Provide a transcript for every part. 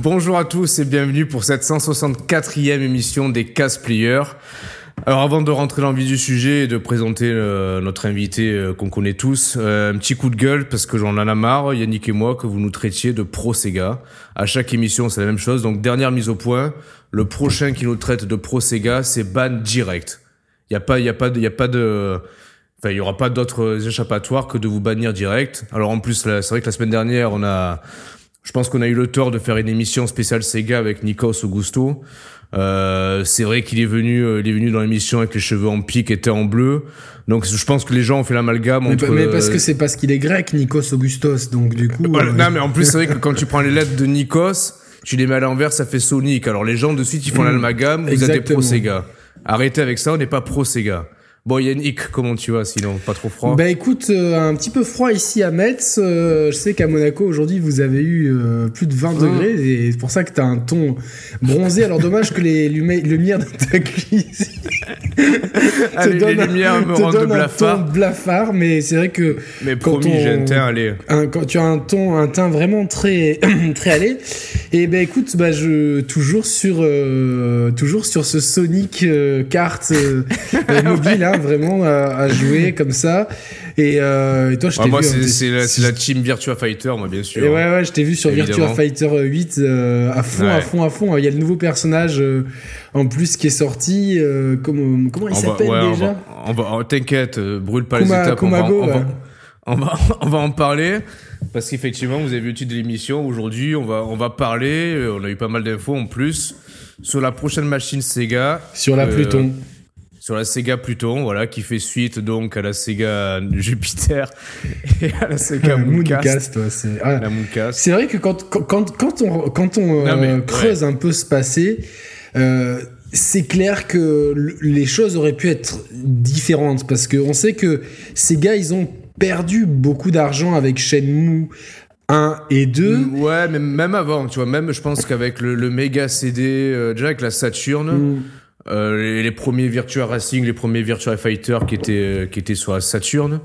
Bonjour à tous et bienvenue pour cette 164e émission des Casse Players. Alors avant de rentrer dans le vif du sujet et de présenter euh, notre invité euh, qu'on connaît tous, euh, un petit coup de gueule parce que j'en en a marre, Yannick et moi, que vous nous traitiez de pro Sega. À chaque émission, c'est la même chose. Donc dernière mise au point, le prochain qui nous traite de pro Sega, c'est ban direct. Il y a pas, il y a pas, il y a pas de, enfin il y aura pas d'autres échappatoires que de vous bannir direct. Alors en plus, c'est vrai que la semaine dernière, on a, je pense qu'on a eu le tort de faire une émission spéciale Sega avec Nikos Augusto. Euh, c'est vrai qu'il est venu, euh, il est venu dans l'émission avec les cheveux en pique, était en bleu. Donc je pense que les gens ont fait l'amalgame Mais, entre. mais parce que c'est parce qu'il est grec, Nikos Augustos, donc du coup. Voilà. euh, Non, mais en plus, c'est vrai que quand tu prends les lettres de Nikos, tu les mets à l'envers, ça fait Sonic. Alors les gens de suite, ils font l'amalgame, vous êtes des pro Sega. Arrêtez avec ça, on n'est pas pro Sega. Bon, Yannick, comment tu vas sinon Pas trop froid Bah écoute, euh, un petit peu froid ici à Metz. Euh, je sais qu'à Monaco aujourd'hui vous avez eu euh, plus de 20 Mmh. degrés et c'est pour ça que t'as un ton bronzé. Alors dommage que les lumi- lumières de ta cuisine les donnent un- te donnent un ton blafard, mais c'est vrai que Mais quand promis, j'ai un teint, un- quand tu as un ton, un teint vraiment très très allé. Et ben écoute, bah je toujours sur toujours sur ce Sonic carte mobile, hein, vraiment à, à jouer comme ça. Et, euh, et toi, je Ah, t'ai moi, vu. hein, c'est la, team Virtua Fighter, moi, bien sûr. Et ouais, ouais, je t'ai vu sur Virtua. Fighter 8 euh, à fond, à fond, à fond. Il y a le nouveau personnage euh, en plus qui est sorti. comment, comment il s'appelle ouais, déjà va- on va, oh, T'inquiète, brûle pas Kuma- les étapes. on va- on, va, ouais. on, va, on va en parler. Parce qu'effectivement, vous avez vu le titre de l'émission. Aujourd'hui, on va, on va parler. On a eu pas mal d'infos en plus. Sur la prochaine machine Sega. Sur la Euh, Pluton. Sur la Sega Pluton, voilà, qui fait suite donc à la Sega Jupiter et à la Sega Mooncast. Mooncast, ouais, c'est. ah, Mooncast. C'est vrai que quand, quand, quand, on, quand on Non, mais, euh, ouais. creuse un peu ce passé, euh, c'est clair que les choses auraient pu être différentes parce qu'on sait que ces gars, ils ont perdu beaucoup d'argent avec Shenmue 1 et 2. Ouais, mais même avant, tu vois, même je pense qu'avec le, le méga CD, euh, déjà avec la Saturn, Mm. Euh, les, les premiers Virtua Racing, les premiers Virtua Fighter qui étaient, euh, qui étaient sur la Saturn.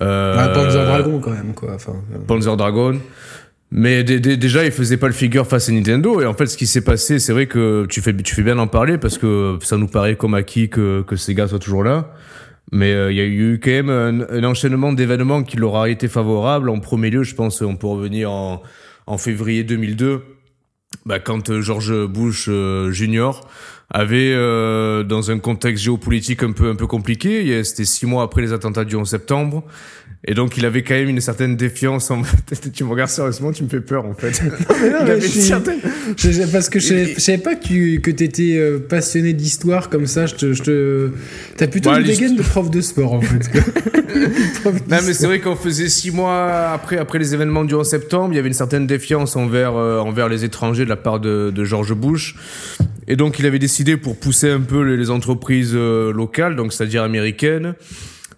Euh, Ah, Panzer Dragon quand même, quoi. Enfin, euh, Panzer Dragon. Mais dé- dé- déjà, ils faisaient pas le figure face à Nintendo. Et en fait, ce qui s'est passé, c'est vrai que tu fais, tu fais bien d'en parler parce que ça nous paraît comme acquis que, que Sega soit toujours là. Mais euh, il y a eu quand même un, un enchaînement d'événements qui leur a été favorable. En premier lieu, je pense, on peut revenir en, en février 2002, bah, quand George Bush euh, Jr. avait, euh, dans un contexte géopolitique un peu un peu compliqué, c'était six mois après les attentats du 11 septembre, et donc il avait quand même une certaine défiance. En... tu me regardes sérieusement, tu me fais peur en fait. non, il mais avait je une suis- certaine. je- parce que je je savais pas que tu que étais passionné d'histoire comme ça. Je te, je te, t'as plutôt une dégaine de prof de sport en fait. Non mais c'est vrai qu'on faisait six mois après après les événements du 11 septembre, il y avait une certaine défiance envers euh, envers les étrangers de la part de, de George Bush, et donc il avait décidé pour pousser un peu les, les entreprises euh, locales, donc c'est-à-dire américaines,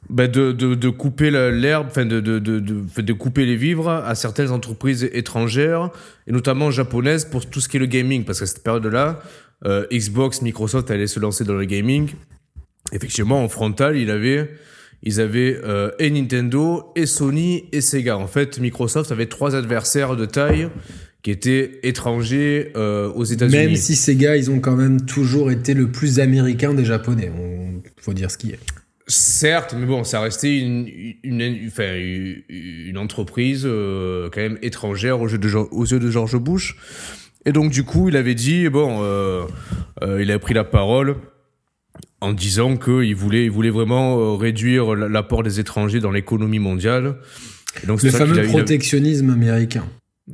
bah, de, de, couper l'herbe, enfin de, de, de, couper les vivres à certaines entreprises étrangères, et notamment japonaises pour tout ce qui est le gaming, parce qu'à cette période-là, euh, Xbox, Microsoft allaient se lancer dans le gaming. Effectivement, en frontal, il avait, ils avaient euh, et Nintendo, et Sony, et Sega. En fait, Microsoft avait trois adversaires de taille qui étaient étrangers euh, aux États-Unis. Même si gars, ils ont quand même toujours été le plus américain des Japonais. On, faut dire ce qui est. Certes, mais bon, ça restait une, une, une, enfin, une, entreprise euh, quand même étrangère aux yeux, de, aux yeux de George Bush. Et donc, du coup, il avait dit, bon, euh, euh, il a pris la parole en disant qu'il voulait, il voulait vraiment euh, réduire l'apport des étrangers dans l'économie mondiale. Et donc, c'est Le ça fameux a- il a- protectionnisme américain.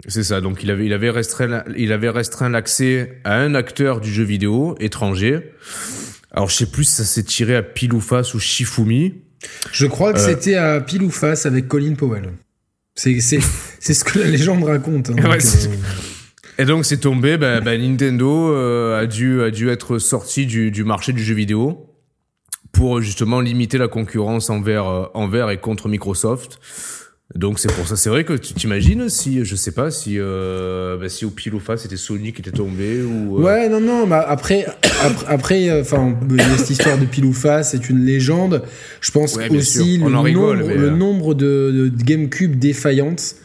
c'est ça. Donc il avait, il avait restreint, il avait restreint l'accès à un acteur du jeu vidéo étranger. Alors je sais plus si ça s'est tiré à pile ou face ou Shifumi. Je crois que Euh. c'était à pile ou face avec Colin Powell. C'est c'est c'est ce que la légende raconte. hein, Ouais, donc, c'est- euh, Et donc c'est tombé. Ben, ben, Nintendo euh, a dû, a dû être sorti du, du marché du jeu vidéo pour justement limiter la concurrence envers, envers et contre Microsoft. Donc c'est pour ça. C'est vrai que tu t'imagines si, je sais pas, si, euh, ben, si au pile ou face c'était Sony qui était tombé ou. euh, Ouais, non, non, mais après, après, euh, enfin, cette histoire de pile ou face, c'est une légende. Je pense Ouais, aussi le, rigole, nombre, mais, le euh, nombre de, de GameCube défaillantes.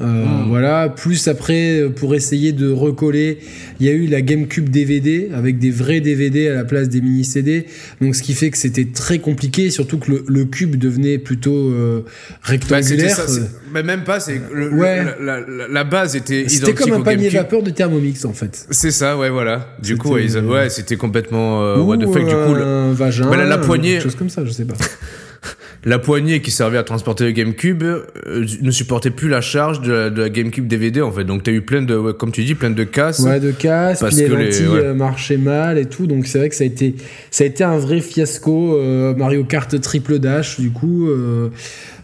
Euh, Voilà, plus après, euh, pour essayer de recoller, il y a eu la GameCube DVD avec des vrais DVD à la place des mini CD. Donc, ce qui fait que c'était très compliqué, surtout que le, le cube devenait plutôt euh, Bah, rectangulaire. ça, c'est- mais même pas, c'est Ouais. la, la- la base était c'était comme un panier vapeur de Thermomix en fait. C'est ça, ouais, voilà. Du coup, ouais, C'était- ils- ouais, c'était complètement euh, Ou what the fuck. Du coup, le- un vagin, Bah, la- la poignée- chose comme ça, je sais pas. la poignée qui servait à transporter le GameCube euh, ne supportait plus la charge de la, de la GameCube DVD en fait. Donc t'as eu plein de, ouais, comme tu dis, plein de casses. Ouais, de casse, Parce puis les que les- lentilles ouais. euh, marchaient mal et tout. Donc c'est vrai que ça a été, ça a été un vrai fiasco. euh, Mario Kart triple dash, du coup. euh,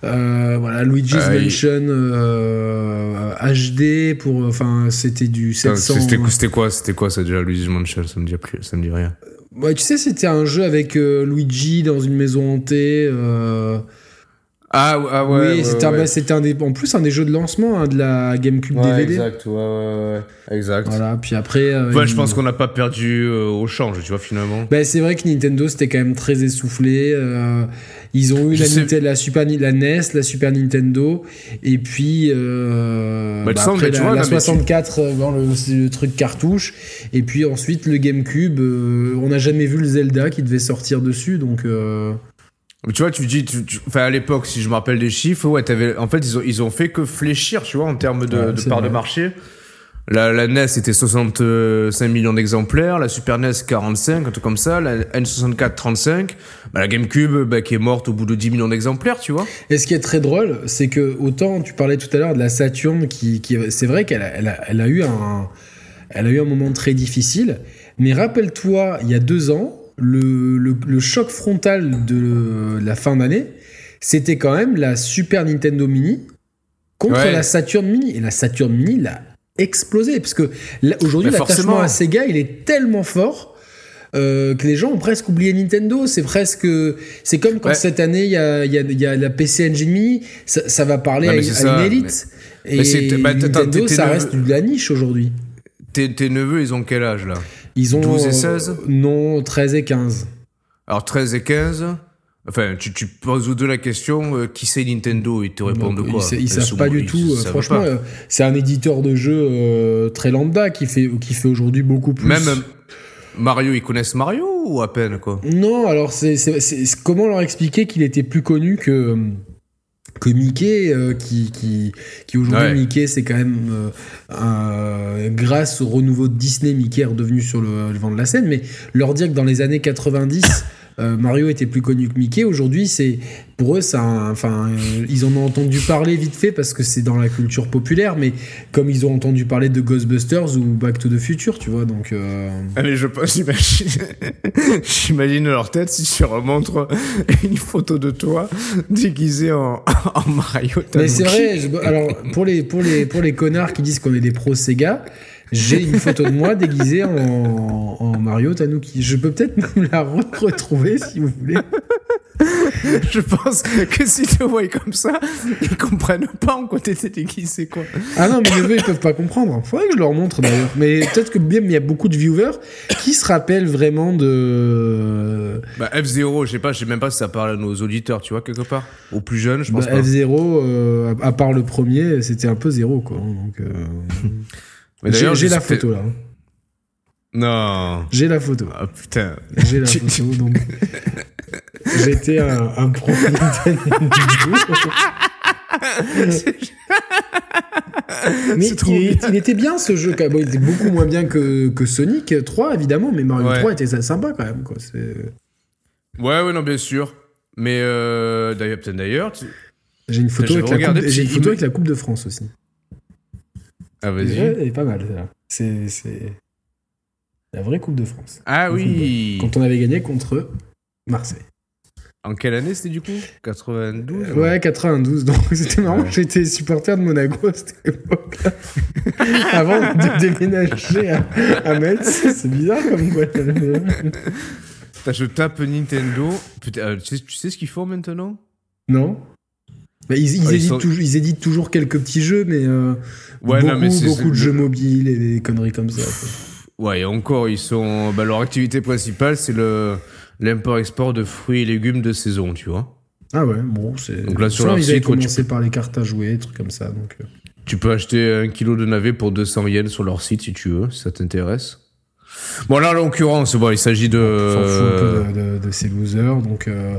euh, voilà, Luigi's Ah, Mansion euh, HD pour, enfin, c'était du Putain, 700. C'était quoi, c'était quoi ça déjà, Luigi's Mansion? Ça me dit ça me dit rien. Ouais, tu sais, c'était un jeu avec euh, Luigi dans une maison hantée. euh, Ah, ah ouais. oui, ouais, c'était un, ouais. bah, c'était un des, en plus un des jeux de lancement hein, de la GameCube Ouais, DVD. exact, ouais, ouais, ouais, exact. Voilà, puis après. euh, Ouais, il- je pense qu'on n'a pas perdu euh, au change, tu vois, finalement. Bah, c'est vrai que Nintendo c'était quand même très essoufflé. euh, ils ont eu la, sais- Ninte- la Super la NES, la Super Nintendo, et puis euh, Bah, tu bah, après la, vois, la non, mais tu- 64 euh, bon, le, truc cartouche, et puis ensuite le GameCube. euh, on n'a jamais vu le Zelda qui devait sortir dessus, donc. Tu vois, tu dis, tu, tu- enfin à l'époque, si je me rappelle des chiffres, ouais, t'avais, en fait, ils ont, ils ont fait que fléchir, tu vois, en termes de, Ouais, de part de marché. La, la NES était 65 millions d'exemplaires, la Super NES 45, un truc comme ça, la N64 35, bah, la GameCube bah, qui est morte au bout de 10 millions d'exemplaires, tu vois. Et ce qui est très drôle, c'est que autant tu parlais tout à l'heure de la Saturn, qui, qui c'est vrai qu'elle a, elle a, elle a eu un, elle a eu un moment très difficile. Mais rappelle-toi, il y a deux ans, le, le, le choc frontal de la fin d'année, c'était quand même la Super Nintendo Mini contre Ouais. la Saturn Mini. Et la Saturn Mini l'a explosé, parce que aujourd'hui, l'attachement à Sega, il est tellement fort. euh, que les gens ont presque oublié Nintendo. C'est presque, c'est comme quand Ouais. cette année il y a, il y, a, il y a la PC Engine Mini, ça, ça va parler Non, à, à ça, une élite. Et mais bah, Nintendo, ça reste de la niche aujourd'hui. Tes, tes neveux, ils ont quel âge là? Ils ont 12 et euh, 16? Non, 13 et 15. Alors 13 et 15 Enfin, tu, tu poses aux deux la question, euh, qui c'est Nintendo Ils te répondent Donc, quoi? ils, Euh, savent pas du ils tout. euh, franchement, euh, c'est un éditeur de jeux euh, très lambda qui fait, qui fait aujourd'hui beaucoup plus. Même euh, Mario, ils connaissent Mario ou à peine quoi? Non, alors c'est- comment leur expliquer qu'il était plus connu que que Mickey, euh, qui qui qui aujourd'hui Ouais. Mickey, c'est quand même euh, un- grâce au renouveau de Disney, Mickey est redevenu sur le, le vent de la scène. Mais leur dire que dans les années 90 euh, Mario était plus connu que Mickey. Aujourd'hui, c'est pour eux, ça, enfin, euh, ils en ont entendu parler vite fait parce que c'est dans la culture populaire, mais comme ils ont entendu parler de Ghostbusters ou Back to the Future, tu vois, donc. euh, Allez, je pense, j'imagine, j'imagine leur tête si tu remontres une photo de toi déguisé en, en Mario. Mais c'est vrai. je- alors pour les pour les pour les connards qui disent qu'on est des pros Sega, j'ai une photo de moi déguisée en, en Mario Tanuki. Je peux peut-être même la re- retrouver si vous voulez. Je pense que si tu vois comme ça, ils comprennent pas en quoi t'étais déguisé, quoi. Ah non, mes neveux ils peuvent pas comprendre. Faudrait que je leur montre d'ailleurs. Mais peut-être que bien il y a beaucoup de viewers qui se rappellent vraiment de Bah, F0, je sais pas, je sais même pas si ça parle à nos auditeurs, tu vois, quelque part. Aux plus jeunes, je pense bah, pas. F0. euh, à part le premier, c'était un peu zéro quoi. Donc euh, Mais j'ai la photo là. Non. J'ai la photo. Ah putain. J'ai la photo, donc. J'étais un, un pro mais il, était bien ce jeu. Bon, il était beaucoup moins bien que, que Sonic 3, évidemment, mais Mario Ouais. 3 était sympa quand même. Quoi. Ouais, ouais, non, bien sûr. Mais euh, d'ailleurs, peut-être d'ailleurs. tu- J'ai une photo, la, coupe, une avec la Coupe de France aussi. Ah, Ouais, vas-y. elle est pas mal. C'est la vraie Coupe de France. Ah oui. Quand on avait gagné contre Marseille. En quelle année c'était du coup? 92 Ouais, 92. Donc c'était marrant. Ouais. J'étais supporter de Monaco à cette époque-là. Avant de déménager à, à Metz. C'est bizarre comme quoi. Je tape Nintendo. Putain, euh, tu, sais, tu sais ce qu'ils font maintenant? Non Bah, ils, ils Ah, ils éditent sont- toujours, ils éditent toujours quelques petits jeux, mais euh, Ouais, beaucoup, non, mais c'est- beaucoup de jeux mobiles et des conneries comme ça. quoi. Ouais, et encore, ils sont. Bah, leur activité principale, c'est le l'import-export de fruits et légumes de saison, tu vois. Ah ouais, bon, c'est. Donc là, sur leur ils avaient commencé par les cartes à jouer, des trucs comme ça. Donc, euh. Tu peux acheter un kilo de navet pour 200 yens sur leur site si tu veux, si ça t'intéresse. Bon là, en l'occurrence, bon, il s'agit de... On s'en fout un peu de, de- de ces losers, donc... euh,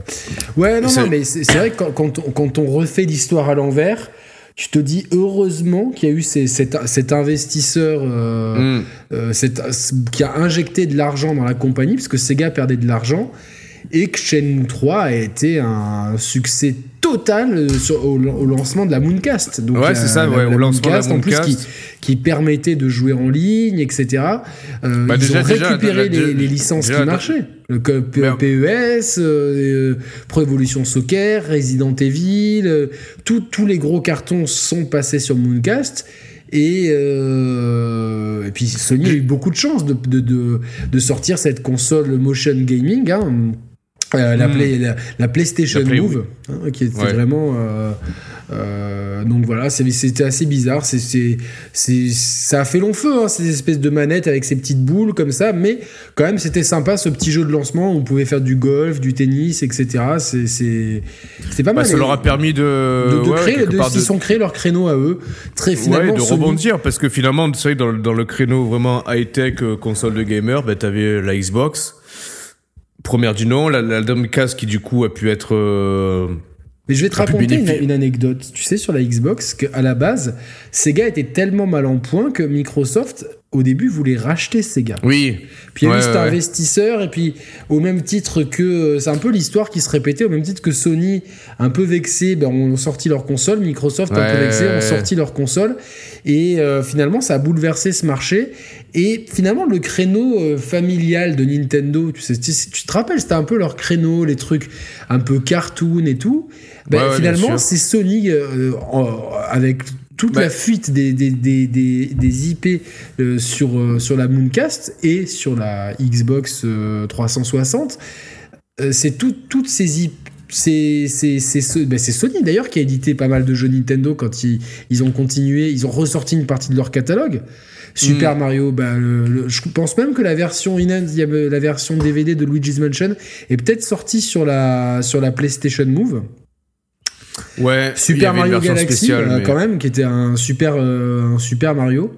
Ouais, non, non, mais c'est vrai que quand, quand on, quand on refait l'histoire à l'envers, tu te dis heureusement qu'il y a eu ces- cet, cet investisseur euh, Hmm. euh, cet- qui a injecté de l'argent dans la compagnie, parce que Sega perdait de l'argent, et que Shenmue 3 a été un succès total euh, sur- au, au lancement de la Mooncast. Donc, Ouais, c'est ça, la- ouais, la au lancement de la Mooncast, en plus, qui, permettait de jouer en ligne, etc. Euh, Bah, ils déjà- ont récupéré déjà, les, les licences qui marchaient. Le Mais- PES, euh, euh, Pro Evolution Soccer, Resident Evil, euh, tout- tous les gros cartons sont passés sur Mooncast. Et, euh, et puis Sony a eu beaucoup de chance de, de, de, de sortir cette console motion gaming, hein, euh, la, Hmm. Play- la, la PlayStation La Play, Move, hein, qui était Ouais. vraiment. euh, euh, donc voilà, c'était assez bizarre. C'est, ça a fait long feu, hein, ces espèces de manettes avec ces petites boules comme ça, mais quand même c'était sympa ce petit jeu de lancement où on pouvait faire du golf, du tennis, etc. C'était pas Bah, mal. ça leur a permis de... de, de ouais, créer, de, ils sont créés leur créneau à eux. Très finalement. ouais, de rebondir parce que finalement, vrai que dans, le- dans le créneau vraiment high-tech console de gamer, ben t'avais la Xbox, première du nom, la, la Dreamcast qui du coup a pu être... euh, Mais je vais te raconter une, une anecdote. Tu sais, sur la Xbox, qu'à la base, Sega était tellement mal en point que Microsoft, au début, voulait racheter Sega. Oui. Puis il y a Ouais, eu cet ouais, investisseur, et puis au même titre que. C'est un peu l'histoire qui se répétait, au même titre que Sony, un peu vexé, ben, ont sorti leur console, Microsoft, un peu vexé, ont sorti leur console, et euh, finalement, ça a bouleversé ce marché. Et finalement, le créneau euh, familial de Nintendo, tu, sais, tu, tu te rappelles, c'était un peu leur créneau, les trucs un peu cartoon et tout. Ben, finalement, c'est Sony, euh, avec toute Bah, la fuite des, des, des, des, des IP euh, sur, euh, sur la Mooncast et sur la Xbox euh, 360, euh, c'est tout- toutes ces IP. C'est c'est- c'est ce- ben, Sony d'ailleurs qui a édité pas mal de jeux Nintendo quand ils, ils ont continué, ils ont ressorti une partie de leur catalogue. Super Mm. Mario, ben, le- le- je pense même que la version la version DVD de Luigi's Mansion est peut-être sortie sur la, sur la PlayStation Move. Ouais. Super Mario Galaxy, spéciale, euh, mais- quand même, qui était un super, euh, un super Mario.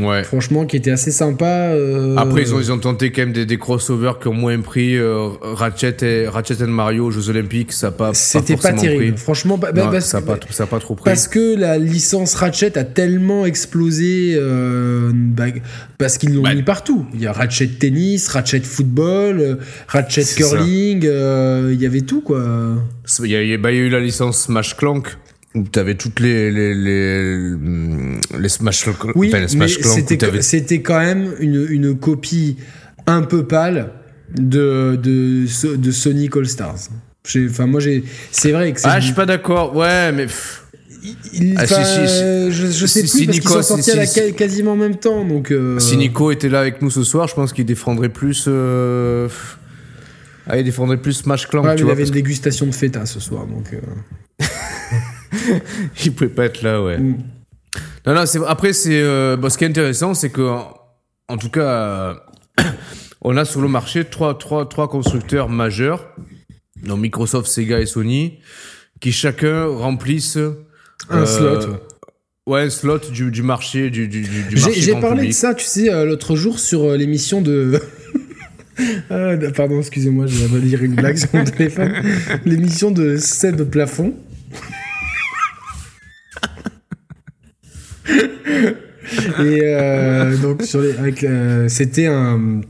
Ouais. Franchement, qui était assez sympa. euh, Après, ils ont, ils ont tenté quand même des, des crossovers qui ont moins pris. euh, Ratchet, et, Ratchet and Mario aux Jeux Olympiques, ça n'a pas, C'était pas, terrible. pris. Franchement, bah, bah, Non, parce, ça n'a pas, ça a pas trop pris. parce que la licence Ratchet a tellement explosé euh, bah, parce qu'ils l'ont Bah. mis partout. Il y a Ratchet tennis, Ratchet football, euh, Ratchet ça. curling, euh, il y avait tout quoi. Il y, a, il y a- bah, il y a eu la licence Smash Clank t'avais toutes les les les, les Smash. Oui, enfin, les mais Smash c'était c'était quand même une, une copie un peu pâle de, de, de Sonic All Stars. J'ai- Enfin, moi, j'ai. C'est vrai que c'est. Ah, je suis pas d'accord. Ouais, mais il- Ah, si, si, je, je sais si- plus parce si qu'ils sont Nico- sortis si- à la si- ca- quasiment en même temps. Donc, euh, si Nico était là avec nous ce soir, je pense qu'il défendrait plus. Euh... Ah, il défendrait plus Smash Clank, ouais, mais tu il vois. avait parce une dégustation de feta ce soir. Donc, euh, qu'il pouvait pas être là, ouais. mm. Non, non, c'est après c'est euh, bon, ce qui est intéressant, c'est que en, en tout cas, euh, on a sur le marché trois, trois, trois constructeurs majeurs, donc Microsoft, Sega et Sony, qui chacun remplissent un euh, slot. ouais. Ouais, un slot du, du marché, du, marché j'ai parlé de ça, tu sais, euh, l'autre jour sur euh, l'émission de. Ah, pardon, excusez-moi, je vais lire une blague sur mon téléphone. L'émission de Seb Plafond. Et euh, donc, sur les, avec, euh, c'était un.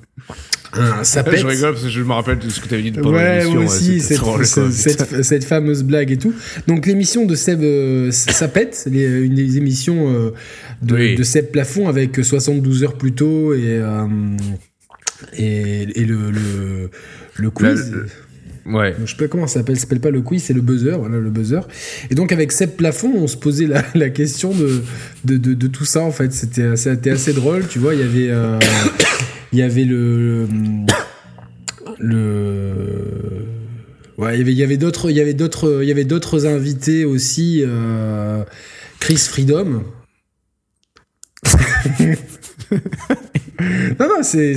un ça pète. Je rigole parce que je me rappelle de ce que tu avais dit pendant Ouais, l'émission. moi aussi, cette, drôle, cette, putain. cette- cette fameuse blague et tout. Donc, l'émission de Seb euh, Sapette, les- une des émissions euh, de, Oui. de Seb Plafond avec 72 heures plus tôt et, euh, et, et le, le, le quiz. Le- Ouais. Je sais pas comment ça s'appelle, ça s'appelle pas le quiz, c'est le buzzer, voilà le buzzer. Et donc avec Seb Plafond, on se posait la, la question de, de, de, de tout ça en fait. C'était assez, drôle, tu vois. Il y avait, euh, il y avait le, le, ouais, il y avait, il y avait d'autres, il y avait d'autres, il y avait d'autres invités aussi. euh, Chris Freedom. Non, non, c'est.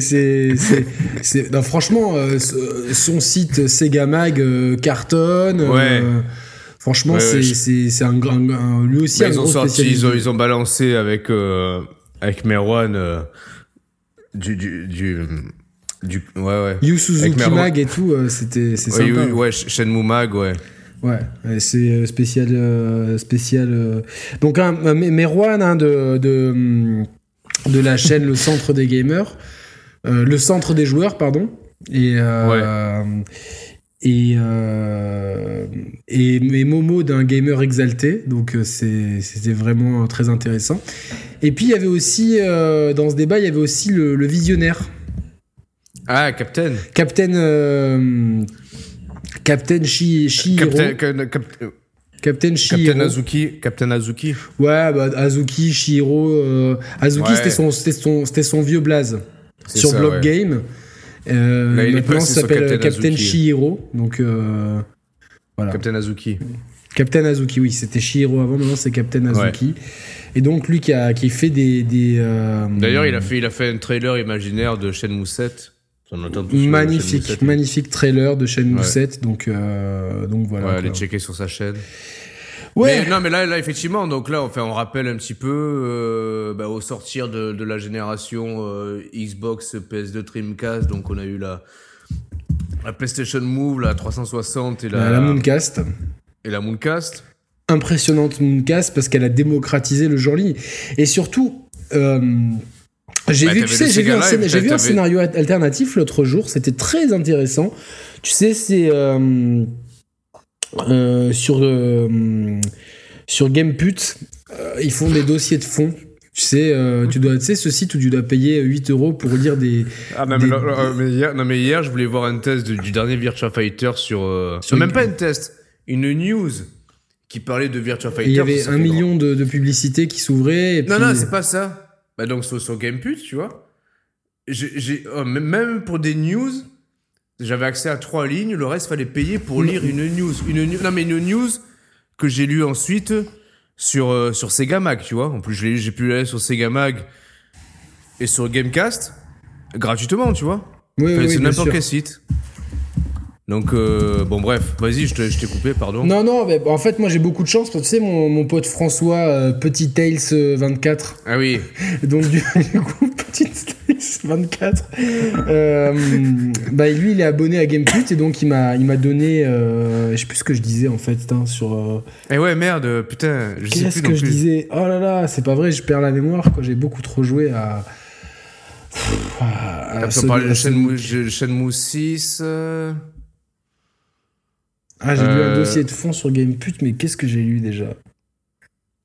franchement, euh, ce- son site Sega Mag euh, cartonne. euh, Ouais. Franchement, Ouais, c'est ouais, je- un, grand- un- lui aussi Bah, un ils ont gros sorti, spécialiste. ils ont, ils ont balancé avec, euh, avec Merwan euh, du, du, du, du- ouais, ouais. Yu Suzuki Merwan. Mag et tout, euh, c'était c'est Oui, sympa. ouais, Sh- Shenmue Mag, ouais. Ouais, c'est euh, spécial. euh, spécial euh. Donc, un, un Me- Merwan hein, de, de, hum, de la chaîne Le Centre des Gamers, euh, le Centre des Joueurs, pardon. Et. euh, Et, euh, et, et Momo d'un gamer exalté, donc c'était vraiment très intéressant. Et puis il y avait aussi, dans ce débat, il y avait aussi le, le visionnaire, Ah, Captain. Captain, Captain Shi, Shihiro. Captain, Cap- Cap- euh, Captain Shihiro. Captain Azuki. Captain Azuki. Ouais, bah, Azuki, Shihiro. euh, Azuki, Ouais. c'était son, vieux blaze sur ça, Block ouais. Game. Euh, Là, il est maintenant, ça s'appelle Captain Captain, Azuki. Shihiro. Donc, euh, voilà. Captain Azuki. Captain Azuki, oui, c'était Shihiro avant, maintenant c'est Captain Azuki. Et donc, lui qui a qui fait des. des euh, D'ailleurs, il a fait, il a fait un trailer imaginaire de Shenmue 7. Magnifique, 7. magnifique trailer de Shenmue Ouais. 7. Donc, euh, donc voilà. Ouais, allez checker sur sa chaîne. Ouais. Mais, non, mais là, là, effectivement, donc là, enfin, on rappelle un petit peu euh, bah, au sortir de, de la génération euh, Xbox, PS2, Dreamcast, donc on a eu la, la PlayStation Move, la 360 et la, la Mooncast. et la Mooncast. impressionnante Mooncast parce qu'elle a démocratisé le ligne. Et surtout, euh, j'ai Bah, vu, tu sais, j'ai vu, un, scén- j'ai vu un scénario al- alternatif l'autre jour, c'était très intéressant. Tu sais, c'est euh, euh, sur, euh, sur GamePut, ils font des dossiers de fond. Tu sais, euh, tu dois, tu sais, ce site où tu dois payer 8 euros pour lire des. Ah, non, Des- mais, là, là, mais hier, non, mais hier, je voulais voir un test de- du dernier Virtua Fighter sur. euh, Sur non, même pas un test, une news qui parlait de Virtua Fighter. Il y avait un million de, de publicités qui s'ouvraient. Non, puis- non, c'est pas ça. Bah donc sur, sur GamePut, tu vois. J'ai, oh, même pour des news, j'avais accès à trois lignes. Le reste, fallait payer pour lire une news. Une, non, mais une news que j'ai lue ensuite sur, euh, sur Sega Mag, tu vois. En plus, je l'ai- j'ai pu aller sur Sega Mag et sur Gamecast gratuitement, tu vois. Oui, oui, Enfin, oui, c'est n'importe quel site. Donc, euh, bon, bref, vas-y, je t'ai coupé, pardon. Non, non, mais en fait, moi j'ai beaucoup de chance. parce que Tu sais, mon, mon pote François, euh, Petit Tails euh, 24, Ah oui, donc du, du coup, Petit Tails 24, euh, bah, lui il est abonné à GameCube et donc il m'a il m'a donné, euh, je sais plus ce que je disais en fait, hein, sur. euh, Eh ouais, merde, putain, je sais Qu'est-ce plus que non je disais? Oh là là, c'est pas vrai, je perds la mémoire, quoi. J'ai beaucoup trop joué à. à- à de à ce- Shenmue, Shenmue 6. Ah, j'ai lu un Euh, dossier de fond sur GamePut, mais qu'est-ce que j'ai lu déjà?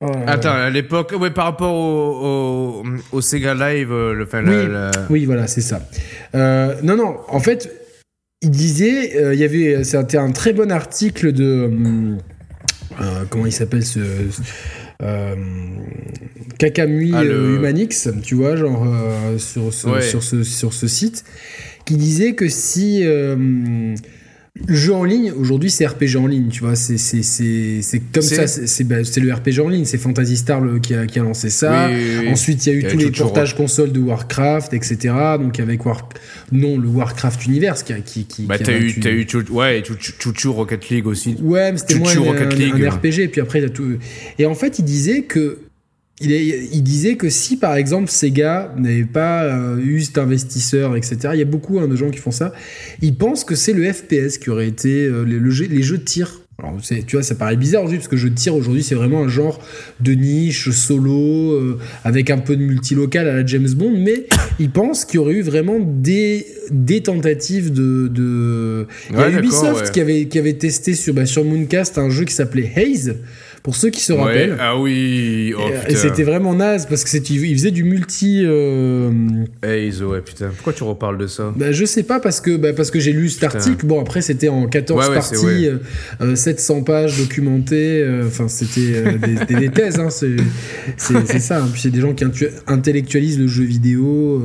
Oh là là. Attends, à l'époque, ouais, par rapport au, au, au Sega Live, euh, le, enfin, Oui. la- Oui, voilà, c'est ça. Euh, non, non, en fait, il disait, euh, il y avait, c'était un très bon article de, euh, comment il s'appelle ce, Kakamui Ah, le- Humanix, tu vois, genre sur, Ouais. sur, ce, sur ce site, qui disait que si jeu en ligne, aujourd'hui c'est RPG en ligne, tu vois, c'est c'est- c'est- c'est comme ça, c'est bah, c'est le RPG en ligne, c'est Fantasy Star le- qui, a, qui a lancé ça. Oui, oui, oui. Ensuite, il y a eu tous les portages consoles de Warcraft, etc. Donc avec War... non le Warcraft Universe qui a, qui, qui, Bah, t'as eu, t'as eu, ouais, Chouchou Rocket League aussi. Ouais, mais c'était moins un, un- RPG. Puis après, il y a tout. Et en fait, il disait que il, est- il disait que si par exemple Sega n'avait pas euh, eu cet investisseur, etc. Il y a beaucoup hein, de gens qui font ça. Ils pensent que c'est le FPS qui aurait été euh, le, le jeu- les jeux de tir. Alors, tu vois, ça paraît bizarre aujourd'hui parce que jeu de tir aujourd'hui c'est vraiment un genre de niche solo euh, avec un peu de multilocal à la James Bond, mais ils pensent qu'il y aurait eu vraiment des, des tentatives de. de... Il y a Ubisoft ouais. qui, avait, qui avait testé sur, bah, sur Mooncast un jeu qui s'appelait Haze, pour ceux qui se Ouais, rappellent. ah oui, oh Et, c'était vraiment naze parce que c'est- il faisait du multi. euh, Haze, ouais, putain. Pourquoi tu reparles de ça bah, je sais pas parce que bah, parce que j'ai lu cet Putain. article. Bon après c'était en 14 Ouais, ouais, c'est parties, euh, euh, 700 pages documentées. euh, Enfin c'était euh, des, thèses. Hein, c'est ça. hein. Puis c'est des gens qui intellectualisent le jeu vidéo.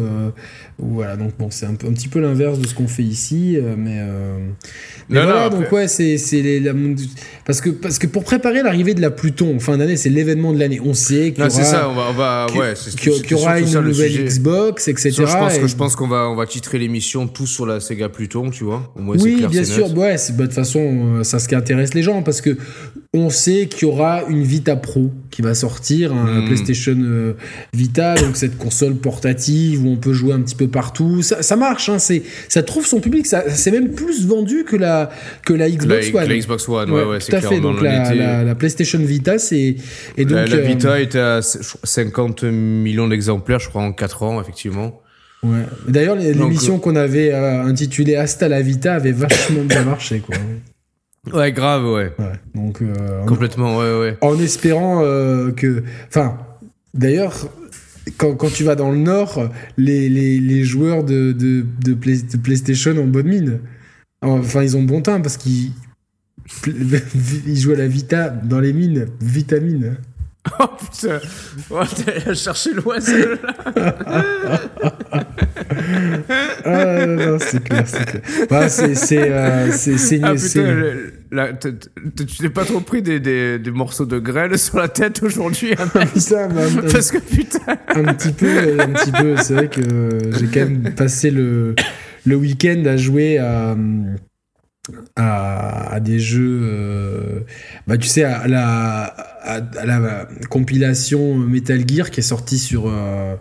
Voilà donc bon c'est un, peu- un petit peu l'inverse de ce qu'on fait ici, euh, mais. euh, mais Non, voilà non, donc ouais c'est la- parce que parce que pour préparer l'arrivée de la Pluton en fin d'année c'est l'événement de l'année. On sait qu'il y aura ça, on va, va, ouais, y aura une ça, nouvelle. Xbox etc. Ça, je pense et- que je pense qu'on va, on va titrer l'émission tous sur la Sega Pluton, tu vois. Au moins, Oui, clair, bien sûr. net. Ouais, c'est bah, de toute façon, euh, ça ce qui intéresse les gens parce que on sait qu'il y aura une Vita Pro qui va sortir, un Mm. PlayStation euh, Vita, donc cette console portative où on peut jouer un petit peu partout. Ça, ça marche, hein, c'est, ça trouve son public, ça, c'est même plus vendu que la, que la La, Xbox One. la Xbox One, ouais, ouais, tout c'est à fait. Donc la, la, la PlayStation Vita, c'est et donc La, la euh, Vita était à je crois, 50 millions d'exemplaires, je crois, en 4 ans, effectivement. ouais. D'ailleurs, Donc, l'émission qu'on avait euh, intitulée Hasta la Vita avait vachement bien marché, quoi. Ouais, grave, ouais. Ouais. Donc euh, en- Complètement, ouais, ouais. en espérant euh, que. Enfin, d'ailleurs, quand, quand tu vas dans le Nord, les, les, les joueurs de, de, de, Play- de PlayStation ont bonne mine. Enfin, ils ont bon teint parce qu'ils ils jouent à la Vita dans les mines, vitamine. Oh putain, ouais, t'as cherché loin celle-là. Ah non, c'est clair, c'est clair. Bah, c'est c'est euh, c'est c'est Ah c'est- putain, le- la- t- t- tu t'es pas trop pris des, des, des morceaux de grêle sur la tête aujourd'hui hein, Putain, mais un- un- Parce que putain. un petit peu, un petit peu. C'est vrai que j'ai quand même passé le, le week-end à jouer à, à, à des jeux. euh, bah, tu sais, à la, à, à la compilation Metal Gear qui est sortie sur, euh,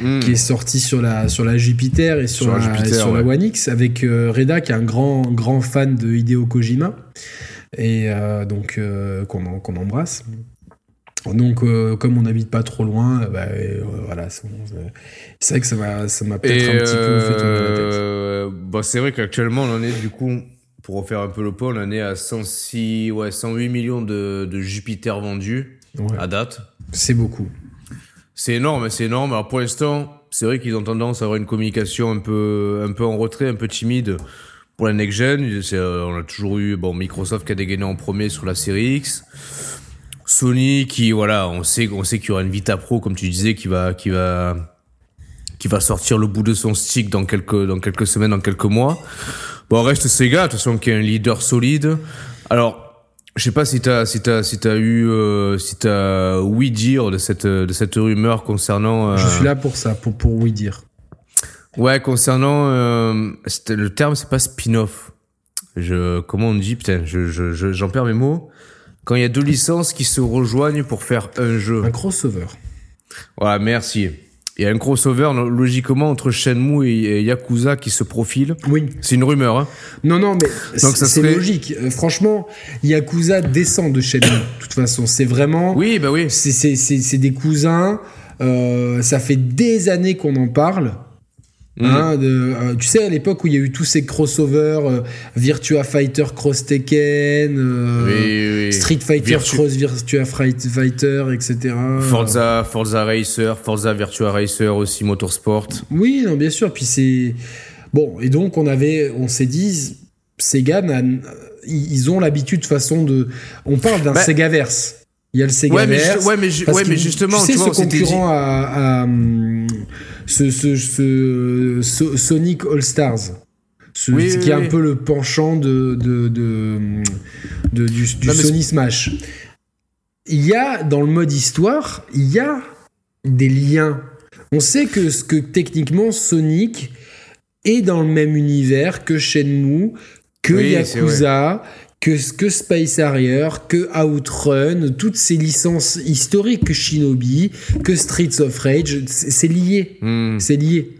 Hmm. qui est sortie sur la, sur la Jupiter et sur, Sur la sur. One X avec euh, Reda qui est un grand, grand fan de Hideo Kojima. Et donc, qu'on qu'on embrasse. Donc, euh, comme on n'habite pas trop loin, bah, euh, voilà, c'est vrai que ça m'a ça m'a peut-être un petit peu fait tourner la tête. euh, bah, c'est vrai qu'actuellement, on en est du coup, pour refaire un peu le point, on est à 106, ouais, 108 millions de, de Jupiter vendus Ouais, à date. c'est beaucoup. C'est énorme, c'est énorme. Alors pour l'instant, c'est vrai qu'ils ont tendance à avoir une communication un peu, un peu en retrait, un peu timide pour la next gen. Euh, On a toujours eu bon Microsoft qui a dégainé en premier sur la série X. Sony qui voilà, on sait on sait qu'il y aura une Vita Pro comme tu disais qui va qui va qui va sortir le bout de son stick dans quelques dans quelques semaines, dans quelques mois. Bon, reste Sega, de toute façon qui est un leader solide. Alors je sais pas si t'as si t'as si t'as eu euh, si t'as oui dire de cette de cette rumeur concernant. euh, Je suis là pour ça, pour, pour oui dire. Ouais, concernant euh, le terme, c'est pas spin-off. Je comment on dit putain, je je je- j'en perds mes mots. Quand il y a deux licences qui se rejoignent pour faire un jeu. Un crossover. Voilà, merci. Il y a un crossover lo- logiquement entre Shenmue et, Yakuza qui se profile. Oui. C'est une rumeur, hein. Non, non, mais c'est serait- logique. Euh, franchement, Yakuza descend de chez nous. De toute façon, c'est vraiment. Oui, bah oui. C'est- C'est c'est- c'est des cousins. euh, ça fait des années qu'on en parle. Mhm. Hein, de, euh, tu sais, à l'époque où il y a eu tous ces crossovers, euh, Virtua Fighter Cross Tekken, euh, Oui, oui, oui. Street Fighter Virtu- Cross Virtua Fight- Fighter, etc. Forza, Forza Racer, Forza Virtua Racer aussi, Motorsport. Oui, non, bien sûr. Puis c'est bon. Et donc on avait, on s'est dit, Sega, ils ont l'habitude de façon de. On parle d'un Bah- Segaverse. Il y a le Ouais, mais, Segaverse. ju- ouais, mais, ouais, mais justement, tu sais, tu vois, ce concurrent à, à, ce, ce, ce- ce- Sonic All Stars. Ce- Oui, qui oui, est un oui. peu le penchant de, de, de, de- du, du Non, mais Sony Smash. Il y a, dans le mode histoire, il y a des liens. On sait que, ce que techniquement, Sonic est dans le même univers que Shenmue, que Yakuza, que, que Space Harrier, que Outrun, toutes ces licences historiques, que Shinobi, que Streets of Rage, c'est lié. Hmm. C'est lié.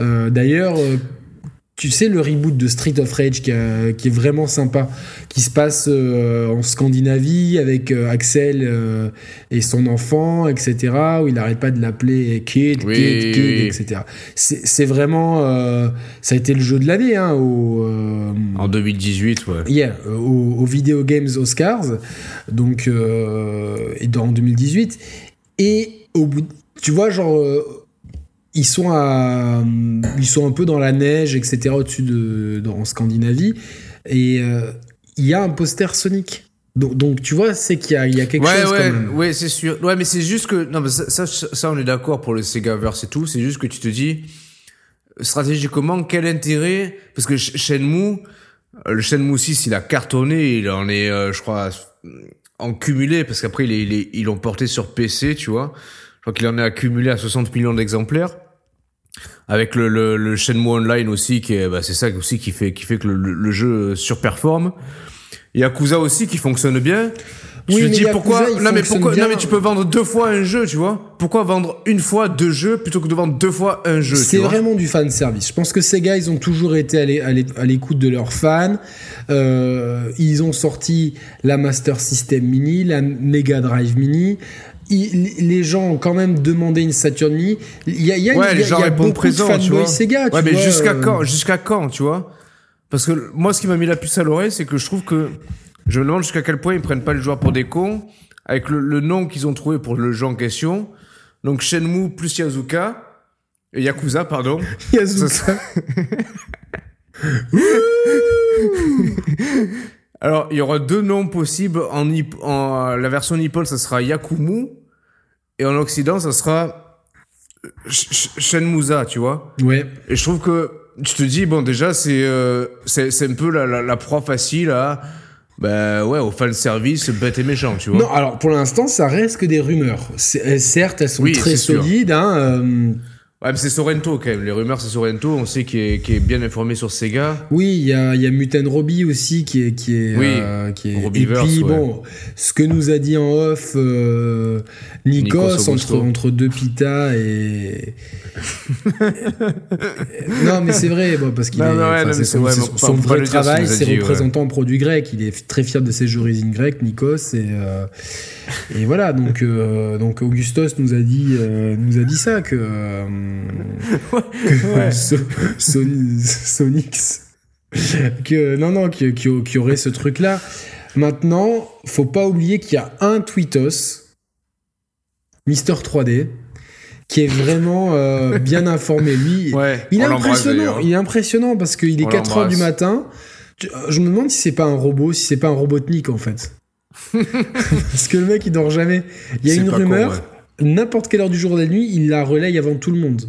Euh, D'ailleurs, euh, tu sais, le reboot de Street of Rage qui, a- qui est vraiment sympa, qui se passe euh, en Scandinavie avec euh, Axel euh, et son enfant, etc., où il n'arrête pas de l'appeler Kid, Oui, Kid, Kid, etc. C'est vraiment. ça a été le jeu de l'année hein, au. En 2018, ouais. Yeah, au, au Video Games Oscars, donc et dans 2018. Et au bout, de- tu vois, genre, ils sont à, ils sont un peu dans la neige, etc. Au-dessus de, dans- en Scandinavie, et euh, il y a un poster Sonic. Donc, donc tu vois, c'est qu'il y a, il y a quelque ouais, chose ouais, quand même. ouais, c'est sûr. Ouais, mais c'est juste que non, mais ça, ça, ça, on est d'accord pour le Segaverse et tout. C'est juste que tu te dis stratégiquement quel intérêt? Parce que Sh- Shenmue, euh, le Shenmue 6, il a cartonné, il en est, euh, je crois, en cumulé parce qu'après ils l'ont porté sur PC, tu vois. Je crois qu'il en est accumulé à 60 millions d'exemplaires. Avec le, le, le Shenmue Online aussi, qui est, bah, c'est ça aussi qui fait, qui fait que le, le- jeu surperforme. Yakuza aussi qui fonctionne bien. Oui, je me dis pourquoi non mais pourquoi bien. non mais tu peux vendre deux fois un jeu tu vois pourquoi vendre une fois deux jeux plutôt que de vendre deux fois un jeu C'est vraiment du fan service. Je pense que ces gars, ils ont toujours été à l'écoute de leurs fans. Euh, ils ont sorti la Master System Mini, la Mega Drive Mini. Les gens ont quand même demandé une Saturn Mini. Il y a, il y a, ouais il y les a- gens il y a répondent beaucoup présent de fanboys Sega. tu mais jusqu'à euh, quand jusqu'à quand tu vois? Parce que moi ce qui m'a mis la puce à l'oreille c'est que je trouve que je me demande jusqu'à quel point ils prennent pas les joueurs pour des cons avec le, le nom qu'ils ont trouvé pour le jeu en question donc Shenmue plus Yazuka Yakuza pardon Yazuka. Alors, il y aura deux noms possibles. En la version nippon, ça sera Yakumu. Et en Occident, ça sera Sh- Sh- Shenmusa, tu vois. Ouais. Et je trouve que tu te dis, bon, déjà, c'est euh, c'est un peu la, la, la proie facile à. Bah ouais, au fan service bête et méchant, tu vois. Non, alors pour l'instant, ça reste que des rumeurs. Euh, certes, elles sont Oui, très solides. Hein, euh, Ouais, mais c'est Sorrento quand même. Les rumeurs, c'est Sorrento. On sait qu'il est, est bien informé sur Sega. Oui, il y a, y a Mutant Robbie aussi qui est qui est Oui, euh, qui est. Et puis ouais. bon, ce que nous a dit en off euh, Nikos, Nikos entre entre deux pita et non mais c'est vrai bon, parce qu'il est ouais, non, c'est mais son, ouais, son- vrai travail, c'est représentant en produit grec. Il est très fier de ses origines grecques, Nikos et euh, et voilà donc euh, donc Augustos nous a dit nous a dit ça que Ouais. So- Sony- Sonix que non non qui, qui, qui aurait ce truc là maintenant faut pas oublier qu'il y a un tweetos Mister 3D qui est vraiment euh, bien informé. Lui Ouais, il est impressionnant il est impressionnant parce qu'il est On 4 heures du matin. Je- je me demande si c'est pas un robot si c'est pas un robotnik en fait. Parce que le mec il dort jamais. Il y a une con, rumeur ouais. N'importe quelle heure du jour ou de la nuit il la relaye avant tout le monde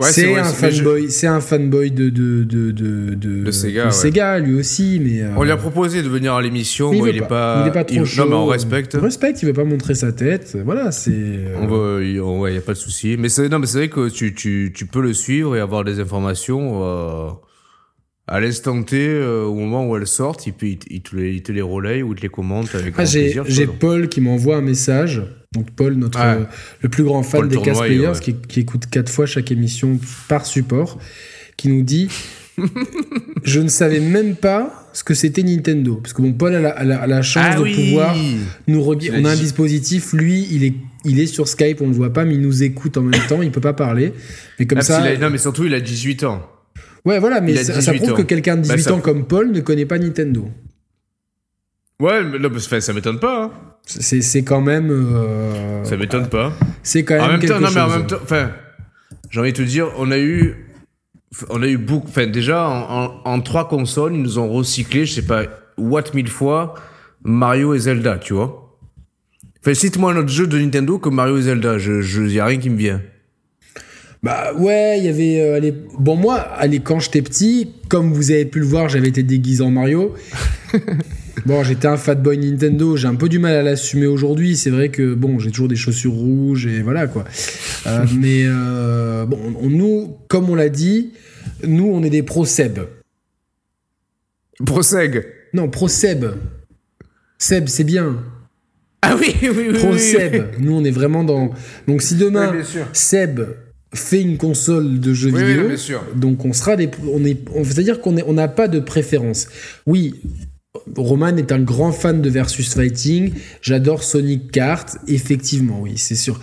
Ouais, c'est un je- fanboy, c'est un fanboy de de de de, de, De Sega, de ouais. Sega, lui aussi, mais euh, On lui a proposé de venir à l'émission. il, est pas, il est pas trop chaud. Non, mais on respecte. On respecte, il veut pas montrer sa tête. Voilà, c'est. On veut, il ouais, y a pas de souci. Mais c'est, non, mais c'est vrai que tu, tu, tu peux le suivre et avoir des informations euh, à l'instant T, euh, au moment où elles sortent. Il, peut, il, il te les, il te les relaye ou il te les commente avec Ah, grand j'ai j'ai. Paul qui m'envoie un message. Donc Paul, notre Ouais. euh, le plus grand fan Paul des Cast Players, ouais. qui, qui écoute quatre fois chaque émission par support, qui nous dit Je ne savais même pas ce que c'était Nintendo. Parce que bon, Paul a la, a la- a la chance Ah de oui pouvoir nous On a un dispositif, lui, il est, il est sur Skype, on le voit pas, mais il nous écoute en même temps, il peut pas parler. Mais comme Ah, ça. non, mais surtout, il a 18 ans. Ouais, voilà, mais ça, ça 18 prouve ans. que quelqu'un de 18 Bah, ça- ans comme Paul ne connaît pas Nintendo. Ouais, mais mais ça, m'étonne pas. hein. C'est c'est quand même. euh, Ça m'étonne pas. C'est quand même. En même quelque temps, non, mais en même temps, enfin, j'ai envie de te dire, on a eu, on a eu beaucoup, enfin, déjà, en, en, en trois consoles, ils nous ont recyclé, je sais pas, what mille fois, Mario et Zelda, tu vois. Enfin, cite-moi un autre jeu de Nintendo que Mario et Zelda, je, je, y a rien qui me vient. Bah ouais, il y avait. euh, Bon, moi, allez, quand j'étais petit, comme vous avez pu le voir, j'avais été déguisé en Mario. bon, j'étais un fatboy Nintendo, j'ai un peu du mal à l'assumer aujourd'hui. C'est vrai que, bon, j'ai toujours des chaussures rouges et voilà quoi. Euh, mais euh, bon, on- nous, comme on l'a dit, nous, on est des pro-Seb. Proseg. Non, pro-Seb. Seb, c'est bien. Ah oui, oui, oui. oui, Pro-Seb. Nous, on est vraiment dans. Donc, si demain, Oui. Seb fait une console de jeux Oui, oui, vidéo, non, bien sûr. donc on sera des, on est, c'est-à-dire qu'on est- on n'a pas de préférence. Oui, Roman est un grand fan de versus fighting. J'adore Sonic Kart, effectivement, oui, c'est sûr.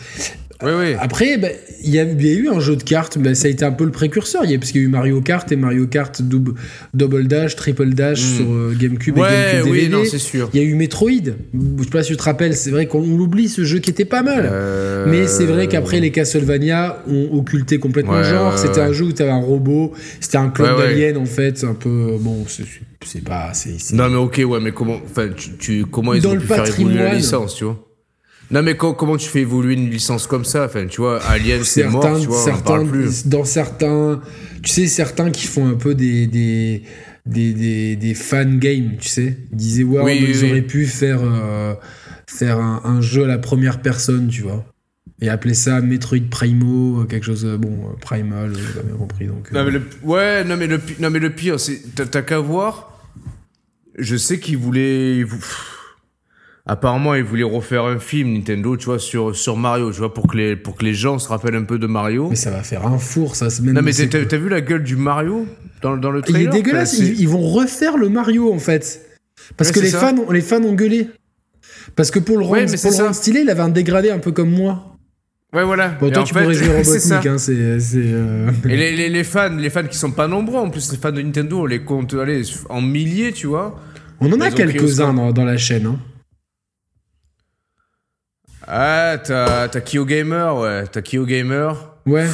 Oui, oui. Après, bah, il y, a y eu un jeu de cartes, bah, ça a été un peu le précurseur, il y a, parce qu'il y a eu Mario Kart et Mario Kart double, Double Dash, Triple Dash Mm. sur euh, GameCube et GameCube oui, DVD. non, c'est sûr. Il y a eu Metroid. Je sais pas si tu te rappelles, c'est vrai qu'on l'oublie ce jeu qui était pas mal. Euh, Mais c'est vrai qu'après les Castlevania ont occulté complètement le genre. ouais, c'était un jeu où t'avais un robot, c'était un clone d'Alien en fait, un peu bon, c'est c'est pas Non, mais ok, ouais, mais comment, enfin, tu, tu- comment ils Dans ont pu faire évoluer la licence, tu vois? Non, mais co- comment tu fais évoluer une licence comme ça? Enfin, tu vois, Alien, c'est mort, tu vois, on certains parle plus. dans certains tu sais certains qui font un peu des des des, des, des fan games, tu sais. Ils disaient ouais, ils oui, auraient oui. pu faire euh, faire un, un jeu à la première personne, tu vois. Et appeler ça Metroid Primo, euh, quelque chose, euh, bon, Primal, j'ai bien compris. Donc, euh, mais le, ouais, non mais le, non mais le pire, c'est t'as t'as qu'à voir je sais qu'ils voulaient. Apparemment, ils voulaient refaire un film Nintendo, tu vois, sur, sur Mario, tu vois, pour que, les, pour que les gens se rappellent un peu de Mario. Mais ça va faire un four, ça. Même non, mais t'as vu la gueule du Mario dans, dans le trailer Il est dégueulasse. ils, vont refaire le Mario, en fait. Parce que les fans, les fans ont gueulé. Parce que pour le rendre, pour le rendre stylé, il avait un dégradé un peu comme moi. Ouais, voilà. Bon, toi, tu pourrais jouer Robotnik, hein, c'est. Euh... Et les, les, les, fans, les fans qui sont pas nombreux, en plus, les fans de Nintendo, on les compte allez, en milliers, tu vois. On en a quelques-uns dans, dans, la chaîne, hein. Ah, t'as Kyo Gamer, ouais. T'as Kyo Gamer. Ouais.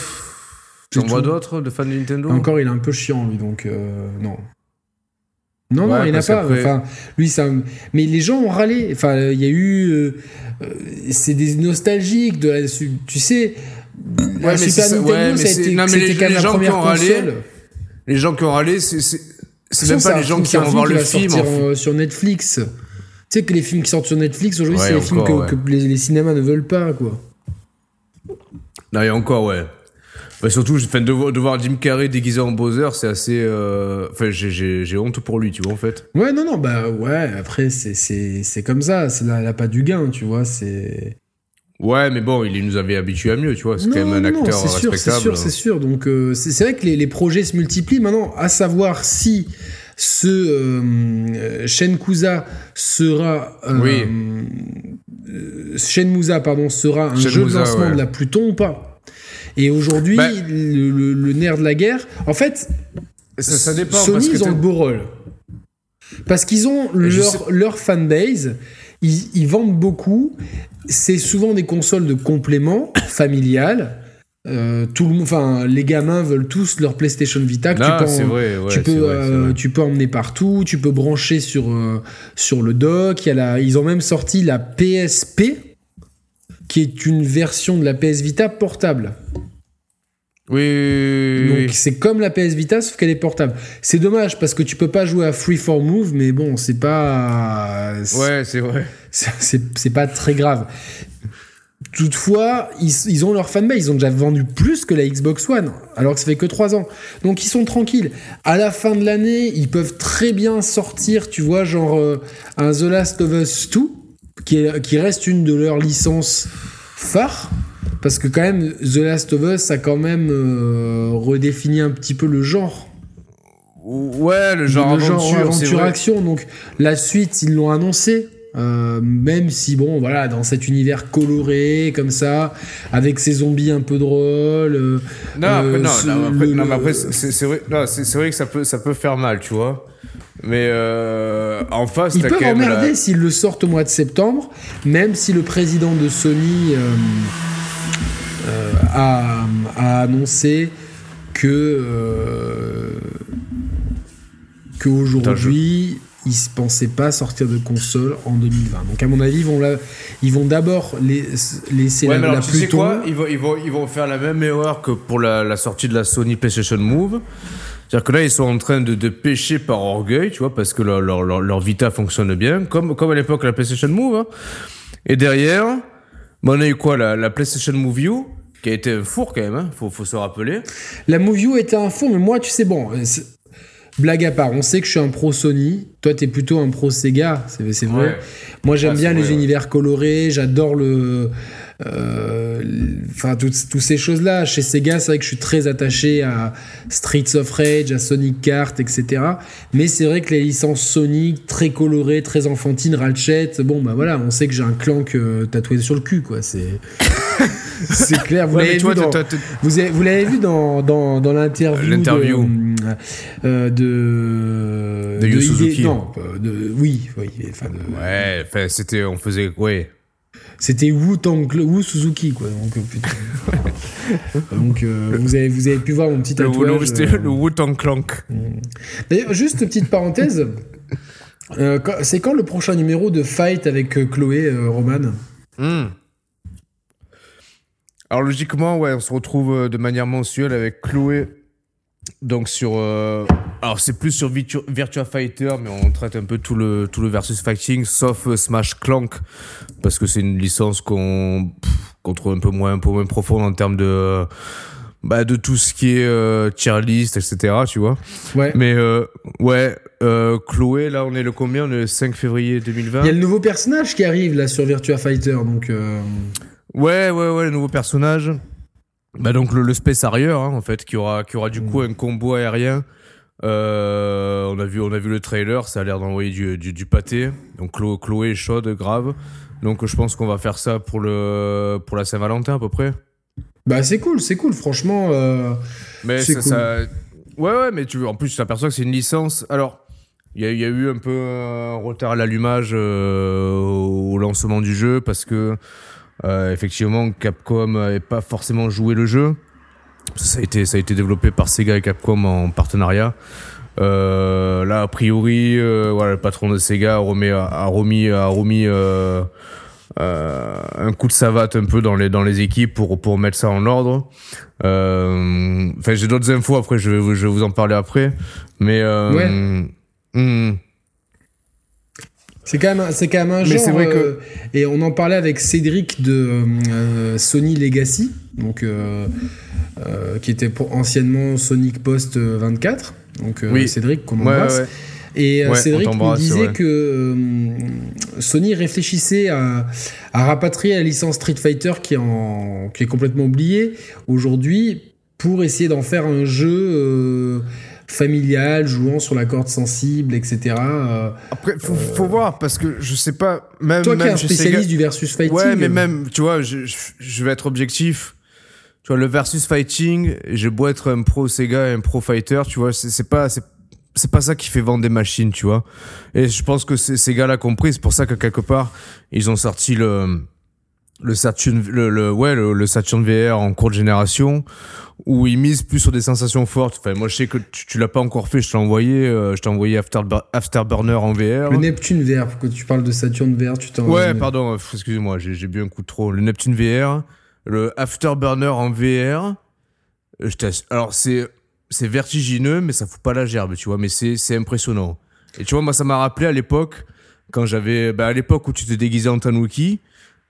Tu en vois d'autres de fans de Nintendo? Encore, il est un peu chiant, lui, donc euh, non. Non, non, il n'a pas. Enfin, lui, ça. Mais les gens ont râlé. Enfin, il y a eu. Euh, euh, c'est des nostalgiques de la. Tu sais. Ouais, Super Nintendo, ouais, ça a été. Non, mais les, les gens qui ont râlé. Les gens qui ont râlé, c'est. C'est même pas les gens qui vont voir le film. En... Sur Netflix. Tu sais que les films qui sortent sur Netflix aujourd'hui, c'est les films que, les, cinémas ne veulent pas, quoi. Non, et encore, ouais. Bah, surtout, de, de, voir Jim Carrey déguisé en Bowser, c'est assez. Euh, enfin, j'ai honte pour lui, tu vois, en fait. Ouais, non, non, bah ouais, après, c'est comme ça. C'est la, pas du gain, tu vois, c'est. Ouais, mais bon, il nous avait habitués à mieux, tu vois. C'est quand même un acteur respectable. C'est sûr, c'est sûr. Donc, euh, c'est vrai que les, les, projets se multiplient. Maintenant, à savoir si ce euh, Shenkuza sera euh, oui. Euh, Shenmue pardon sera un jeu de lancement de la Pluton ou pas. Et aujourd'hui bah- le, nerf de la guerre en fait ça, dépend Sony ils ont le beau rôle parce qu'ils ont leur, leur fanbase ils, ils vendent beaucoup. C'est souvent des consoles de complément familiales euh, tout le enfin, les gamins veulent tous leur PlayStation Vita que tu, peux, tu, peux euh, tu peux emmener partout, tu peux brancher sur, euh, sur le dock. Il y a la, ils ont même sorti la PSP, qui est une version de la PS Vita portable. Oui. Donc c'est comme la PS Vita sauf qu'elle est portable. C'est dommage parce que tu peux pas jouer à Free for Move, mais bon, c'est pas. Ouais, c'est vrai. C'est pas très grave. Toutefois, ils, ont leur fanbase, ils ont déjà vendu plus que la Xbox One, alors que ça fait que 3 ans. Donc ils sont tranquilles. À la fin de l'année, ils peuvent très bien sortir, tu vois, genre euh, un The Last of Us 2, qui, qui reste une de leurs licences phares. Parce que quand même, The Last of Us a quand même euh, redéfini un petit peu le genre. Ouais, le genre, le aventure, aventure action. Donc la suite, ils l'ont annoncé. Euh, même si bon voilà dans cet univers coloré comme ça avec ces zombies un peu drôles euh, non, après, non, non, mais après c'est vrai, vrai que ça peut ça peut faire mal tu vois. Mais euh, en face ils peuvent emmerder s'ils le sortent au mois de septembre même si le président de Sony a, a, annoncé que qu'aujourd'hui ils ne pensaient pas sortir de console en 2020. Donc à mon avis, ils vont, ils vont d'abord laisser ouais, la, alors, tu sais quoi? Ils vont, ils, vont, ils vont faire la même erreur que pour la, sortie de la Sony PlayStation Move. C'est-à-dire que là, ils sont en train de, de pêcher par orgueil, tu vois, parce que leur, leur, leur, Vita fonctionne bien, comme, comme à l'époque la PlayStation Move. Hein. Et derrière, on a eu quoi la, la PlayStation Move U qui a été un four quand même, hein, faut, faut se rappeler. La Move U était un four, mais moi, tu sais, bon, blague à part, on sait que je suis un pro Sony. Toi, t'es plutôt un pro Sega, c'est vrai. Moi, j'aime bien les univers colorés. J'adore le. Euh, enfin, toutes, ces choses-là. Chez Sega, c'est vrai que je suis très attaché à Streets of Rage, à Sonic Kart, etc. Mais c'est vrai que les licences Sonic, très colorées, très enfantines, Ratchet, bon, bah voilà, on sait que j'ai un clank euh, tatoué sur le cul, quoi. C'est. c'est clair. Vous l'avez vu, dans, vous, l'avez vu dans, dans, dans l'interview de, euh, de, de, Suzuki. non, de, oui, oui. Enfin de, ouais, enfin, c'était, on faisait, ouais. C'était Wu, Tang, Wu Suzuki, quoi. Donc, euh, donc euh, vous, avez, vous avez pu voir mon petit tatouage. C'était le, Wu Tang Clank. Mm. D'ailleurs, juste une petite parenthèse. c'est quand le prochain numéro de Fight avec Chloé Roman? Mm. Alors logiquement, ouais, on se retrouve euh, de manière mensuelle avec Chloé. Donc sur, euh, alors c'est plus sur Virtua Fighter, mais on traite un peu tout le tout le versus fighting, sauf euh, Smash Clank, parce que c'est une licence qu'on qu'on trouve un peu moins un peu moins profonde en termes de bah, de tout ce qui est euh, tier list, etc. Tu vois. Ouais. Mais euh, ouais, euh, Chloé, là, on est le combien? On est le 5 février 2020. Il y a le nouveau personnage qui arrive là sur Virtua Fighter, donc. Ouais, ouais, ouais, le nouveau personnage. Bah donc le, le Space Harrier, hein, en fait, qui aura, qui aura du coup un combo aérien. Euh, on a vu, on a vu le trailer, ça a l'air d'envoyer du, du, du pâté. Donc Chlo- Chloé est chaude, grave. Donc je pense qu'on va faire ça pour le, pour la Saint-Valentin à peu près. Bah c'est cool, c'est cool, franchement. euh, Mais ça, cool. ça- ouais, ouais, mais tu en plus tu t'aperçois que c'est une licence. Alors, il y, a- il y a eu un peu un retard à l'allumage euh, au lancement du jeu parce que effectivement Capcom n'avait pas forcément joué le jeu. Ça a été ça a été développé par Sega et Capcom en partenariat. Euh, là, a priori, euh, voilà, le patron de Sega a remis, a remis, a remis euh, euh, un coup de savate un peu dans les dans les équipes pour pour mettre ça en ordre. Euh, Enfin, j'ai d'autres infos après, je vais, vous- je vais vous en parler après. Mais euh, Ouais. hmm, C'est quand même, un- c'est quand même un Mais genre. c'est vrai que- euh, et on en parlait avec Cédric de euh, Sony Legacy, donc euh, qui était pour- anciennement Sonic Post 24. Donc Oui. Cédric qu'on ouais, embrasse. ouais. Et Ouais, Cédric nous disait que Sony réfléchissait à, à rapatrier la licence Street Fighter qui est, en, qui est complètement oubliée aujourd'hui pour essayer d'en faire un jeu familial, jouant sur la corde sensible, etc. Euh, Après, faut, faut voir parce que je sais pas. Même, toi qui es un Sega- spécialiste du versus fighting. Ouais, mais euh, même, tu vois, je, vais être objectif. Tu vois, le versus fighting, j'ai beau être un pro Sega et un pro fighter, tu vois, c'est pas, c'est pas ça qui fait vendre des machines, tu vois. Et je pense que ces ces gars l'ont compris, c'est pour ça que quelque part, ils ont sorti le, le Saturn, le, le- ouais, le, le Saturn VR en cours de génération, où ils misent plus sur des sensations fortes. Enfin, moi, je sais que tu, tu l'as pas encore fait, je t'ai envoyé, euh, je t'ai envoyé Afterburner, en VR. Le Neptune VR, pourquoi tu parles de Saturn VR, tu t'en Ouais, pardon, euh, excusez-moi, j'ai bu un coup de trop. Le Neptune VR, le Afterburner en VR. euh, je Alors, c'est c'est vertigineux, mais ça fout pas la gerbe, tu vois, mais c'est c'est impressionnant. Et tu vois, moi, ça m'a rappelé à l'époque, quand j'avais. Bah, à l'époque où tu te déguisais en Tanuki.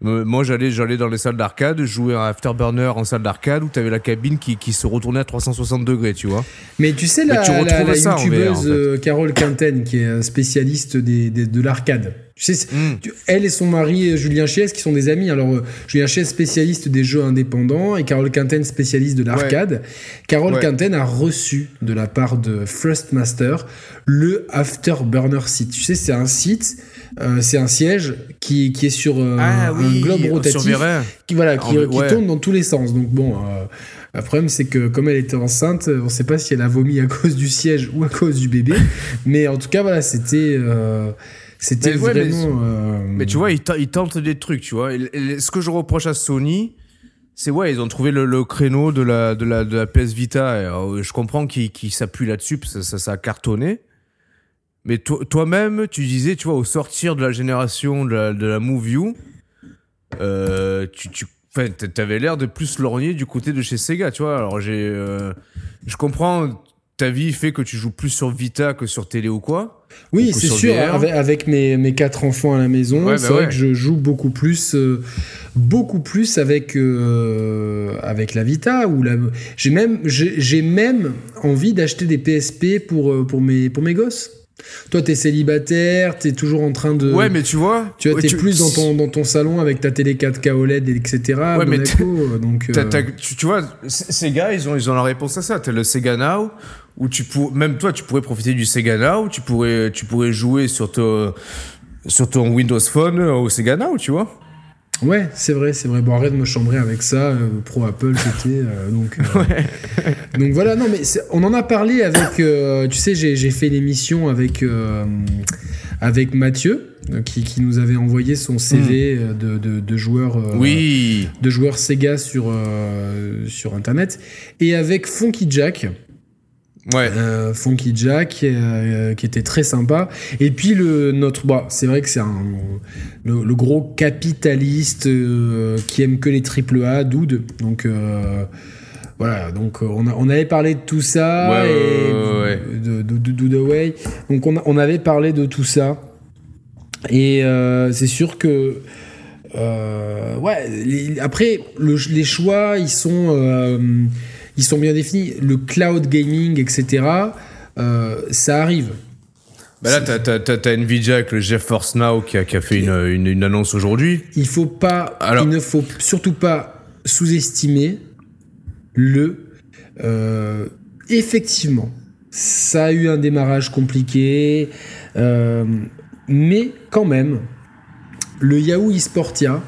Moi, j'allais, j'allais dans les salles d'arcade, jouer à Afterburner en salle d'arcade où t'avais la cabine qui, qui se retournait à 360 degrés, tu vois. Mais tu sais, la, tu la- la youtubeuse en fait. euh, Carole Quinten, qui est spécialiste des, des- de l'arcade. Tu sais, Mm. tu- elle et son mari euh, Julien Chies, qui sont des amis. Alors, euh, Julien Chies, spécialiste des jeux indépendants, et Carole Quinten, spécialiste de l'arcade. Carole Ouais. Quinten a reçu de la part de Thrustmaster le Afterburner site. Tu sais, c'est un site, euh, c'est un siège qui, qui est sur euh, un globe rotatif qui voilà qui, En- qui ouais. tourne dans tous les sens donc bon euh, le problème c'est que comme elle était enceinte on sait pas si elle a vomi à cause du siège ou à cause du bébé mais en tout cas voilà c'était euh, c'était ouais, vraiment euh, Mais tu vois, ils, te- ils tentent des trucs, tu vois. Et- et ce que je reproche à Sony, c'est ouais, ils ont trouvé le, le créneau de la, de, la, de la PS Vita. Et, euh, je comprends qu'ils s'appuient là-dessus, parce que ça, ça a cartonné. Mais toi- toi-même, tu disais, tu vois, au sortir de la génération de la, de la Move You, euh, tu, tu t'avais l'air de plus lorgner du côté de chez Sega, tu vois. Alors j'ai, euh, je comprends, ta vie fait que tu joues plus sur Vita que sur télé ou quoi. oui Ou c'est sûr avec, avec mes, mes quatre enfants à la maison Ouais, c'est bah vrai ouais. que je joue beaucoup plus euh, beaucoup plus avec euh, avec la Vita ou la j'ai même j'ai même envie d'acheter des PSP pour pour mes pour mes gosses toi t'es célibataire t'es toujours en train de ouais, mais tu vois, Euh, Tu vois, t'es tu- plus dans ton, dans ton salon avec ta télé 4K OLED, etc. Ouais, mais Monaco, euh, donc. T'as- euh, t'as- tu, tu vois, ces gars, ils ont, ils ont la réponse à ça. T'as le Sega Now, où tu pour, même toi, tu pourrais profiter du Sega Now, tu pourrais, tu pourrais jouer sur ton, sur ton Windows Phone au Sega Now, tu vois. Ouais, c'est vrai, c'est vrai. Bon, arrête de me chambrer avec ça. euh, Pro Apple, c'était. euh, donc, euh, donc voilà, non, mais on en a parlé avec. tu sais, j'ai fait une émission avec, avec Mathieu, qui, qui nous avait envoyé son CV euh, de, de, de joueur. Oui. de joueurs Sega sur, sur Internet. Et avec Funky Jack. Ouais. Euh, Funky Jack euh, qui était très sympa. Et puis le notre bah, c'est vrai que c'est un le, le gros capitaliste euh, qui aime que les triple A Dude. Donc euh, voilà. Donc euh, on, a- on avait parlé de tout ça Ouais, ouais, de, de, donc on, avait parlé de tout ça. Et euh, c'est sûr que euh, ouais les- après le- les choix ils sont euh, ils sont bien définis. Le cloud gaming, etc., euh, ça arrive. Bah là, t'as, Nvidia avec le GeForce Now qui a, qui a fait une, une, une annonce aujourd'hui. Il faut pas, Alors- il ne faut surtout pas sous-estimer le. euh, effectivement, ça a eu un démarrage compliqué, euh, mais quand même, le Yahoo eSportia,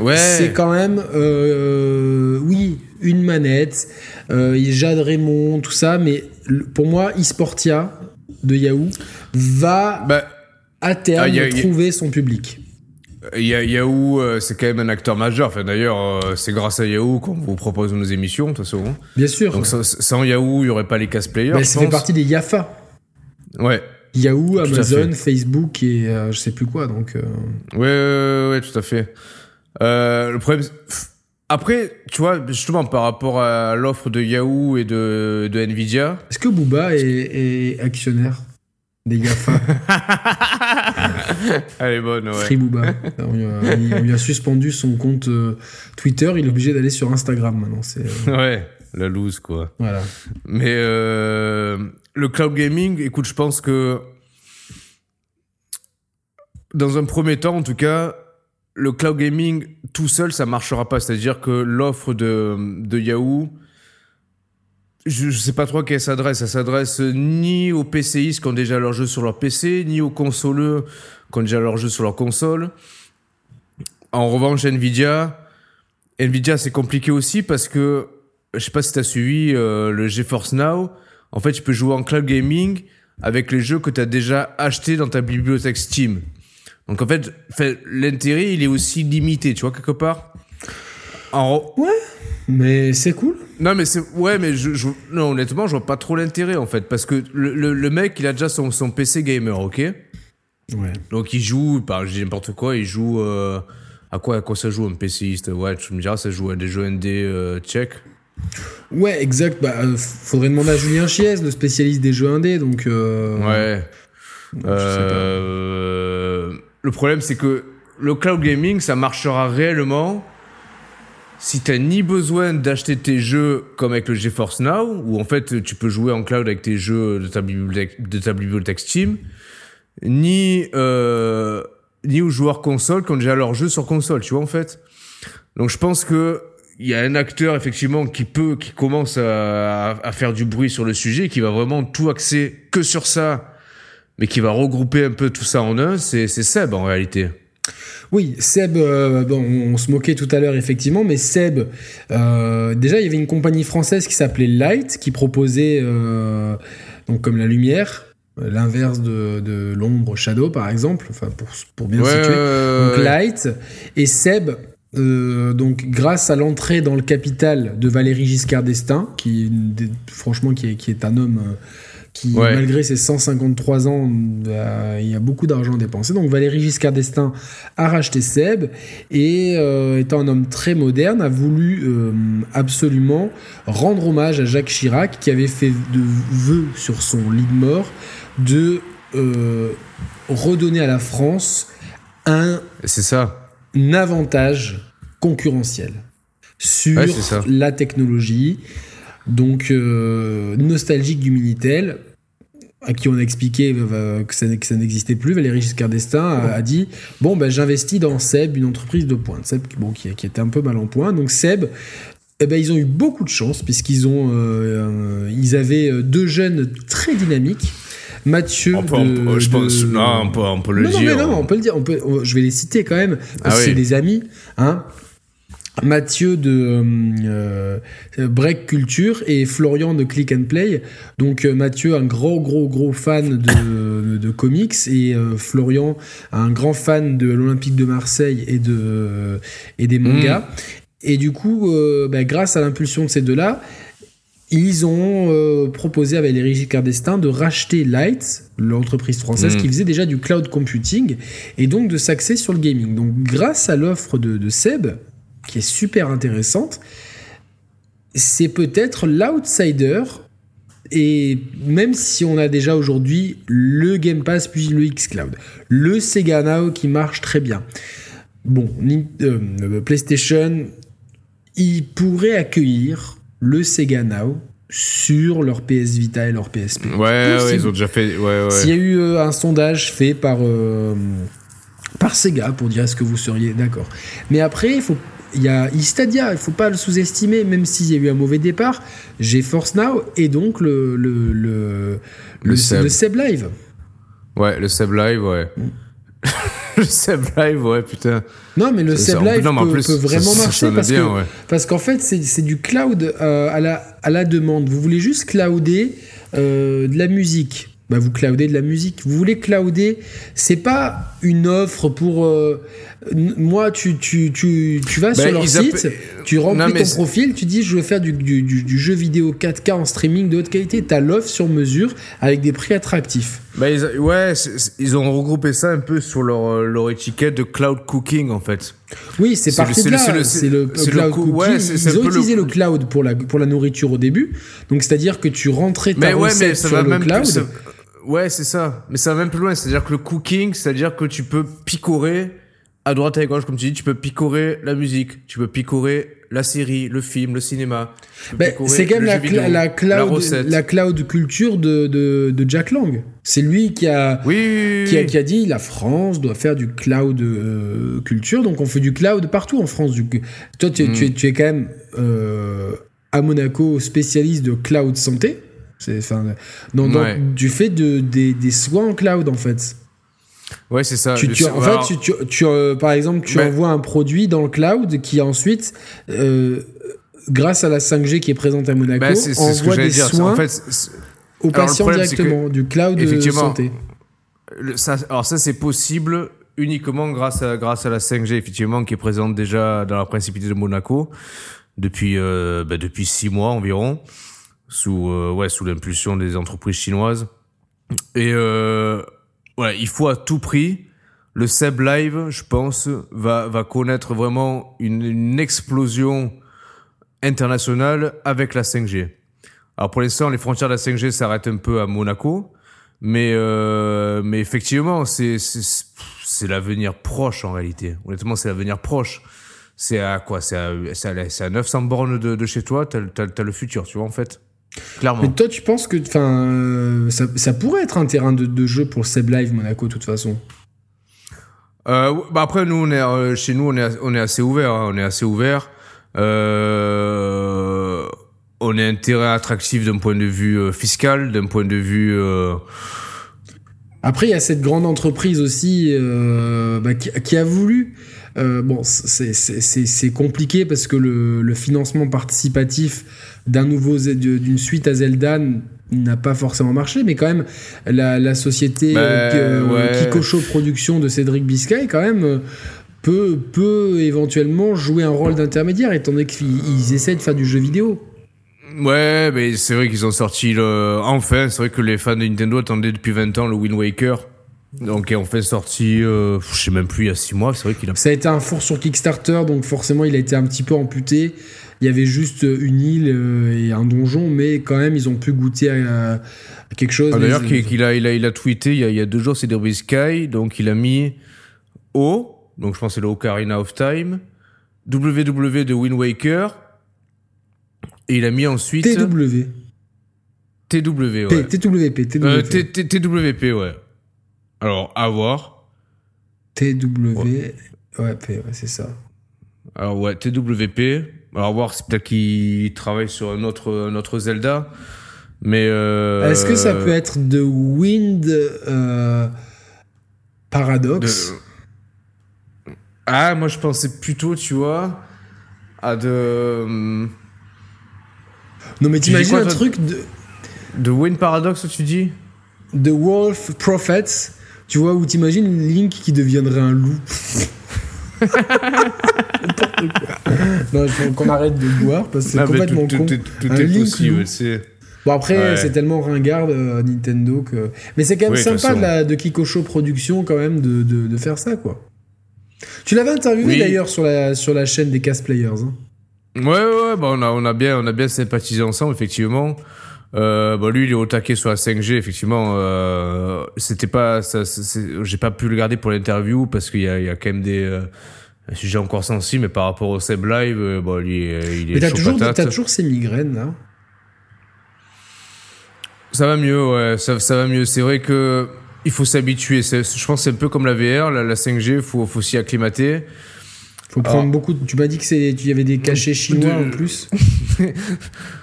Ouais. c'est quand même, euh, oui, une manette. Euh, Jade Raymond, tout ça, mais pour moi, eSportia de Yahoo va Bah, à terme Ah, y a- y a- trouver son public. Ya- Yahoo, euh, c'est quand même un acteur majeur. Enfin, d'ailleurs, euh, c'est grâce à Yahoo qu'on vous propose nos émissions, de toute façon. Bien sûr. Donc, sans, sans Yahoo, il n'y aurait pas les casse players. Bah, ça fait pense. partie des YAFA. Ouais. Yahoo, Amazon, fait. Facebook et euh, je sais plus quoi. Donc, euh, Ouais, ouais, ouais, ouais, tout à fait. Euh, le problème, après, tu vois, justement, par rapport à l'offre de Yahoo et de, de Nvidia, est-ce que Booba est, est actionnaire des YAFA elle est bonne, ouais. Free Booba. on, lui a, on lui a suspendu son compte euh, Twitter. Il est obligé d'aller sur Instagram maintenant. C'est euh, Ouais, la loose, quoi. voilà. Mais euh, le cloud gaming, écoute, je pense que dans un premier temps, en tout cas, le cloud gaming tout seul, ça marchera pas. C'est-à-dire que l'offre de, de Yahoo, je, je sais pas trop à qui elle s'adresse. Elle s'adresse ni aux PCistes qui ont déjà leur jeu sur leur PC, ni aux consoleux qui ont déjà leur jeu sur leur console. En revanche, Nvidia, Nvidia, c'est compliqué aussi parce que je sais pas si tu as suivi euh, le GeForce Now. En fait, tu peux jouer en cloud gaming avec les jeux que tu as déjà achetés dans ta bibliothèque Steam. Donc en fait, fait, l'intérêt, il est aussi limité, tu vois, quelque part. En... Mais c'est cool. Non, mais c'est. Ouais, mais je, je- non, honnêtement, je vois pas trop l'intérêt, en fait. Parce que le, le, le mec, il a déjà son, son PC gamer, ok? Ouais. Donc, il joue, bah, je dis n'importe quoi, il joue. euh, à quoi, à quoi ça joue un PCiste Ouais, tu me diras, ça joue à des jeux ND euh, tchèques. Ouais, exact. Bah, euh, faudrait demander à Julien Chiez, le spécialiste des jeux indés. Donc, euh, Ouais. je sais pas. Le problème, c'est que le cloud gaming, ça marchera réellement si t'as ni besoin d'acheter tes jeux comme avec le GeForce Now, où en fait tu peux jouer en cloud avec tes jeux de ta bibliothèque, de ta bibliothèque Steam, ni, euh, ni aux joueurs console qui ont déjà leurs jeux sur console, tu vois en fait. Donc je pense que il y a un acteur effectivement qui peut, qui commence à faire du bruit sur le sujet, qui va vraiment tout axer que sur ça, mais qui va regrouper un peu tout ça en un, c'est Seb en réalité. Oui, Seb, euh, bon, on se moquait tout à l'heure effectivement, mais Seb, euh, déjà il y avait une compagnie française qui s'appelait Light, qui proposait, euh, donc comme la lumière, l'inverse de, de l'ombre Shadow par exemple, enfin pour, pour bien Ouais, situer. Donc. Light et Seb, euh, donc grâce à l'entrée dans le capital de Valéry Giscard d'Estaing, qui franchement qui est, qui est un homme qui Ouais. malgré ses 153 ans, euh, il y a beaucoup d'argent dépensé. Donc Valéry Giscard d'Estaing a racheté Seb et euh, étant un homme très moderne, a voulu euh, absolument rendre hommage à Jacques Chirac qui avait fait de vœux sur son lit de mort de euh, redonner à la France un C'est ça. un avantage concurrentiel sur Ouais, la technologie. Donc, euh, nostalgique du Minitel, à qui on a expliqué euh, que ça, que ça n'existait plus, Valéry Giscard d'Estaing a, a dit Bon, ben, j'investis dans Seb, une entreprise de pointe. Seb, qui- bon, qui, qui était un peu mal en point. Donc, Seb, eh ben, ils ont eu beaucoup de chance, puisqu'ils ont, euh, euh, ils avaient euh, deux jeunes très dynamiques. Mathieu, On peut- on de- peut- je pense, de- non, on peut, on peut le non, non, dire. mais non, on peut le dire. On peut, on- je vais les citer quand même. Parce Ah que c'est oui. des amis. Hein. Mathieu de euh, Break Culture et Florian de Click and Play. Donc euh, Mathieu, un gros, gros, gros fan de, de comics et euh, Florian, un grand fan de l'Olympique de Marseille et, de, et des mangas. Et du coup, euh, bah, grâce à l'impulsion de ces deux-là, ils ont euh, proposé à Valéry Giscard de racheter Light, l'entreprise française Mm. qui faisait déjà du cloud computing, et donc de s'axer sur le gaming. Donc grâce à l'offre de, de Seb, qui est super intéressante, c'est peut-être l'outsider. Et même si on a déjà aujourd'hui le Game Pass puis le xCloud, le Sega Now qui marche très bien. Bon, Nin- euh, PlayStation, il pourrait accueillir le Sega Now sur leur PS Vita et leur PSP. Ouais, ouais ils ont déjà fait. Ouais, ouais. S'il y a eu euh, un sondage fait par, euh, par Sega pour dire est-ce que vous seriez d'accord. Mais après, il faut. Il y a Stadia, il faut pas le sous-estimer, même s'il y a eu un mauvais départ. J'ai Force Now et donc le, le, le, le, Seb. Live. Ouais, le Seb Live, ouais. Mm. le Seb Live, ouais, putain. Non, mais le Seb Live peut, vraiment marcher parce que parce qu'en fait, c'est du cloud euh, à, la, à la demande. Vous voulez juste clouder euh, de la musique. Bah, vous cloudez de la musique. Vous voulez clouder, c'est pas une offre pour. Euh, moi, tu, tu, tu, tu vas bah, sur leur site, tu remplis ton profil, tu dis je veux faire du, du, du, jeu vidéo 4K en streaming de haute qualité. Tu as l'offre sur mesure avec des prix attractifs. Bah, ils, ouais, ils ont regroupé ça un peu sur leur, euh, leur étiquette de cloud cooking en fait. Oui, c'est parti de là. C'est le, cloud cooking. Ouais, ils ont utilisé le... cloud pour la, pour la nourriture au début. Donc, c'est-à-dire que tu rentrais ta mais recette sur le même cloud. Ouais, c'est ça. Mais ça va même plus loin. C'est-à-dire que le cooking, c'est-à-dire que tu peux picorer à droite et à gauche, comme tu dis, tu peux picorer la musique, tu peux picorer la série, le film, le cinéma. Ben, c'est quand même la, la, cloud, la, cloud culture de, de, de Jack Lang. C'est lui qui a, oui, qui a, qui a dit la France doit faire du cloud euh, culture, donc on fait du cloud partout en France. Du... Toi, tu, tu, es, mm. tu es quand même euh, à Monaco spécialiste de cloud santé. Dans, du fait de, des, des soins en cloud en fait. Ouais, c'est ça. Tu, en fait, tu, tu, euh, par exemple, tu envoies un produit dans le cloud qui ensuite, euh, grâce à la 5G qui est présente à Monaco, bah, envoie des soins aux patients directement du cloud de santé. Ça, alors ça, c'est possible uniquement grâce à, grâce à la 5G, effectivement, qui est présente déjà dans la principauté de Monaco depuis, euh, bah, depuis six mois environ, sous, ouais, sous l'impulsion des entreprises chinoises. Et il faut à tout prix. Le Seb Live, je pense, va, va connaître vraiment une, une explosion internationale avec la 5G. Alors pour l'instant, les frontières de la 5G s'arrêtent un peu à Monaco, mais euh, mais effectivement, c'est l'avenir proche en réalité. Honnêtement, c'est l'avenir proche. C'est à quoi? C'est à, à, 900 bornes de, de chez toi. T'as as, as le futur, tu vois en fait. Clairement. Mais toi, tu penses que enfin, euh, ça, ça, pourrait être un terrain de, de jeu pour le Seb Live Monaco, de toute façon? Euh, bah Après, nous, on est, euh, chez nous, on est, on est assez ouvert. Hein, on est assez ouvert. Euh, on est un terrain attractif d'un point de vue euh, fiscal, d'un point de vue. Après, il y a cette grande entreprise aussi bah, qui, qui, a voulu. Bon, c'est compliqué parce que le, le financement participatif d'un nouveau d'une suite à Zelda n'a pas forcément marché, mais quand même la, société bah, euh, Kikosho Production de Cédric Biscay quand même euh, peut, peut éventuellement jouer un rôle d'intermédiaire étant donné qu'ils essaient de faire du jeu vidéo. Ouais, mais c'est vrai qu'ils ont sorti le. Enfin, c'est vrai que les fans de Nintendo attendaient depuis 20 ans le Wind Waker. Donc, ils ont fait sorti, euh, je sais même plus, il y a 6 mois. C'est vrai qu'il a. Ça a été un four sur Kickstarter, donc forcément, il a été un petit peu amputé il y avait juste une île euh, et un donjon, mais quand même, ils ont pu goûter à, quelque chose. Ah, d'ailleurs, qu'il a, il a, il a tweeté il y a, il y a deux jours, c'est Derby Sky, donc il a mis O, donc je pense que c'est le Ocarina of Time, WW de Wind Waker, et il a mis ensuite. TW. TW, ouais. TWP, TWP. Euh, TWP, ouais. Alors, à voir. TW. Ouais, c'est ça. Alors, ouais, TWP. Alors voir, c'est peut-être qu'il travaille sur un autre, autre Zelda. Mais euh, est-ce que ça peut être de Wind euh, Paradox? Ah, moi je pensais plutôt, tu vois, à de. Non, mais t'imagines un truc de. De Wind Paradox, tu dis? The Wolf Prophets, tu vois, où t'imagines Link qui deviendrait un loup. non, il faut qu'on arrête de boire parce que c'est complètement con. Tout, est possible, Bon après c'est tellement ringard euh, Nintendo que mais c'est quand même sympa de, la, de Kikosho Production quand même de, de, de faire ça quoi. Tu l'avais interviewé d'ailleurs sur la sur la chaîne des Cast Players. Hein. Ouais ouais bah on a on a bien on a bien sympathisé ensemble effectivement. Euh, bah lui il est au taquet sur la 5G effectivement euh, c'était pas ça j'ai pas pu le garder pour l'interview parce qu'il y a il y a quand même des euh, un sujet encore sensible, mais par rapport au Seb Live, bon, il est, il est Mais t'as toujours, t'as toujours ces migraines, là Ça va mieux, ouais, ça, ça va mieux. C'est vrai que il faut s'habituer. Je pense que c'est un peu comme la VR, la, la 5G, faut, faut s'y acclimater. Faut prendre Alors- beaucoup. de- Tu m'as dit que c'est, y avait des cachets chinois De- en plus.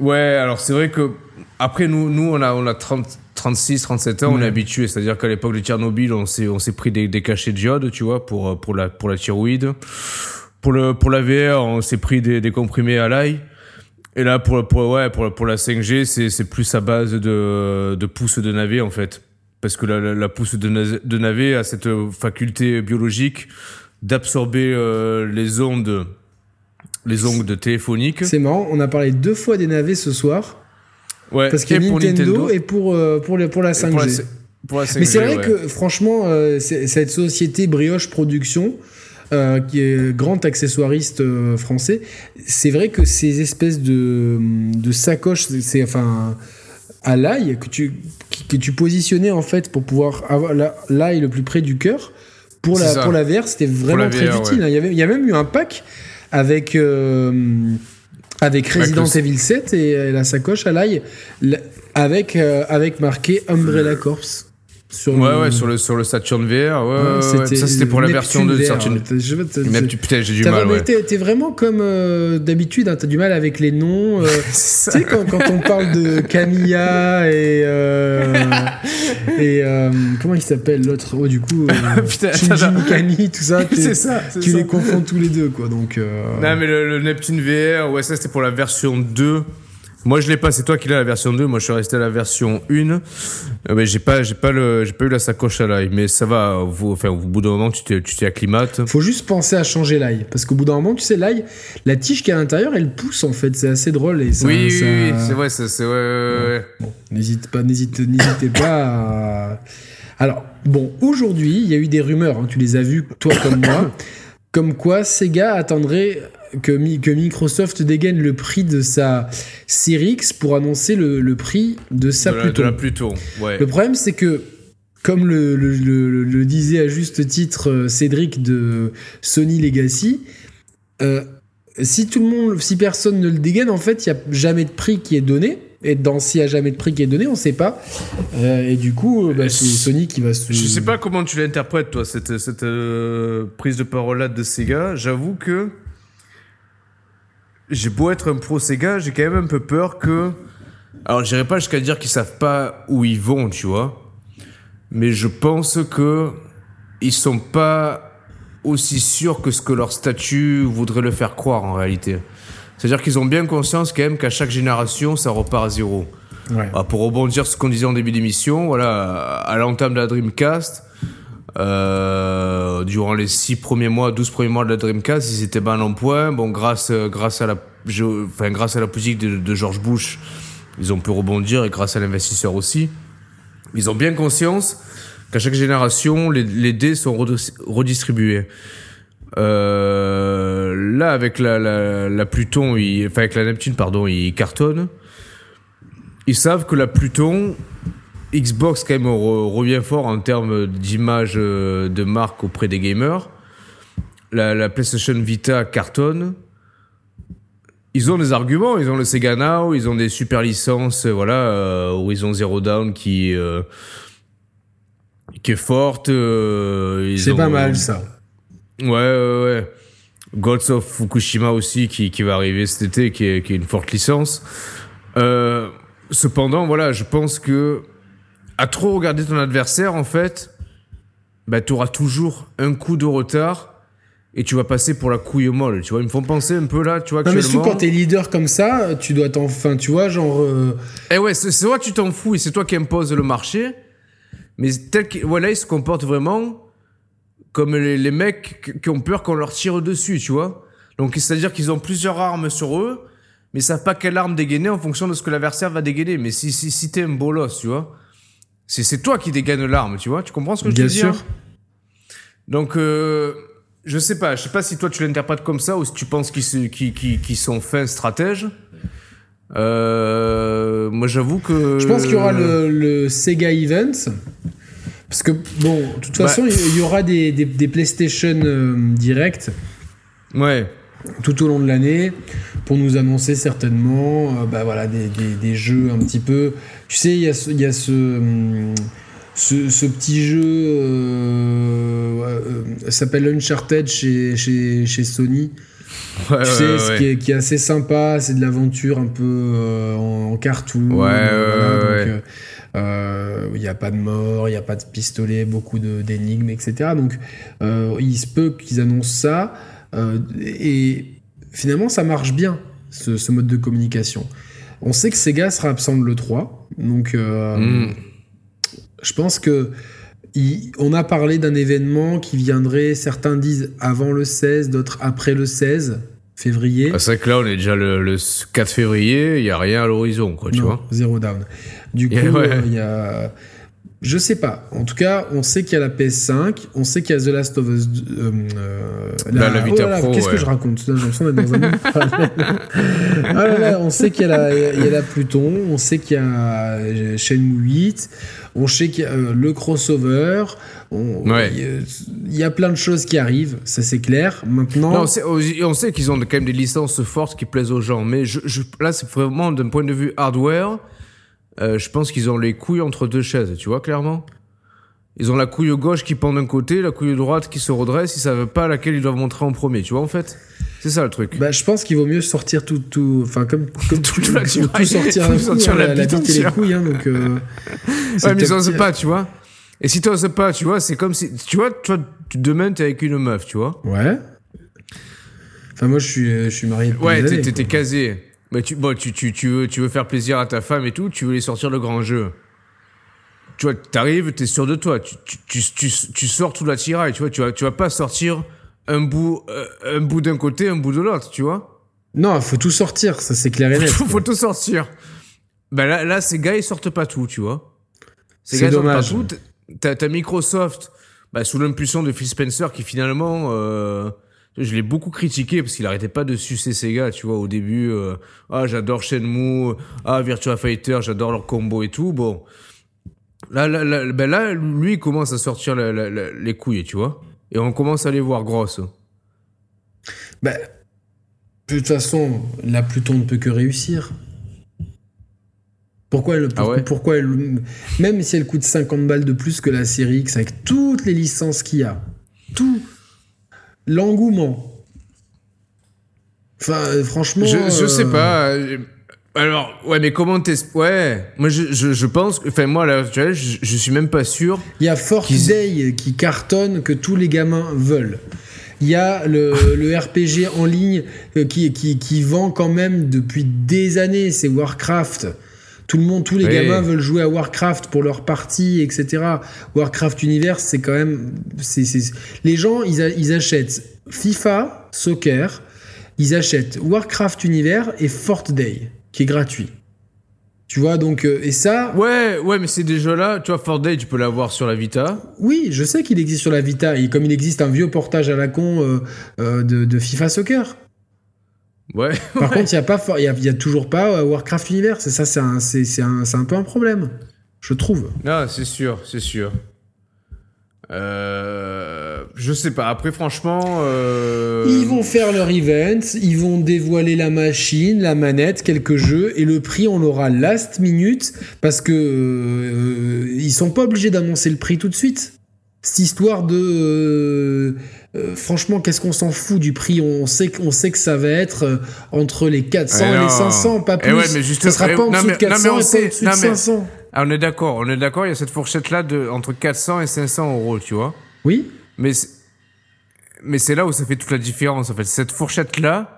Ouais, alors c'est vrai que après nous, nous on a, on a 30, 36, 37 ans, on est habitué. C'est-à-dire qu'à l'époque de Tchernobyl, on s'est, on s'est pris des, des cachets d'iode, tu vois, pour, pour la, pour la thyroïde. Pour le, pour la VR, on s'est pris des, des comprimés à l'ail. Et là, pour, pour, ouais, pour, pour la 5G, c'est, c'est plus à base de, de pousse de navet, en fait. Parce que la, la, la pousse de, de navet a cette faculté biologique d'absorber euh, les ondes, les ondes téléphoniques. C'est marrant, on a parlé deux fois des navets ce soir. Ouais, Parce qu'il y a Nintendo, et pour, euh, pour, le- pour la 5G. Pour la, pour la 5G, Mais c'est vrai ouais. que franchement, euh, cette société Brioche Production, euh, qui est grand accessoiriste français, c'est vrai que ces espèces de, de sacoches, c'est- enfin à l'ail que tu que tu positionnais en fait pour pouvoir avoir la- l'ail le plus près du cœur pour la ça. pour la VR, c'était vraiment très utile. ouais. hein. Il y avait il y a même eu un pack avec euh, avec Resident le- Evil 7 et, la sacoche à l'ail la- avec euh, avec marqué Umbrella Corps sur Ouais, le- ouais, sur le, sur le Saturn VR, ouais, Ouais, ouais, ouais. Ça, c'était pour la version Neptune 2 de VR. Saturn. Je- t'as- Neptune, putain, j'ai du mal, ouais. T'es vraiment comme euh, d'habitude, hein, t'as du mal avec les noms. euh, tu sais, quand, quand on parle de Camilla et. euh, et comment il s'appelle l'autre? Oh, du coup. Putain, Shinji. Mikami, tout ça. c'est ça, Tu ça. les confonds tous les deux, quoi. Donc. Non, mais le, le Neptune VR, ouais, ça c'était pour la version 2. Moi, je l'ai pas, c'est toi qui l'as la version 2. Moi, je suis resté à la version 1. Euh, mais j'ai pas, j'ai pas le, j'ai pas eu la sacoche à l'ail. Mais ça va, vous, enfin, au bout d'un moment, tu t'es, tu t'y acclimates. Faut juste penser à changer l'ail. Parce qu'au bout d'un moment, tu sais, l'ail, la tige qui est à l'intérieur, elle pousse en fait. C'est assez drôle. Et ça, oui, ça- oui, oui, c'est vrai, c'est, c'est, ouais, ouais, ouais. Bon, n'hésite pas, n'hésite, n'hésitez pas à... Alors, bon, aujourd'hui, il y a eu des rumeurs, hein, tu les as vues, toi comme moi, comme quoi Sega attendrait que, Mi- que Microsoft dégaine le prix de sa Series X pour annoncer le, le prix de sa de, la, Pluton. de la Pluton, ouais. Le problème, c'est que, comme le, le- le- le disait à juste titre euh, Cédric de Sony Legacy, euh, si tout le monde, si personne ne le dégaine, en fait, il n'y a jamais de prix qui est donné. Et dans s'il n'y a jamais de prix qui est donné, on ne sait pas. Euh, et du coup, bah, c'est Sony qui va se. Je sais pas comment tu l'interprètes, toi, cette, cette euh, prise de parole-là de Sega. J'avoue que j'ai beau être un pro Sega, j'ai quand même un peu peur que. Alors, j'irai pas jusqu'à dire qu'ils savent pas où ils vont, tu vois. Mais je pense que ils sont pas aussi sûrs que ce que leur statut voudrait le faire croire en réalité. C'est-à-dire qu'ils ont bien conscience quand même qu'à chaque génération, ça repart à zéro. Ouais. Ah, pour rebondir sur ce qu'on disait en début d'émission, voilà, à l'entame de la Dreamcast, euh, durant les 6 premiers mois, 12 premiers mois de la Dreamcast, ils étaient ban en point. Bon, grâce, grâce, à, la, enfin, grâce à la politique de, George Bush, ils ont pu rebondir et grâce à l'investisseur aussi. Ils ont bien conscience qu'à chaque génération, les, dés sont redis- redistribués. Euh, là, avec la, Pluton, enfin avec la Neptune, pardon, ils cartonnent. Ils savent que la Pluton, Xbox quand même re- revient fort en termes d'image euh, de marque auprès des gamers. La, la PlayStation Vita cartonne. Ils ont des arguments, ils ont le Sega Now, ils ont des super licences, euh, voilà, euh, Horizon Zero Dawn qui euh, qui est forte. euh, ils C'est ont, pas mal ça. Ouais, ouais, ouais. Gods of Fukushima aussi qui, qui va arriver cet été, qui est, qui est une forte licence. Euh, cependant, voilà, je pense que à trop regarder ton adversaire, en fait, bah, tu auras toujours un coup de retard et tu vas passer pour la couille molle. Tu vois, ils me font penser un peu là, tu vois, Non, mais surtout quand t'es leader comme ça, tu dois t'en. Enfin, tu vois, genre. euh, Eh ouais, c'est toi tu t'en fous et c'est toi qui imposes le marché. Mais tel que, voilà, ils se comportent vraiment comme les, les mecs qui- qui ont peur qu'on leur tire dessus, tu vois. Donc, c'est-à-dire qu'ils ont plusieurs armes sur eux, mais ils savent pas quelle arme dégainer en fonction de ce que l'adversaire va dégainer. Mais si, si, si t'es un bolos, tu vois, c'est c'est toi qui dégaine l'arme, tu vois. Tu comprends ce que je Bien veux dire sûr. Donc, euh, je sais pas. Je sais pas si toi tu l'interprètes comme ça ou si tu penses qu'ils qu'ils- qu'ils sont fins stratèges. Euh, moi, j'avoue que. Je pense qu'il y aura le, le Sega Event. Parce que, bon, de toute façon, Bah. il y aura des, des, des PlayStation euh, Direct Ouais. Tout au long de l'année pour nous annoncer certainement euh, bah voilà, des, des, des jeux un petit peu. Tu sais, il y a ce, il y a ce, hum, ce, ce petit jeu euh, euh, s'appelle Uncharted chez, chez, chez Sony. Ouais, tu ouais, sais, ouais, ce qui est, qui est assez sympa, c'est de l'aventure un peu euh, en, en cartoon. Ouais, ouais, donc, ouais. euh, il n'y a pas de mort, il n'y a pas de pistolet, beaucoup d'énigmes, etc. Donc, euh, il se peut qu'ils annoncent ça. Euh, et finalement, ça marche bien, ce, ce mode de communication. On sait que Sega sera absent de l'E3. Donc, euh, Mm. je pense que. il- on a parlé d'un événement qui viendrait, certains disent avant le 16, d'autres après le 16 février. Ah, c'est vrai que là, on est déjà le, le 4 février, il n'y a rien à l'horizon, quoi, tu non, vois. zéro down. Du coup, ouais. euh, il y a. Je sais pas. En tout cas, on sait qu'il y a la PS5, on sait qu'il y a The Last of Us. euh, euh, Bah, la Pro, Qu'est-ce que je raconte J'ai l'impression d'être dans un monde parallèle. Ah là là, on sait qu'il y, a la- il y a la Pluton, on sait qu'il y a euh, Shenmue 8, on sait qu'il y a euh, le crossover. on- Ouais. il y a- plein de choses qui arrivent, ça c'est clair. Maintenant, Non, on sait, qu'ils ont quand même des licences fortes qui plaisent aux gens, mais je, je- là, c'est vraiment d'un point de vue hardware, euh, je pense qu'ils ont les couilles entre deux chaises, tu vois, clairement Ils ont la couille gauche qui pend d'un côté, la couille droite qui se redresse, ils savent pas laquelle ils doivent montrer en premier, tu vois, en fait C'est ça le truc. Bah, je pense qu'il vaut mieux sortir tout, tout, enfin comme, comme tout, la tout tiraille. sortir coup, sortir la la, bite et les couilles, hein, donc. euh, ouais, mais ils osent pas, tu vois Et si t'oses pas, tu vois, c'est comme si... Tu vois, toi, demain, t'es avec une meuf, tu vois Ouais. Enfin, moi, je suis, je suis marié depuis Ouais, t'es- casé. Mais tu, bon, tu, tu, tu, veux, tu veux faire plaisir à ta femme et tout, tu veux les sortir le grand jeu. Tu vois, t'arrives, t'es sûr de toi. Tu, tu, tu, tu, tu sors tout la tiraille, tu vois. Tu vas, tu vas pas sortir un bout, euh, un bout d'un côté, un bout de l'autre, tu vois. Non, faut tout sortir, ça c'est clair et net. Faut, faut tout sortir. Ben là, là, ces gars, ils sortent pas tout, tu vois. Ces C'est gars, ils sortent dommage. pas tout. T'as Microsoft, bah, sous l'impulsion de Phil Spencer, qui finalement, euh, je l'ai beaucoup critiqué parce qu'il arrêtait pas de sucer Sega, tu vois, au début. euh, ah, j'adore Shenmue, ah, Virtua Fighter, j'adore leur combo et tout. Bon. Là, là, là, ben là, lui, il commence à sortir la- la- la- les couilles, tu vois. Et on commence à les voir grosses. Bah, de toute façon, la Pluton ne peut que réussir. Pourquoi elle, Ah ouais pourquoi elle, même si elle coûte 50 balles de plus que la série X avec toutes les licences qu'il y a, tout l'engouement. Enfin, euh, franchement, Je, je euh, sais pas. euh, Alors, ouais, mais comment t'es... Ouais, moi, je, je, je pense... Enfin, moi, à l'heure actuelle, je, je suis même pas sûr. Il y a Fort Qu'ils- Day qui cartonne que tous les gamins veulent. Il y a le, le RPG en ligne qui, qui, qui vend quand même depuis des années, c'est Warcraft. Tout le monde, tous les Oui. gamins veulent jouer à Warcraft pour leur partie, etc. Warcraft Universe, c'est quand même, c'est, c'est- les gens, ils, a- ils achètent FIFA, soccer, ils achètent Warcraft Univers et Fort Day, qui est gratuit. Tu vois, donc, euh, et ça, Ouais, ouais, mais ces deux jeux-là, tu vois, Fort Day, tu peux l'avoir sur la Vita. Oui, je sais qu'il existe sur la Vita, et comme il existe un vieux portage à la con euh, euh, de, de FIFA Soccer. Ouais. Par contre, il n'y a, pas y a, y a toujours pas euh, Warcraft Universe, et ça, c'est un, c'est, c'est un, c'est un peu un problème, je trouve. Non, c'est sûr, c'est sûr. Euh, je sais pas. Après, franchement, euh... Ils vont faire leur event, ils vont dévoiler la machine, la manette, quelques jeux, et le prix, on l'aura last minute, parce que euh, ils sont pas obligés d'annoncer le prix tout de suite. Cette histoire de... euh, franchement, qu'est-ce qu'on s'en fout du prix? On sait, qu'on sait que ça va être euh, entre les 400 Eh et les non. 500, pas Eh plus. ouais, mais juste- ça sera pas en dessous mais- de 400 non, mais on et sait- pas au-dessus de mais- 500. Ah, on est d'accord, on est d'accord. Il y a cette fourchette-là de entre 400 et 500 euros, tu vois. Oui Mais c'est- mais c'est là où ça fait toute la différence, en fait. Cette fourchette-là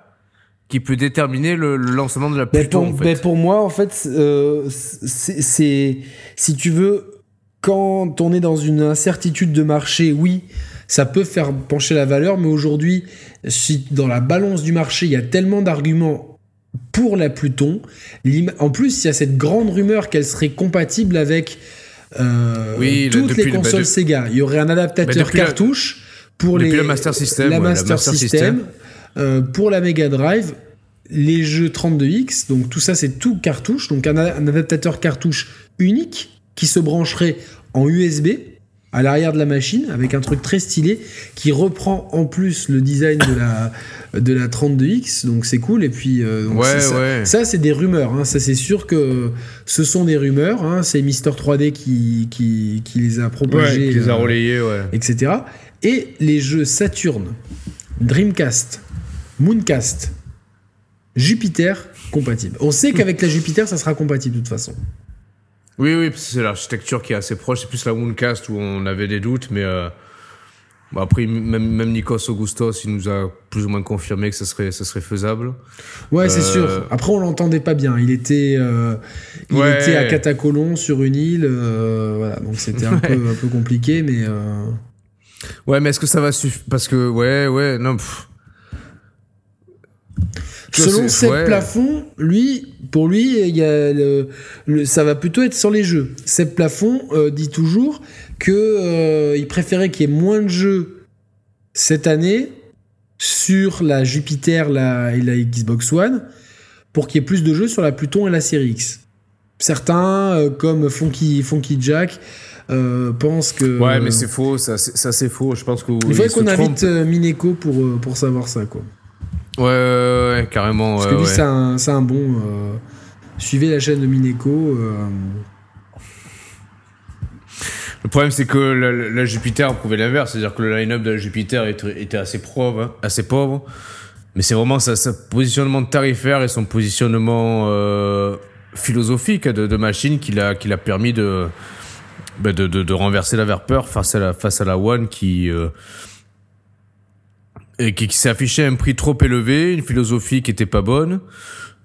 qui peut déterminer le, le lancement de la Mais Pluton, pour, en fait. mais pour moi, en fait, euh, c'est, c'est- si tu veux, quand on est dans une incertitude de marché, oui, ça peut faire pencher la valeur, mais aujourd'hui, si dans la balance du marché, il y a tellement d'arguments pour la Pluton, en plus, il y a cette grande rumeur qu'elle serait compatible avec euh, Oui, toutes les le- bah, consoles de- Sega. Il y aurait un adaptateur depuis la- cartouche pour les le Master System, la ouais, la Master, System, System. euh, pour la Mega Drive, les jeux 32X, donc tout ça c'est tout cartouche, donc un adaptateur cartouche unique qui se brancherait en USB à l'arrière de la machine avec un truc très stylé qui reprend en plus le design de la de la 32X donc c'est cool et puis euh, donc Ouais, ça, ouais. ça, c'est des rumeurs hein. ça c'est sûr que ce sont des rumeurs hein. c'est Mister 3D qui, qui, qui les a Ouais, propagés qui les a euh, relayés, ouais. etc et les jeux Saturn Dreamcast Mooncast Jupiter compatibles on sait qu'avec la Jupiter ça sera compatible de toute façon Oui, oui, c'est l'architecture qui est assez proche. C'est plus la Mooncast où on avait des doutes, mais euh, bon, après, même, même Nikos Augustos, il nous a plus ou moins confirmé que ça serait, ça serait faisable. Ouais, c'est Euh, sûr. Après, on l'entendait pas bien. Il était, euh, il Ouais. était à Catacolon sur une île. euh, voilà, donc c'était un, peu, un peu compliqué, mais. euh, Ouais, mais est-ce que ça va suffire Parce que, ouais, ouais, non. pff. Selon Seb ouais. Plafond, lui, pour lui, il y a le, le- ça va plutôt être sur les jeux. Seb Plafond euh, dit toujours que euh, il préférait qu'il y ait moins de jeux cette année sur la Jupiter la, et la Xbox One pour qu'il y ait plus de jeux sur la Pluton et la Série X. Certains, euh, comme Funky, Funky Jack, euh, pensent que. Ouais, mais c'est faux, ça, c'est- ça c'est faux. Je pense que. Il faudrait qu'on invite euh, Mineko pour, pour savoir ça, quoi. Ouais, ouais, ouais, carrément. Parce que lui, c'est un, un bon. euh, suivez la chaîne de Mineko. euh, Le problème, c'est que la, la- Jupiter prouvait l'inverse. C'est-à-dire que le line-up de la Jupiter était, était assez pauvre, hein, assez pauvre. Mais c'est vraiment sa, sa positionnement tarifaire et son positionnement euh, philosophique de, de machine qui l'a qui l'a permis de, bah, de, de, de renverser la vapeur face à la, face à la One qui, euh, et qui, qui s'est affiché à un prix trop élevé, une philosophie qui était pas bonne.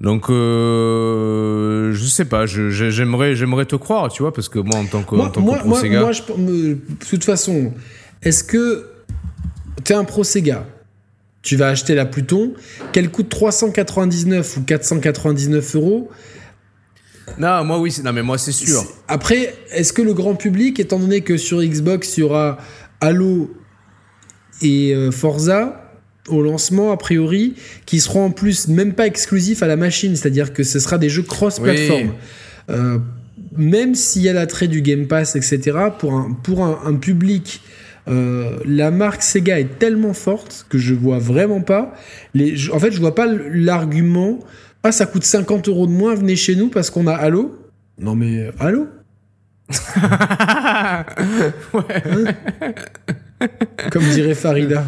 Donc, euh, je sais pas, j'aimerais, j'aimerais te croire, tu vois, parce que moi, en tant que, en Moi, tant moi, que pro Sega- moi, je, me- de toute façon, est-ce que t'es un pro Sega? Tu vas acheter la Pluton, qu'elle coûte 399 ou 499 euros? Non, moi oui, non mais moi c'est sûr. Après, est-ce que le grand public, étant donné que sur Xbox, il y aura Halo et euh, Forza au lancement, a priori, qui seront en plus même pas exclusifs à la machine, c'est-à-dire que ce sera des jeux cross-platform. Oui. Euh, même s'il y a l'attrait du Game Pass, etc., pour un, pour un, un public, euh, la marque Sega est tellement forte que je vois vraiment pas. Les, je- en fait, je vois pas l'argument. Ah, ça coûte 50 euros de moins, venez chez nous parce qu'on a Halo. Non mais Halo Comme dirait Farida.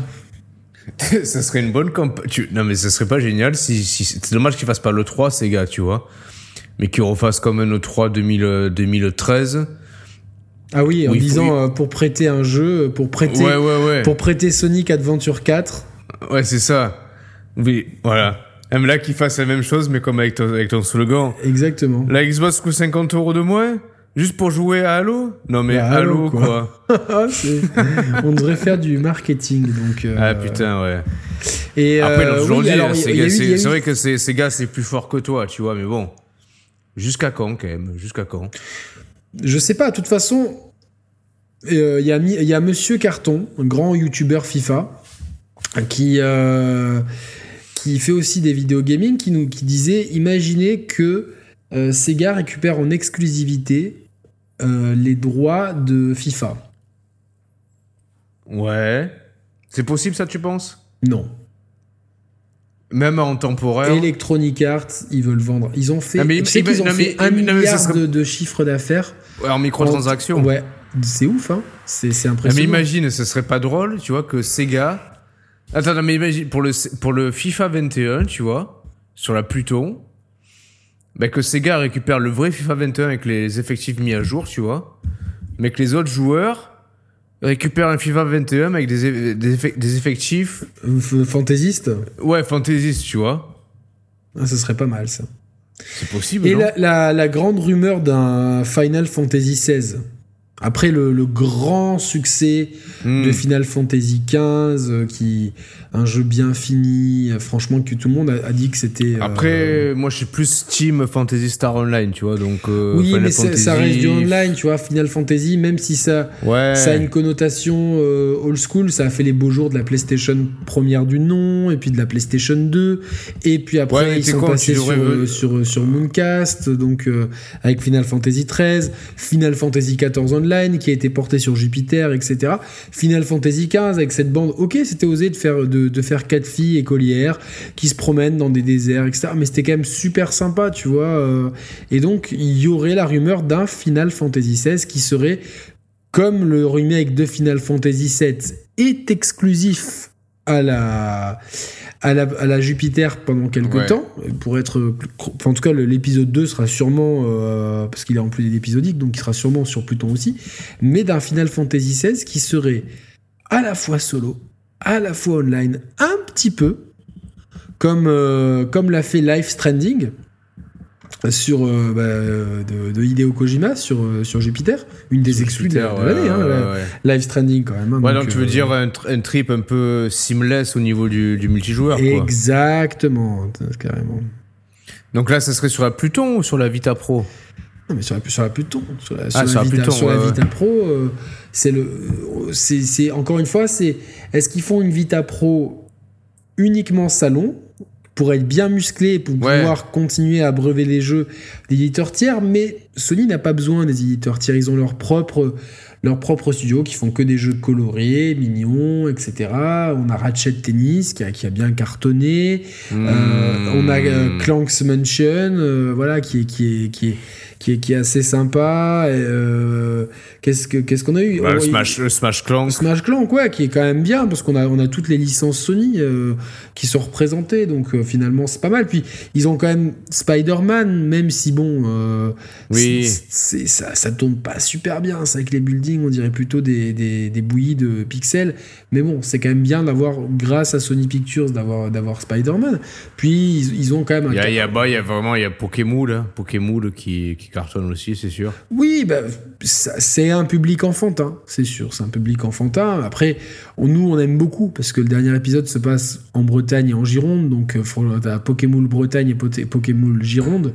ça serait une bonne campagne. Non mais ça serait pas génial si, si... c'est dommage qu'ils fassent pas le 3 ces gars, tu vois. Mais qu'ils refassent comme un 3 2000, euh, 2013. Ah oui, en Oui, disant euh, pour prêter un jeu, pour prêter, Ouais ouais ouais. pour prêter Sonic Adventure 4. Ouais, c'est ça. Oui, voilà. Même là qu'ils fassent la même chose mais comme avec ton, avec ton slogan. Exactement. La Xbox coûte 50 euros de moins? Juste pour jouer à Halo Non mais Bah, Halo, Halo, quoi. Ah, On devrait faire du marketing. Donc, euh, Ah putain ouais. Et Après, euh, aujourd'hui, oui, alors, il y a- c'est vrai que ces, ces gars, c'est plus fort que toi, tu vois, mais bon. Jusqu'à quand, quand même? Jusqu'à quand? Je sais pas, de toute façon, euh, il y, a y Monsieur Carton, un grand youtubeur FIFA, qui, euh, qui fait aussi des vidéos gaming, qui, nous, qui disait Imaginez que euh, Sega récupère en exclusivité euh, les droits de FIFA. Ouais. C'est possible, ça, tu penses? Non. Même en temporaire Electronic Arts, ils veulent vendre. Ils ont fait, Non, mais tu sais il- qu'ils ont non, mais- fait un non, milliard serait- de, de chiffre d'affaires. Ouais, En microtransactions Ouais, c'est ouf, hein. C'est Ah, mais impressionnant. imagine, ce serait pas drôle, tu vois, que Sega. Attends, non, mais imagine, pour le, pour le FIFA 21, tu vois, sur la Pluton, bah, que Sega récupère le vrai FIFA 21 avec les effectifs mis à jour, tu vois, mais que les autres joueurs récupèrent un FIFA 21 avec des, eff- des, effe- des effectifs, Euh, f- Fantaisiste, ouais, fantaisistes, tu vois. ah, ce serait pas mal, ça. C'est possible, Et non la, la- la grande rumeur d'un Final Fantasy XVI. Après le, le grand succès Hmm. de Final Fantasy XV, euh, qui un jeu bien fini, franchement que tout le monde a, a dit que c'était. euh, Après, moi, je suis plus Team Fantasy Star Online, tu vois, donc. euh, oui, Final mais ça- Fantasy... ça reste du online, tu vois. Final Fantasy, même si ça, Ouais. ça a une connotation euh, old school, ça a fait les beaux jours de la PlayStation première du nom, et puis de la PlayStation 2, et puis après Ouais, ils sont con, passés sur, sur, sur Mooncast, donc avec Final Fantasy 13, Final Fantasy 14 Online, qui a été porté sur Jupiter, etc. Final Fantasy XV avec cette bande, ok, c'était osé de faire, de, de, faire quatre filles écolières qui se promènent dans des déserts, etc. Mais c'était quand même super sympa, tu vois. Euh. et donc, il y aurait la rumeur d'un Final Fantasy XVI qui serait comme le remake de Final Fantasy VII est exclusif à la, à la, Jupiter pendant quelques temps, pour être... en tout cas, l'épisode 2 sera sûrement... Euh, parce qu'il est en plus épisodique, donc il sera sûrement sur Pluton aussi, mais d'un Final Fantasy XVI qui serait à la fois solo, à la fois online, un petit peu, comme, euh, comme l'a fait Life Stranding, sur euh, bah, de, Hideo Kojima sur euh, sur Jupiter, une des exclus de, l'année, hein, Live Stranding quand même. Hein, ouais, donc, tu veux euh, dire un, trip un peu seamless au niveau du, du multijoueur. Exactement, carrément. Donc là, ça serait sur la Pluton ou sur la Vita Pro? Non, mais sur la, sur la Pluton, sur la, ah, Vita, Pluton, sur la Vita Pro, c'est le, c'est encore une fois, c'est est-ce qu'ils font une Vita Pro uniquement salon pour être bien musclé, pour pouvoir continuer à brever les jeux d'éditeurs tiers, mais Sony n'a pas besoin des éditeurs tiers, ils ont leur propre leur propre studio qui font que des jeux colorés, mignons, etc. On a Ratchet Tennis qui a, qui a bien cartonné. Euh, on a euh, Clanks Mansion, euh, voilà, qui est, qui est, qui est, qui est, qui est assez sympa. Euh, qu'est-ce qu'on a eu? Oh, Smash, Smash Clank. Smash Clank, ouais, qui est quand même bien parce qu'on a, on a toutes les licences Sony euh, qui sont représentées, donc euh, finalement c'est pas mal. Puis ils ont quand même Spider-Man, même si bon, oui. ça, ça tourne pas super bien. C'est avec les buildings, on dirait plutôt des, des, des bouillies de pixels. Mais bon, c'est quand même bien d'avoir, grâce à Sony Pictures, d'avoir, d'avoir Spider-Man. Puis ils, ont quand même. Il y a, bah, y a vraiment il y a Pokémon, là, Pokémon qui, qui cartonne aussi, c'est sûr. Oui, bah, c'est un public enfantin, c'est sûr. C'est un public enfantin. Après, nous, on aime beaucoup parce que le dernier épisode se passe en Bretagne et en Gironde. Donc, euh, t'as Pokémon Bretagne et Pokémon Gironde.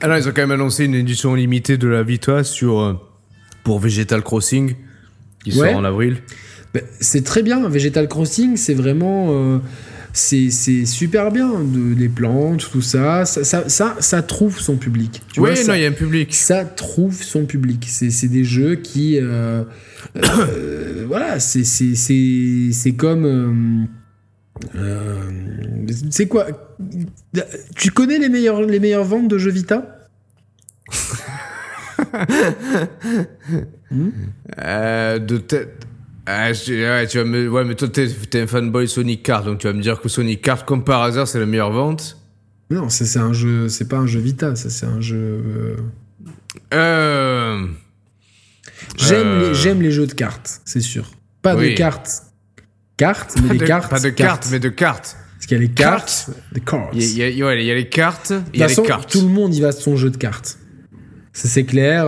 Alors, ils ont quand même annoncé une édition limitée de la Vita sur, euh, pour Vegetal Crossing qui sort en avril. Bah, c'est très bien. Vegetal Crossing, c'est vraiment. Euh, c'est super bien. De, les plantes, tout ça. Ça, ça, ça, trouve son public. Tu oui, non, il y a un public. Ça trouve son public. C'est des jeux qui. Euh, euh, voilà, c'est comme. c'est quoi? Tu connais les meilleures, les meilleures ventes de jeux Vita? Hmm? De tête. Ah, ouais, tu vas me... ouais, mais toi, t'es, es un fanboy Sonic Kart, donc tu vas me dire que Sonic Kart, comme par hasard, c'est la meilleure vente Non, c'est un jeu, c'est pas un jeu Vita, ça, c'est un jeu. Euh... euh j'aime, Les, euh. j'aime les jeux de cartes, c'est sûr. Pas de cartes, cartes, mais des cartes. Pas de cartes, mais de cartes. Parce qu'il y a les cartes, cartes. Il y, a, il y a les cartes, il y a les cartes. Tout le monde y va de son jeu de cartes. Ça, c'est clair.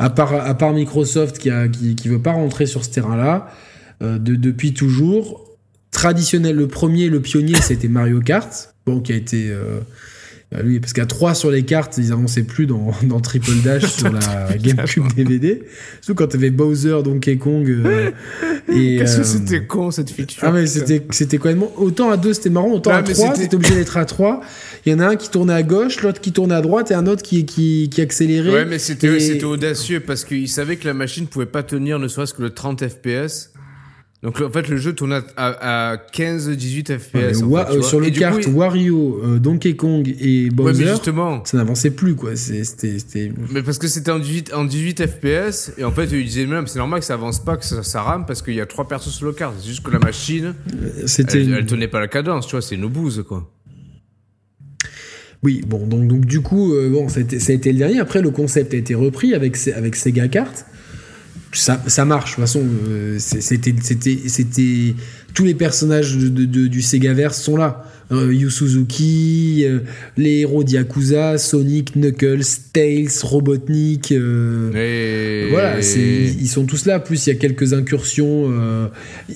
À part, Microsoft qui, qui veut pas rentrer sur ce terrain-là, euh, de, depuis toujours. Traditionnel, le premier, le pionnier, c'était Mario Kart, qui a été. Euh, bah lui, parce qu'à 3 sur les cartes, ils avançaient plus dans, dans Triple Dash sur la GameCube DVD. Surtout quand t'avais Bowser, Donkey Kong. Euh, et Qu'est-ce que c'était con cette fiction Ah, mais c'était, c'était quand même. Autant à 2 c'était marrant, autant à 3, t'étais obligé d'être à 3. Il y en a un qui tournait à gauche, l'autre qui tournait à droite et un autre qui, qui, qui accélérait. Ouais, mais c'était, c'était audacieux parce qu'il savait que la machine pouvait pas tenir ne serait-ce que le 30 FPS. Donc en fait le jeu tourne à, 15-18 FPS. Euh, sur le carte Wario, euh, Donkey Kong et Bowser, justement, ça n'avançait plus quoi. C'était, Mais parce que c'était en 18, en 18 FPS et en fait ils disaient même c'est normal que ça avance pas, que ça, rame parce qu'il y a trois persos sur le carte. C'est juste que la machine, euh, c'était elle, tenait pas la cadence, tu vois, c'est une bouse quoi. Oui, bon, donc, donc du coup, bon, ça a, été, ça a, été, le dernier. Après, le concept a été repris avec, avec Sega Kart ça, ça marche. De toute façon, euh, c'était, c'était, c'était tous les personnages de, de, du Segaverse sont là. Euh, Yu Suzuki, euh, les héros d'Yakuza, Sonic, Knuckles, Tails, Robotnik. Euh, Voilà, ils sont tous là. Plus il y a quelques incursions.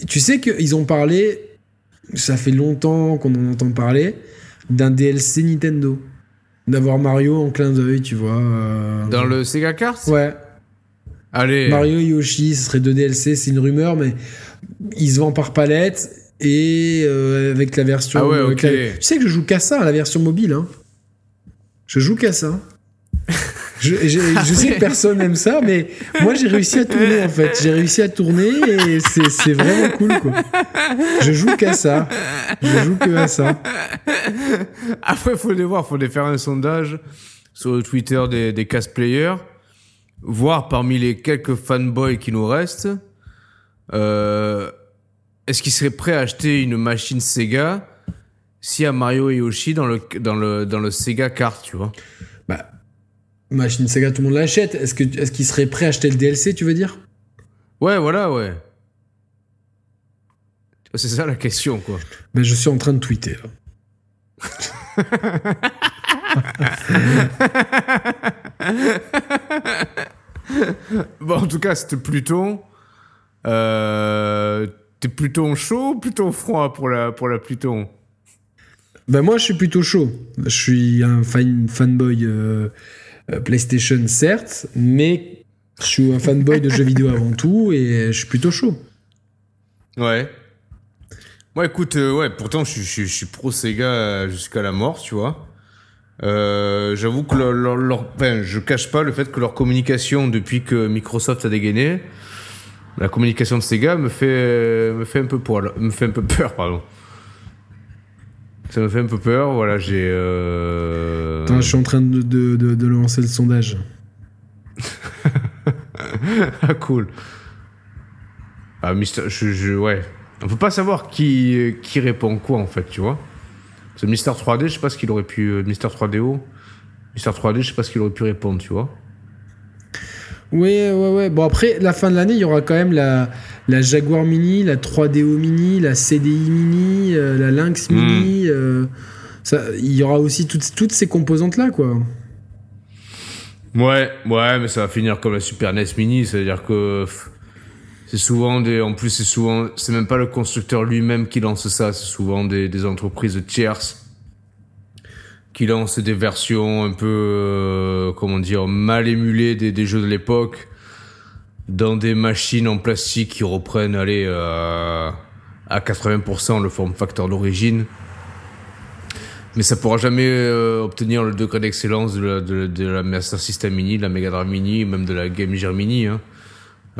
Tu sais qu'ils ont parlé, ça fait longtemps qu'on en entend parler, d'un DLC Nintendo. D'avoir Mario en clin d'œil, tu vois. Dans le Sega Kart Ouais. Allez. Mario Yoshi, ce serait deux DLC, c'est une rumeur, mais ils se vendent par palette et euh, avec la version. Ah ouais, Tu sais que je joue qu'à ça, la version mobile. Hein. Je joue qu'à ça. Je, je sais que personne n'aime ça, mais moi j'ai réussi à tourner en fait. J'ai réussi à tourner et c'est vraiment cool quoi. Je joue qu'à ça. Je joue que à ça. Après, faut les voir, faut les faire un sondage sur le Twitter des, des cast players, voir parmi les quelques fanboys qui nous restent, euh, est-ce qu'ils seraient prêts à acheter une machine Sega s'il y a Mario et Yoshi dans le, dans le, dans le Sega Kart, tu vois? Bah, machine Sega, tout le monde l'achète. Est-ce qu'ils seraient prêts à acheter le DLC, tu veux dire? Ouais, voilà, ouais. C'est ça la question, quoi. Ben, je suis en train de tweeter, là. bon, en tout cas, c'était Pluton. Euh, T'es Pluton chaud ou plutôt froid pour la, pour la Pluton? Ben moi, je suis plutôt chaud. Je suis un fan, fanboy euh, euh, PlayStation, certes, mais je suis un fanboy de jeux vidéo avant tout et je suis plutôt chaud. Ouais. Moi, écoute, euh, ouais, pourtant, je, je, je suis pro Sega jusqu'à la mort, tu vois. Euh, J'avoue que leur, leur, leur, enfin, je cache pas le fait que leur communication depuis que Microsoft a dégainé, la communication de Sega me fait me fait un peu poil, me fait un peu peur, pardon. Ça me fait un peu peur, voilà, j'ai. Euh... Attends, je suis en train de, de, de, de lancer le sondage. ah cool. Ah Mister, je, je, ouais. On peut pas savoir qui qui répond quoi en fait, tu vois. Ce Mister 3D, je sais pas ce qu'il aurait pu. Euh, Mister 3DO, Mister 3D, je sais pas ce qu'il aurait pu répondre, tu vois. Oui, ouais, ouais. Bon, après, la fin de l'année, il y aura quand même la, la Jaguar Mini, la 3DO Mini, la CDI Mini, euh, la Lynx Mini. Mm. Euh, ça, il y aura aussi toutes, toutes ces composantes-là, quoi. Ouais, ouais, mais ça va finir comme la Super NES Mini, c'est-à-dire que c'est souvent des, en plus c'est souvent, c'est même pas le constructeur lui-même qui lance ça, c'est souvent des, des entreprises tierces qui lancent des versions un peu, euh, comment dire, mal émulées des, des jeux de l'époque dans des machines en plastique qui reprennent, allez, euh, à 80% le form factor d'origine. Mais ça pourra jamais euh, obtenir le degré d'excellence de la, de, de la Master System Mini, de la Mega Drive Mini, même de la Game Gear Mini. Hein.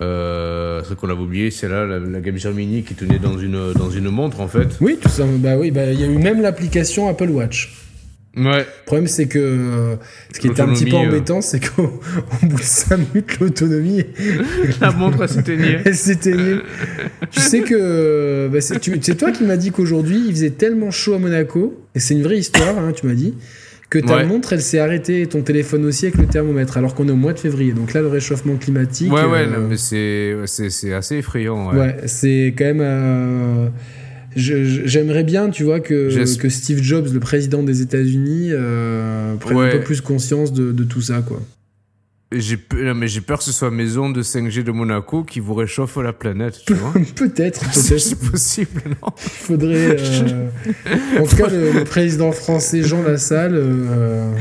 Euh, ce qu'on avait oublié, c'est là la, la Game Gear Mini qui tenait dans une dans une montre en fait. Oui, tout ça. Bah oui, bah il y a eu même l'application Apple Watch. Ouais. Le problème, c'est que euh, ce qui était un petit peu euh. embêtant, c'est qu'au au bout de 5 minutes, l'autonomie, la montre elle s'éteignait. elle s'éteignait. tu sais que bah, c'est tu- c'est toi qui m'as dit qu'aujourd'hui, il faisait tellement chaud à Monaco, et c'est une vraie histoire, hein, tu m'as dit, que ta Ouais. montre, elle s'est arrêtée, et ton téléphone aussi avec le thermomètre, alors qu'on est au mois de février. Donc là, le réchauffement climatique. Ouais ouais, euh, non, mais c'est assez effrayant. Ouais. Ouais, c'est quand même. euh, J'aimerais bien, tu vois, que, que Steve Jobs, le président des États-Unis, euh, prenne Ouais. un peu plus conscience de, de tout ça, quoi. J'ai mais j'ai peur que ce soit mes ondes de 5G de Monaco qui vous réchauffe la planète, tu vois. peut-être, c'est peut-être. c'est possible, non? Il faudrait. euh, En tout cas, le, le président français Jean Lassalle, euh,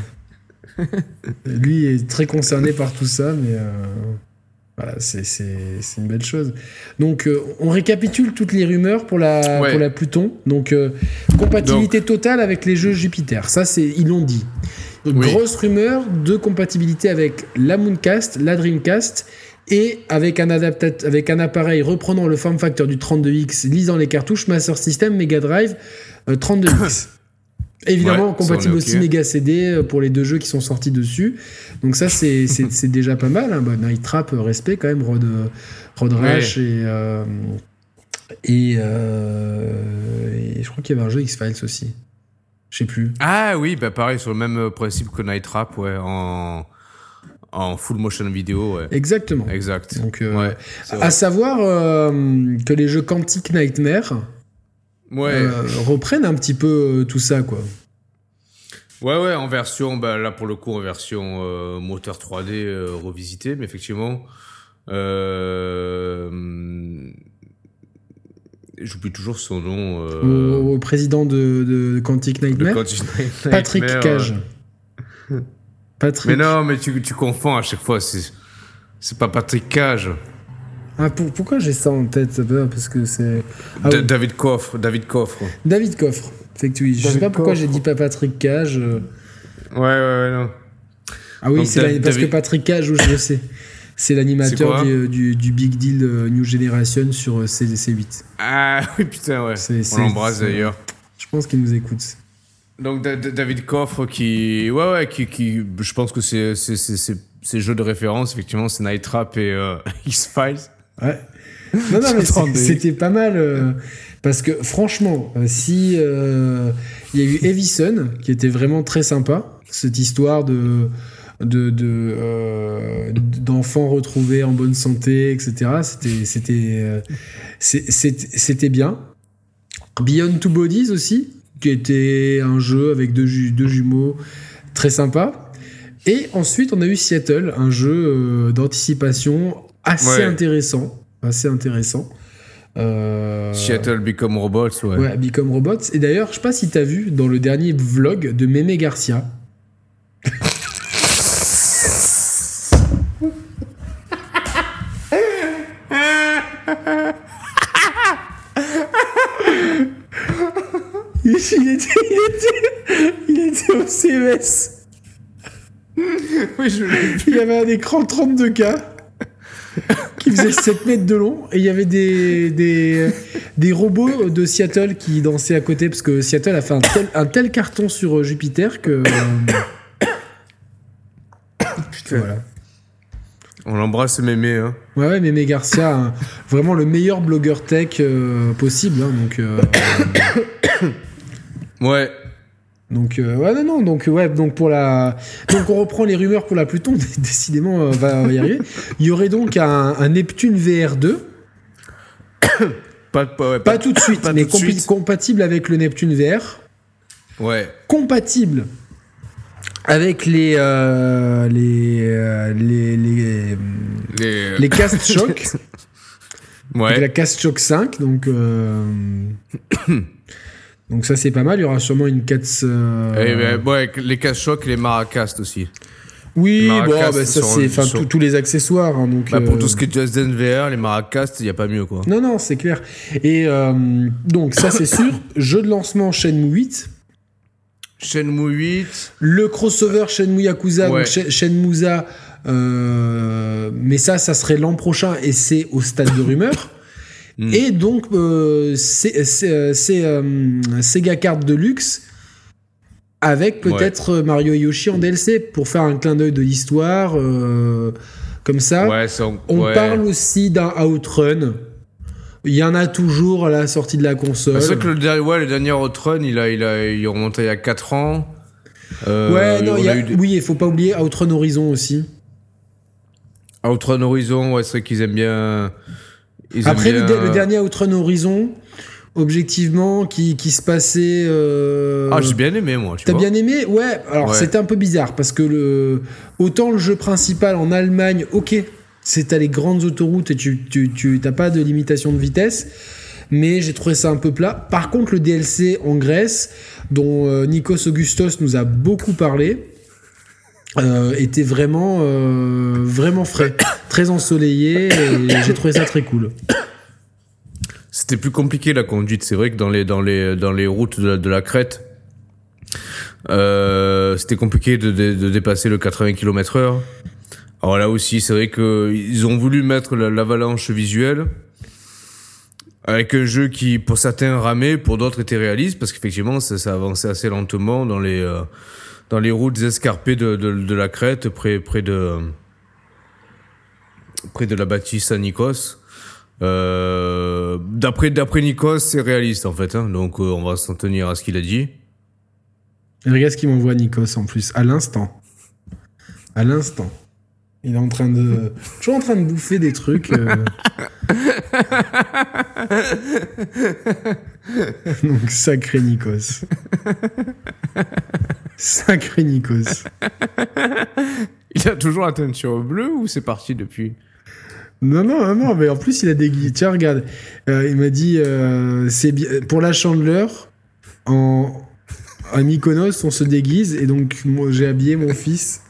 lui est très concerné par tout ça, mais euh, voilà, c'est une belle chose. Donc, on récapitule toutes les rumeurs pour la, Ouais. pour la Pluton. Donc, compatibilité totale avec les jeux Jupiter. Ça, c'est ils l'ont dit. Oui. Grosse rumeur de compatibilité avec la Mooncast, la Dreamcast. Et avec un, adaptat- avec un appareil reprenant le form factor du 32X, lisant les cartouches Master System, Mega Drive, euh, 32X. Évidemment, Ouais, compatible aussi. Mega CD euh, pour les deux jeux qui sont sortis dessus. Donc ça, c'est déjà pas mal. Hein. Bah, Night Trap, euh, respect quand même, euh, Ouais. Et... euh, et, euh, et je crois qu'il y avait un jeu X-Files aussi. Je sais plus. Ah oui, bah pareil, sur le même euh, principe que Night Trap, ouais, en, en full motion vidéo, ouais. Exactement. Exact. Donc, euh, ouais. À savoir euh, que les jeux Quantic Nightmare ouais. reprennent un petit peu tout ça, quoi. ouais, ouais, en version, bah, là pour le coup, en version moteur 3D euh, revisité, mais effectivement, euh, j'oublie toujours son nom. Euh, Au, au président de, de Quantic Nightmare, Quantic Nightmare, Patrick euh, Cage. Patrick. Mais non, mais tu, tu confonds à chaque fois, c'est, c'est pas Patrick Cage. Ah, pour- pourquoi j'ai ça en tête ça peut- Parce que c'est. Ah oui. David Coffre, David Coffre. David Coffre. Fait que oui, je sais pas pourquoi j'ai dit pas Patrick Cage. euh, Ouais, ouais, ouais, non. Ah oui, c'est parce que Patrick Cage, je le sais. C'est l'animateur quoi du, du- du Big Deal euh, New Generation sur euh, C- C8. Ah oui, putain, ouais. On l'embrasse d'ailleurs. Je pense qu'il nous écoute. Donc Da- Da- David Coffre qui, ouais ouais, qui, qui, je pense que c'est ces jeux de référence effectivement, c'est Night Trap et euh, X Files. Ouais. Non, non, mais c'était pas mal. euh, parce que franchement, euh, si euh, il y a eu Evison, qui était vraiment très sympa, cette histoire de de de, euh, d'enfants retrouvés en bonne santé, etc. C'était c'était euh, c'était bien. Beyond Two Bodies aussi, qui était un jeu avec deux, ju- deux jumeaux très sympa. Et ensuite, on a eu Seattle, un jeu euh, d'anticipation assez Ouais. intéressant. Assez intéressant. Euh, Seattle Become Robots, ouais. Ouais, Become Robots. Et d'ailleurs, je sais pas si t'as vu dans le dernier vlog de Mémé Garcia. il, était, il, était, il était au CES. Oui, je. Il y avait un écran 32K qui faisait 7 mètres de long et il y avait des, des, des robots de Seattle qui dansaient à côté parce que Seattle a fait un tel, un tel carton sur euh, Jupiter que. euh, Putain. voilà. On l'embrasse mémé, hein. Ouais, ouais, Mémé Garcia, un- vraiment le meilleur blogueur tech euh, possible. hein, donc, euh, Ouais. donc euh, ouais, non, non, donc ouais, donc pour la, donc on reprend les rumeurs pour la Pluton. Décidément, euh, on va, y arriver. Il y aurait donc un, un Neptune VR2. Pas, pas, ouais, Pas tout de suite, pas mais tout de compi- suite. compatible avec le Neptune VR, Ouais. compatible avec les euh, les, euh, les les Les, les cast shock, avec ouais. la cast shock 5, donc donc ça c'est pas mal. Il y aura sûrement une 4 euh, Et, ben, ouais, les casse-chocs et les maracastes aussi. oui, bon, maracas bah, ça c'est sont- tous- les accessoires, hein, donc Bah, pour euh, tout ce qui est Just Dance VR, les maracastes, il n'y a pas mieux, quoi. Non, non, c'est clair. Et euh, donc, ça, c'est sûr. Jeu de lancement Shenmue 8. Shenmue 8. Le crossover Shenmue Yakuza, Ouais. donc euh, mais ça, ça serait l'an prochain et c'est au stade de rumeur. Hmm. Et donc, euh, c'est euh, euh, Sega Card Deluxe avec peut-être Mario et Yoshi en DLC pour faire un clin d'œil de l'histoire. comme ça. Ouais, On ouais. parle aussi d'un Outrun. Il y en a toujours à la sortie de la console. C'est vrai que le dernier, ouais, le dernier Outrun, il a, il a, il est remonté il y a 4 ans. Euh, ouais, non, y a des- oui, il faut pas oublier Outrun Horizon aussi. Outrun Horizon, ouais, c'est vrai qu'ils aiment bien. Ils Après, le, bien- le dernier Outrun Horizon, objectivement, qui, qui se passait. euh, Ah, j'ai bien aimé, moi. tu T'as bien aimé? Ouais, alors Ouais. c'était un peu bizarre parce que le autant le jeu principal en Allemagne, ok, c'est à les grandes autoroutes et tu tu tu t'as pas de limitation de vitesse, mais j'ai trouvé ça un peu plat. Par contre, le DLC en Grèce, dont euh, Nikos Augustos nous a beaucoup parlé, euh, était vraiment euh, vraiment frais, très ensoleillé et j'ai trouvé ça très cool. C'était plus compliqué la conduite. C'est vrai que dans les dans les dans les routes de la, de crête, euh, c'était compliqué de, de, de dépasser le 80 km/h. Alors là aussi, c'est vrai que ils ont voulu mettre la- l'avalanche visuelle avec un jeu qui, pour certains, ramait, pour d'autres était réaliste, parce qu'effectivement, ça, ça avançait assez lentement dans les euh, dans les routes escarpées de, de, de la crête, près près de près de la bâtisse à Nikos. Euh, d'après d'après Nikos, c'est réaliste en fait, hein, donc euh, on va s'en tenir à ce qu'il a dit. Et regarde ce qu'il m'envoie Nikos en plus, à l'instant. À l'instant. Il est en train de. Toujours en train de bouffer des trucs. euh. Donc, sacré Nikos. Sacré Nikos. Il a toujours la teinture bleue ou c'est parti depuis? Non, non, non, mais en plus, il a des guides. Tiens, regarde. Euh, il m'a dit euh, c'est pour la chandeleur, en. À Mykonos, on se déguise et donc moi j'ai habillé mon fils.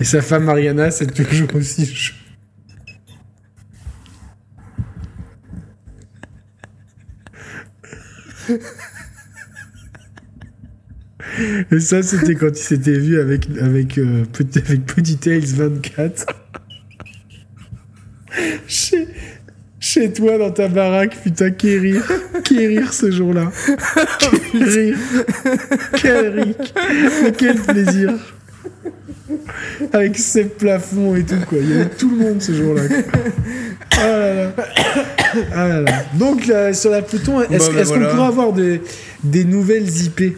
Et sa femme Mariana, c'est toujours aussi chaud. Et ça, c'était quand il s'était vu avec, avec, euh, petit, avec Petit Tales 24. chez, chez toi, dans ta baraque, putain, quel rire. Rire ce jour-là. Quel rire. Quel rire. Quel plaisir. Avec ses plafonds et tout, quoi. Il y avait tout le monde ce jour-là. Ah là là. Ah là là. Donc, là, sur la Pluton, est-ce ben qu'on pourra avoir des, des nouvelles IP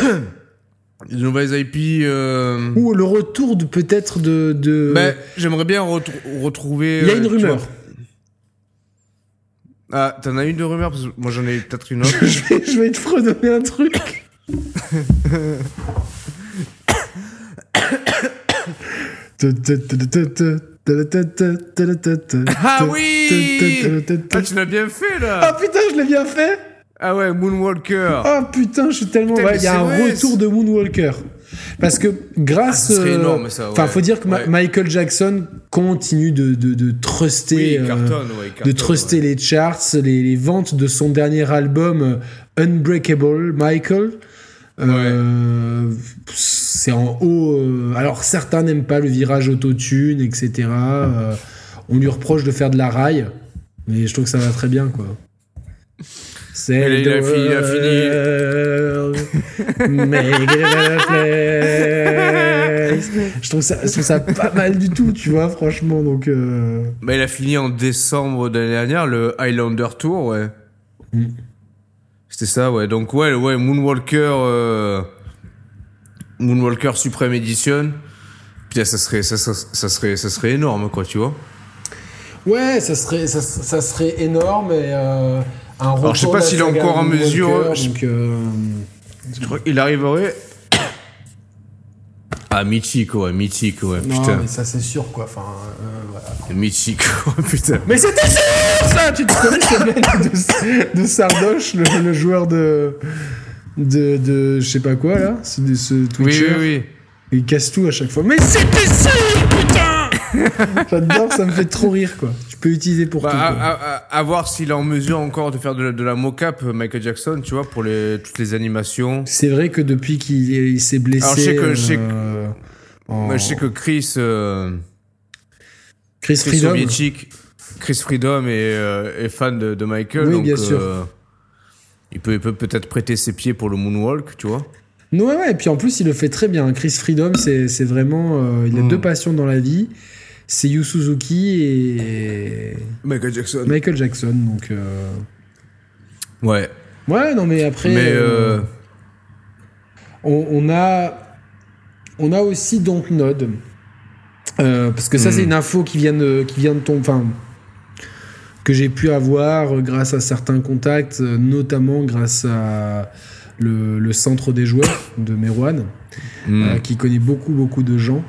Les nouvelles IP. Euh... Ou le retour de peut-être de. de... Ben, j'aimerais bien retrou- retrouver. Il y a euh, une tu rumeur. Ah, t'en as une de rumeur? Parce que moi j'en ai peut-être une autre. je, vais, je vais te fredonner un truc. ah oui Ah, tu l'as bien fait là Ah putain, je l'ai bien fait Ah ouais, Moonwalker Ah putain, je suis tellement. Putain, ouais, mais Il y a un vrai, retour de Moonwalker. Parce que grâce. Ah, euh, énorme, ça, Enfin, ouais. faut dire que Ouais. Michael Jackson continue de, de, de truster. Oui, euh, de truster les charts, les, les ventes de son dernier album euh, Unbreakable Michael. Euh, c'est en haut. alors certains n'aiment pas le virage autotune, etc. On lui reproche de faire de la raille, mais je trouve que ça va très bien, quoi. C'est Mais il a fini-. Je trouve ça, je trouve ça pas mal du tout, tu vois, franchement. Donc, euh, Bah, il a fini en décembre de l'année dernière, le Highlander Tour, ouais. Mm. C'était ça, ouais. Donc, ouais, ouais Moonwalker. euh, Moonwalker Supreme Edition. Putain, ça serait, ça, ça, ça serait, ça serait énorme, quoi, tu vois. Ouais, ça serait, ça, ça serait énorme et euh, un retour je sais pas s'il est encore en mesure, je- Donc, euh, Je crois qu'il arriverait. Ah, mythique, ouais, mythique, ouais, non, putain. mais ça c'est sûr quoi. Enfin, euh, voilà. Mythique, ouais, putain. Mais c'était sûr ça Tu te connais ce mec de, de Sardoche, le, le joueur de, de, de je sais pas quoi là, c'est de ce Oui, Twitcher. oui, oui. Il casse tout à chaque fois. Mais c'était sûr, putain J'adore, ça me fait trop rire quoi. Tu peux utiliser pour Bah, tout. à, voir s'il est en mesure encore de faire de la, de la mocap, euh, Michael Jackson, tu vois, pour les, toutes les animations. C'est vrai que depuis qu'il il s'est blessé. Alors, je sais que- je sais que- euh, en- Moi, je sais que Chris, euh, Chris Chris Freedom. soviétique, Chris Freedom est, euh, est fan de, de Michael, Oui, donc bien sûr. il peut peut-être prêter ses pieds pour le moonwalk, tu vois. Ouais, ouais, et puis en plus, il le fait très bien. Chris Freedom, c'est vraiment. il a Mm. deux passions dans la vie c'est Yu Suzuki et Michael Jackson. Michael Jackson. Donc, euh, Ouais. ouais, non, mais après. Mais euh, on, on a. On a aussi Dontnod. Euh, parce que ça, Mm. c'est une info qui vient de, qui vient de ton. Enfin. Que j'ai pu avoir grâce à certains contacts, euh, notamment grâce à le, le centre des joueurs de Merwan. hmm. euh, qui connaît beaucoup beaucoup de gens.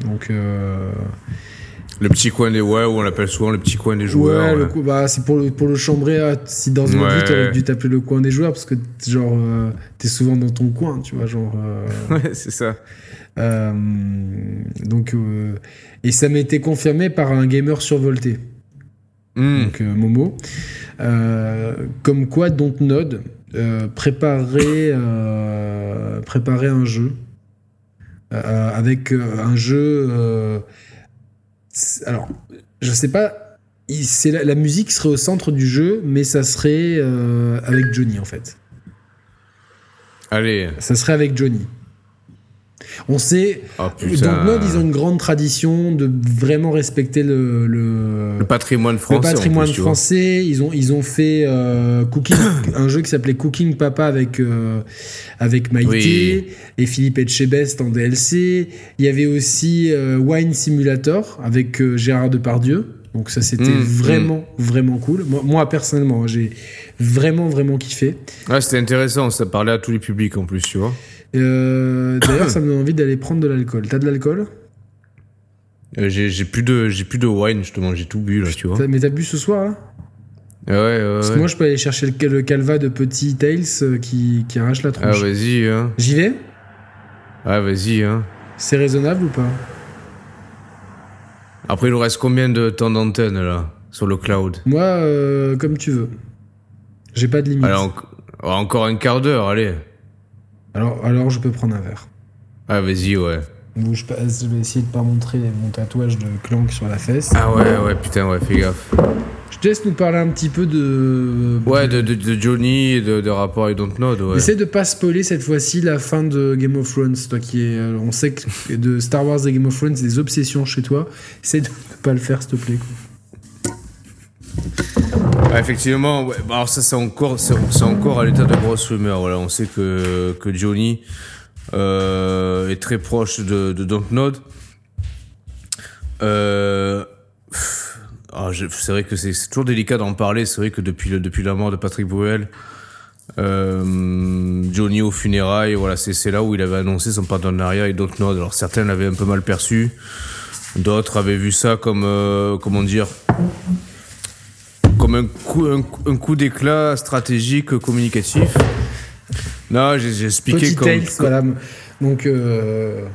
Donc euh, le petit coin des ouais, ou on l'appelle souvent le petit coin des joueurs. ouais, le ouais. coup, bah, c'est pour le pour le chambrer. ah, si dans une Ouais. vie t'aurais dû t'appeler le coin des joueurs parce que genre euh, t'es souvent dans ton coin, tu vois, genre. euh, Ouais, c'est ça. euh, donc et ça m'a été confirmé par un gamer survolté. Hmm. donc Momo. Comme quoi Dontnod préparait, préparait un jeu avec euh, un jeu. euh, alors, je sais pas. C'est la, la musique serait au centre du jeu, mais ça serait euh, avec Johnny en fait. Allez. Ça serait avec Johnny. On sait. Oh putain. Dontnod, ils ont une grande tradition de vraiment respecter le, le, Le patrimoine français. le patrimoine plus, français. Ils ont, ils ont fait euh, Cooking, un jeu qui s'appelait Cooking Papa avec, euh, avec Maïté Oui. et Philippe Etchebest en DLC. Il y avait aussi euh, Wine Simulator avec euh, Gérard Depardieu. Donc ça, c'était Mm, vraiment, vraiment cool. Moi, moi, personnellement, j'ai vraiment, vraiment kiffé. Ouais, c'était intéressant. Ça parlait à tous les publics en plus, tu vois. Euh, D'ailleurs, ça me donne envie d'aller prendre de l'alcool. T'as de l'alcool? Euh, j'ai plus de j'ai plus de wine justement. J'ai tout bu là, tu vois. Mais t'as bu ce soir, là Ouais, ouais, Parce que ouais. moi, je peux aller chercher le, le calva de Petit Tails euh, qui, qui arrache la Ah, tronche. vas-y, hein. J'y vais? Ah, vas-y, hein. C'est raisonnable ou pas? Après, il nous reste combien de temps d'antenne là sur le cloud? Moi, euh, comme tu veux. J'ai pas de limite. Alors, en- encore un quart d'heure, allez. Alors, alors je peux prendre un verre. Ah, vas-y, ouais. Je vais essayer de pas montrer mon tatouage de Clank sur la fesse. Ah ouais, ouais, putain, ouais, fais gaffe. Je te laisse nous parler un petit peu de. Ouais, de, de, de Johnny et de, de rapport avec Dontnod, ouais. Essaye de pas spoiler cette fois-ci la fin de Game of Thrones, toi qui est. euh, On sait que de Star Wars et Game of Thrones, c'est des obsessions chez toi. Essaye de ne pas le faire, s'il te plaît. quoi. Effectivement. Bah, alors ça, c'est encore, à l'état de grosse rumeur. On sait que, Johnny euh, est très proche de, de Dontnod. Euh, ah, c'est vrai que c'est toujours délicat d'en parler. C'est vrai que depuis, la mort de Patrick Bruel, euh, Johnny aux funérailles, voilà, c'est là où il avait annoncé son partenariat avec Dontnod. Alors certains l'avaient un peu mal perçu, d'autres avaient vu ça comme, comment dire, comme un coup, un, coup- un coup d'éclat stratégique communicatif. Non, j'ai expliqué comme. Tales, voilà. Donc. euh,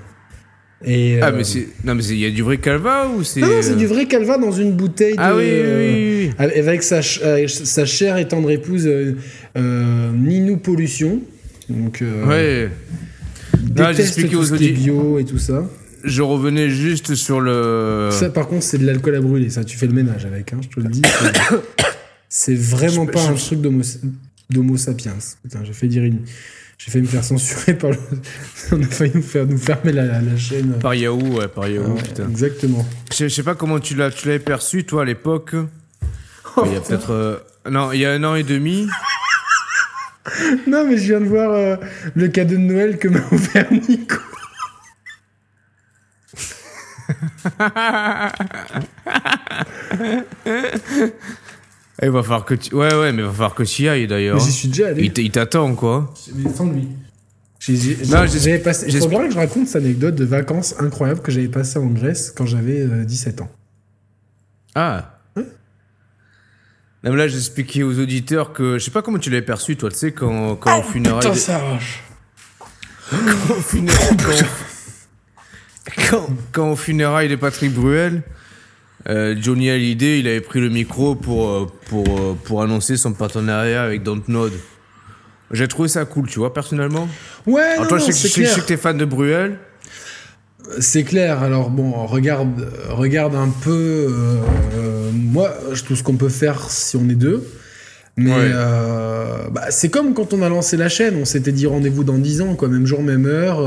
Et, Ah, euh, mais c'est. Non, mais il y a du vrai calva ou c'est. Non, non, c'est du vrai calva dans une bouteille de. Ah oui, oui, oui, oui. Avec sa, euh, sa chère et tendre épouse euh, euh, Ninou Pollution. Donc. euh, Ouais. Déteste expliqué tout aux ce qui est bio et tout ça. Je revenais juste sur le. Ça, par contre, c'est de l'alcool à brûler. Ça, tu fais le ménage avec, hein, je te le dis. c'est- vraiment Je- pas je- un truc d'homo sapiens. Putain, j'ai fait dire une... J'ai failli me faire censurer par le... On a failli nous faire nous fermer la, la, la chaîne. Par Yahoo, ouais, par Yahoo, Ouais, putain. exactement. Je sais- je pas comment tu l'as tu l'avais perçu, toi, à l'époque. Oh, il y a peut-être. euh, Non, il y a un an et demi. Non, mais je viens de voir euh, le cadeau de Noël que m'a offert Nico. Eh, Il va falloir que tu. Ouais, ouais, mais il va falloir que tu y ailles d'ailleurs. Mais J'y suis déjà allé. Il t- il t'attend, quoi. Mais sans lui. J'ai- j'ai- Non, j'ai- J'avais passé. Il faudrait que je raconte cette anecdote de vacances incroyables que j'avais passées en Grèce quand j'avais euh, 17 ans. Ah. Non, mais là, j'expliquais aux auditeurs que. Je sais pas comment tu l'avais perçu, toi, tu sais, quand, quand au funérailles. Putain, de- ça arrache. quand au funérailles- quand- quand- quand au funérailles de Patrick Bruel, euh, Johnny Hallyday, il avait pris le micro pour, euh, pour, euh, pour annoncer son partenariat avec Dontnod. J'ai trouvé ça cool, tu vois, personnellement. Ouais, Alors, non, toi, non, je sais, c'est que- je sais- je clair. sais que t'es fan de Bruel. C'est clair. Alors bon, regarde, regarde un peu. euh, euh, moi, je- tout ce qu'on peut faire si on est deux. Mais Ouais. euh, bah, c'est comme quand on a lancé la chaîne. On s'était dit rendez-vous dans 10 ans, quoi. Même jour, même heure.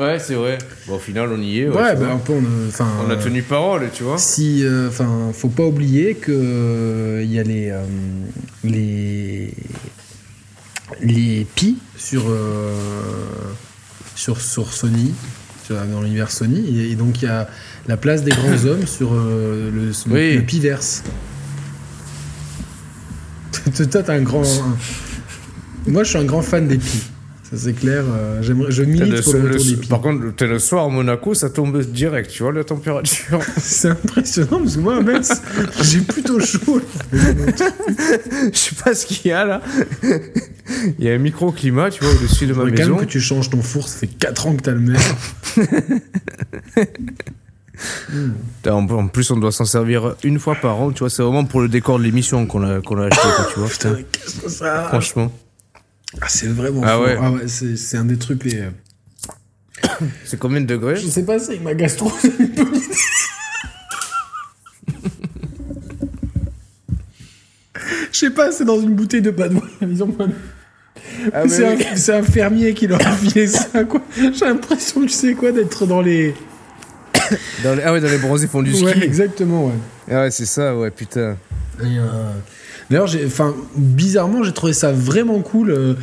Euh. Ouais, c'est vrai. Bon, au final, on y est. Ouais, bah, vois. un peu. On, on a euh, tenu parole, tu vois. Si, euh, enfin, faut pas oublier que euh, il y a les euh, les les pi sur euh, sur sur Sony, sur- dans l'univers Sony, et, et donc il y a la place des grands hommes sur euh, le, le, Oui. le Piverse. Toi, t'es un grand. Moi, je suis un grand fan des pi. Ça c'est clair. euh, j'aimerais, je milite le- pour le le- retour des pi. par contre, t'es le soir à Monaco, ça tombe direct, tu vois, la température. C'est impressionnant parce que moi, même, j'ai plutôt chaud. Je sais pas ce qu'il y a là. Il y a un microclimat, tu vois, au-dessus de ma maison. même que tu changes ton four, ça fait 4 ans que t'as le même. En plus, on doit s'en servir une fois par an, tu vois, c'est vraiment pour le décor de l'émission qu'on a, qu'on a acheté, tu vois. Putain, Qu'est-ce que ça franchement. Ah, c'est vraiment Ah fort. ouais. Ah ouais, c'est, un des trucs les... C'est combien de degrés Je sais pas, c'est ma gastro. Je sais pas, c'est dans une bouteille de pas- Ah, c'est, oui. un, un fermier qui leur a filé ça, quoi. J'ai l'impression, tu sais quoi, d'être dans les... Dans les- Ah ouais, dans les bronzés font du ski. Ouais, exactement, ouais. Ah ouais, c'est ça, ouais, putain. Et, euh, D'ailleurs, enfin, bizarrement, j'ai trouvé ça vraiment cool. euh,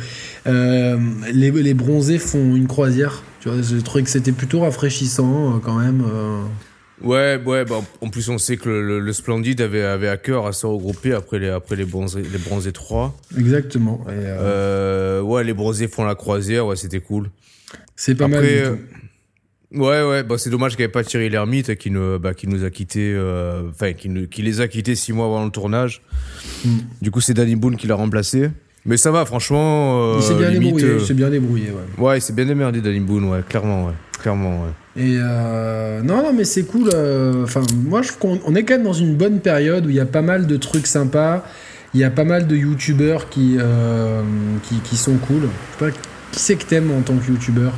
euh, les, les bronzés font une croisière. Tu vois, j'ai trouvé que c'était plutôt rafraîchissant euh, quand même. Ouais, ouais, bah, en plus, on sait que le, le- le Splendide avait, avait à cœur à se regrouper après les, après les, bronzés, les bronzés 3. Exactement. Et, euh, Euh, ouais, les bronzés font la croisière, ouais, c'était cool. c'est pas mal. Après, du tout. Ouais, ouais, bah, c'est dommage qu'il n'y ait pas Thierry Lhermitte qui, ne, bah, qui nous a quittés, euh, enfin, qui, ne- qui les a quittés six mois avant le tournage. Mm. Du coup, c'est Danny Boone qui l'a remplacé. Mais ça va, franchement. il s'est euh, bien limite, débrouillé. euh, Il s'est bien débrouillé. Ouais. Ouais, il s'est bien démerdé, Danny Boone, ouais, clairement, ouais. Clairement, ouais. Et euh, non, non, mais c'est cool. euh, Enfin, moi, je trouve qu'on on est quand même dans une bonne période où il y a pas mal de trucs sympas. Il y a pas mal de youtubeurs qui, euh, qui, qui sont cool. Je sais pas, qui c'est que t'aimes en tant que youtubeur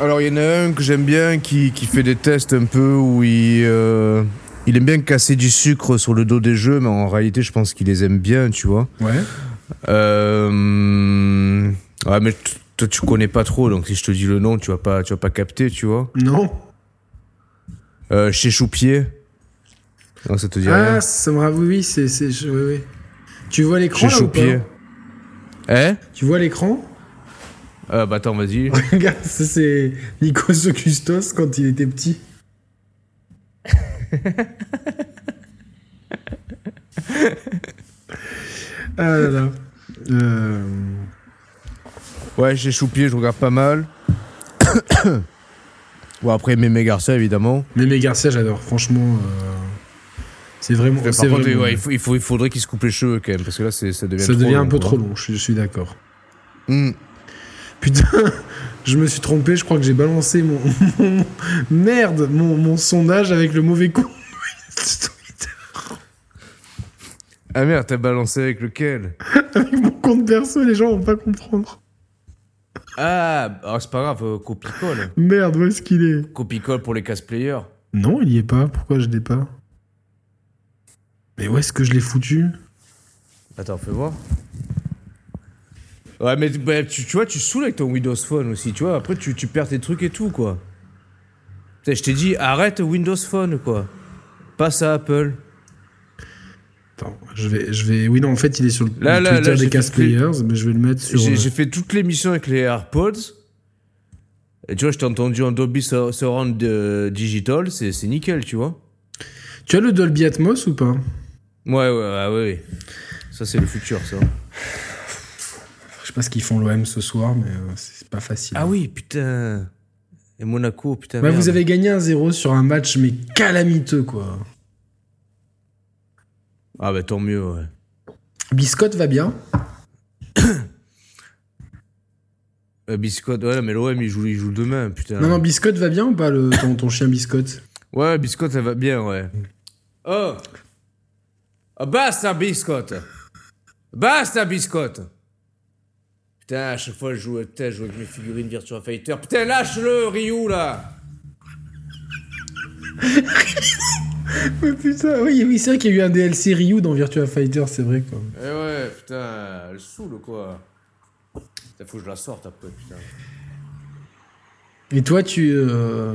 Alors, il y en a un que j'aime bien qui, qui fait des tests un peu où il, euh, il aime bien casser du sucre sur le dos des jeux, mais en réalité, je pense qu'il les aime bien, tu vois. Ouais. Euh... Ouais, mais toi, tu connais pas trop, donc si je te dis le nom, tu vas pas, tu vas pas capter, tu vois. Non Euh, chez Choupier. Non, ça te dit Ah, rien. ça me rappelle, oui, c'est. oui, oui. Tu vois l'écran Chez là, ou Choupier. pas Hein? Tu vois l'écran? Ah, bah attends, vas-y. Regarde, ça c'est Nikos Augustos quand il était petit. ah là là. Euh, Ouais, chez Choupier, je regarde pas mal. bon, après, Mémé Garcia, évidemment. Mes Garcia, j'adore. Franchement, euh, c'est vraiment. Par contre, vraiment- ouais, il, faut, il, faut, il faudrait qu'il se coupe les cheveux quand même, parce que là, ça devient ça devient un peu quoi. trop long, je, je suis d'accord. Hmm. Putain, je me suis trompé, je crois que j'ai balancé mon. mon- merde, mon, mon sondage avec le mauvais coup. Ah merde, t'as balancé avec lequel? Avec mon compte perso, les gens vont pas comprendre. Ah, ah, c'est pas grave, euh, copie-colle. Merde, où est-ce qu'il est? Copie-colle pour les casse-players. Non, il y est pas. Pourquoi je l'ai pas? Mais où est-ce que je l'ai foutu? Attends, fais voir. Ouais, mais bah, tu, tu vois, tu saoules avec ton Windows Phone aussi, tu vois. Après, tu, tu perds tes trucs et tout, quoi. Putain, je t'ai dit, arrête Windows Phone, quoi. Passe à Apple. Attends, je vais, je vais. Oui, non, en fait, il est sur le Là, le là, Twitter là, des Cast Players, mais je vais le mettre sur. J'ai euh, fait toute l'émission avec les AirPods. Et tu vois, je t'ai entendu en Dolby Sur- Surround euh, Digital, c'est nickel, tu vois. Tu as le Dolby Atmos ou pas? Ouais, ouais, ouais, ouais. Ça, c'est le futur, ça. Je sais pas ce qu'ils font l'OM ce soir, mais euh, c'est pas facile. Ah oui, putain. Et Monaco, putain. Bah, merde. vous avez gagné un 0 sur un match, mais calamiteux, quoi. Ah bah tant mieux, ouais. Biscotte va bien. Euh, Biscotte, ouais, mais l'OM, il joue, il joue demain, putain. Non, non, Biscotte va bien ou pas, le, ton, ton chien Biscotte? Ouais, Biscotte, elle va bien, ouais. Oh oh, Basta, Biscotte Basta, Biscotte Putain, à chaque fois, je joue, putain, je joue avec mes figurines Virtua Fighter. Putain, lâche-le, Ryu, là Mais putain, oui, oui c'est vrai qu'il y a eu un DLC Ryu dans Virtua Fighter, c'est vrai, quoi. Eh ouais, putain, elle saoule, quoi. Putain, faut que je la sorte après, putain. Et toi, tu. euh,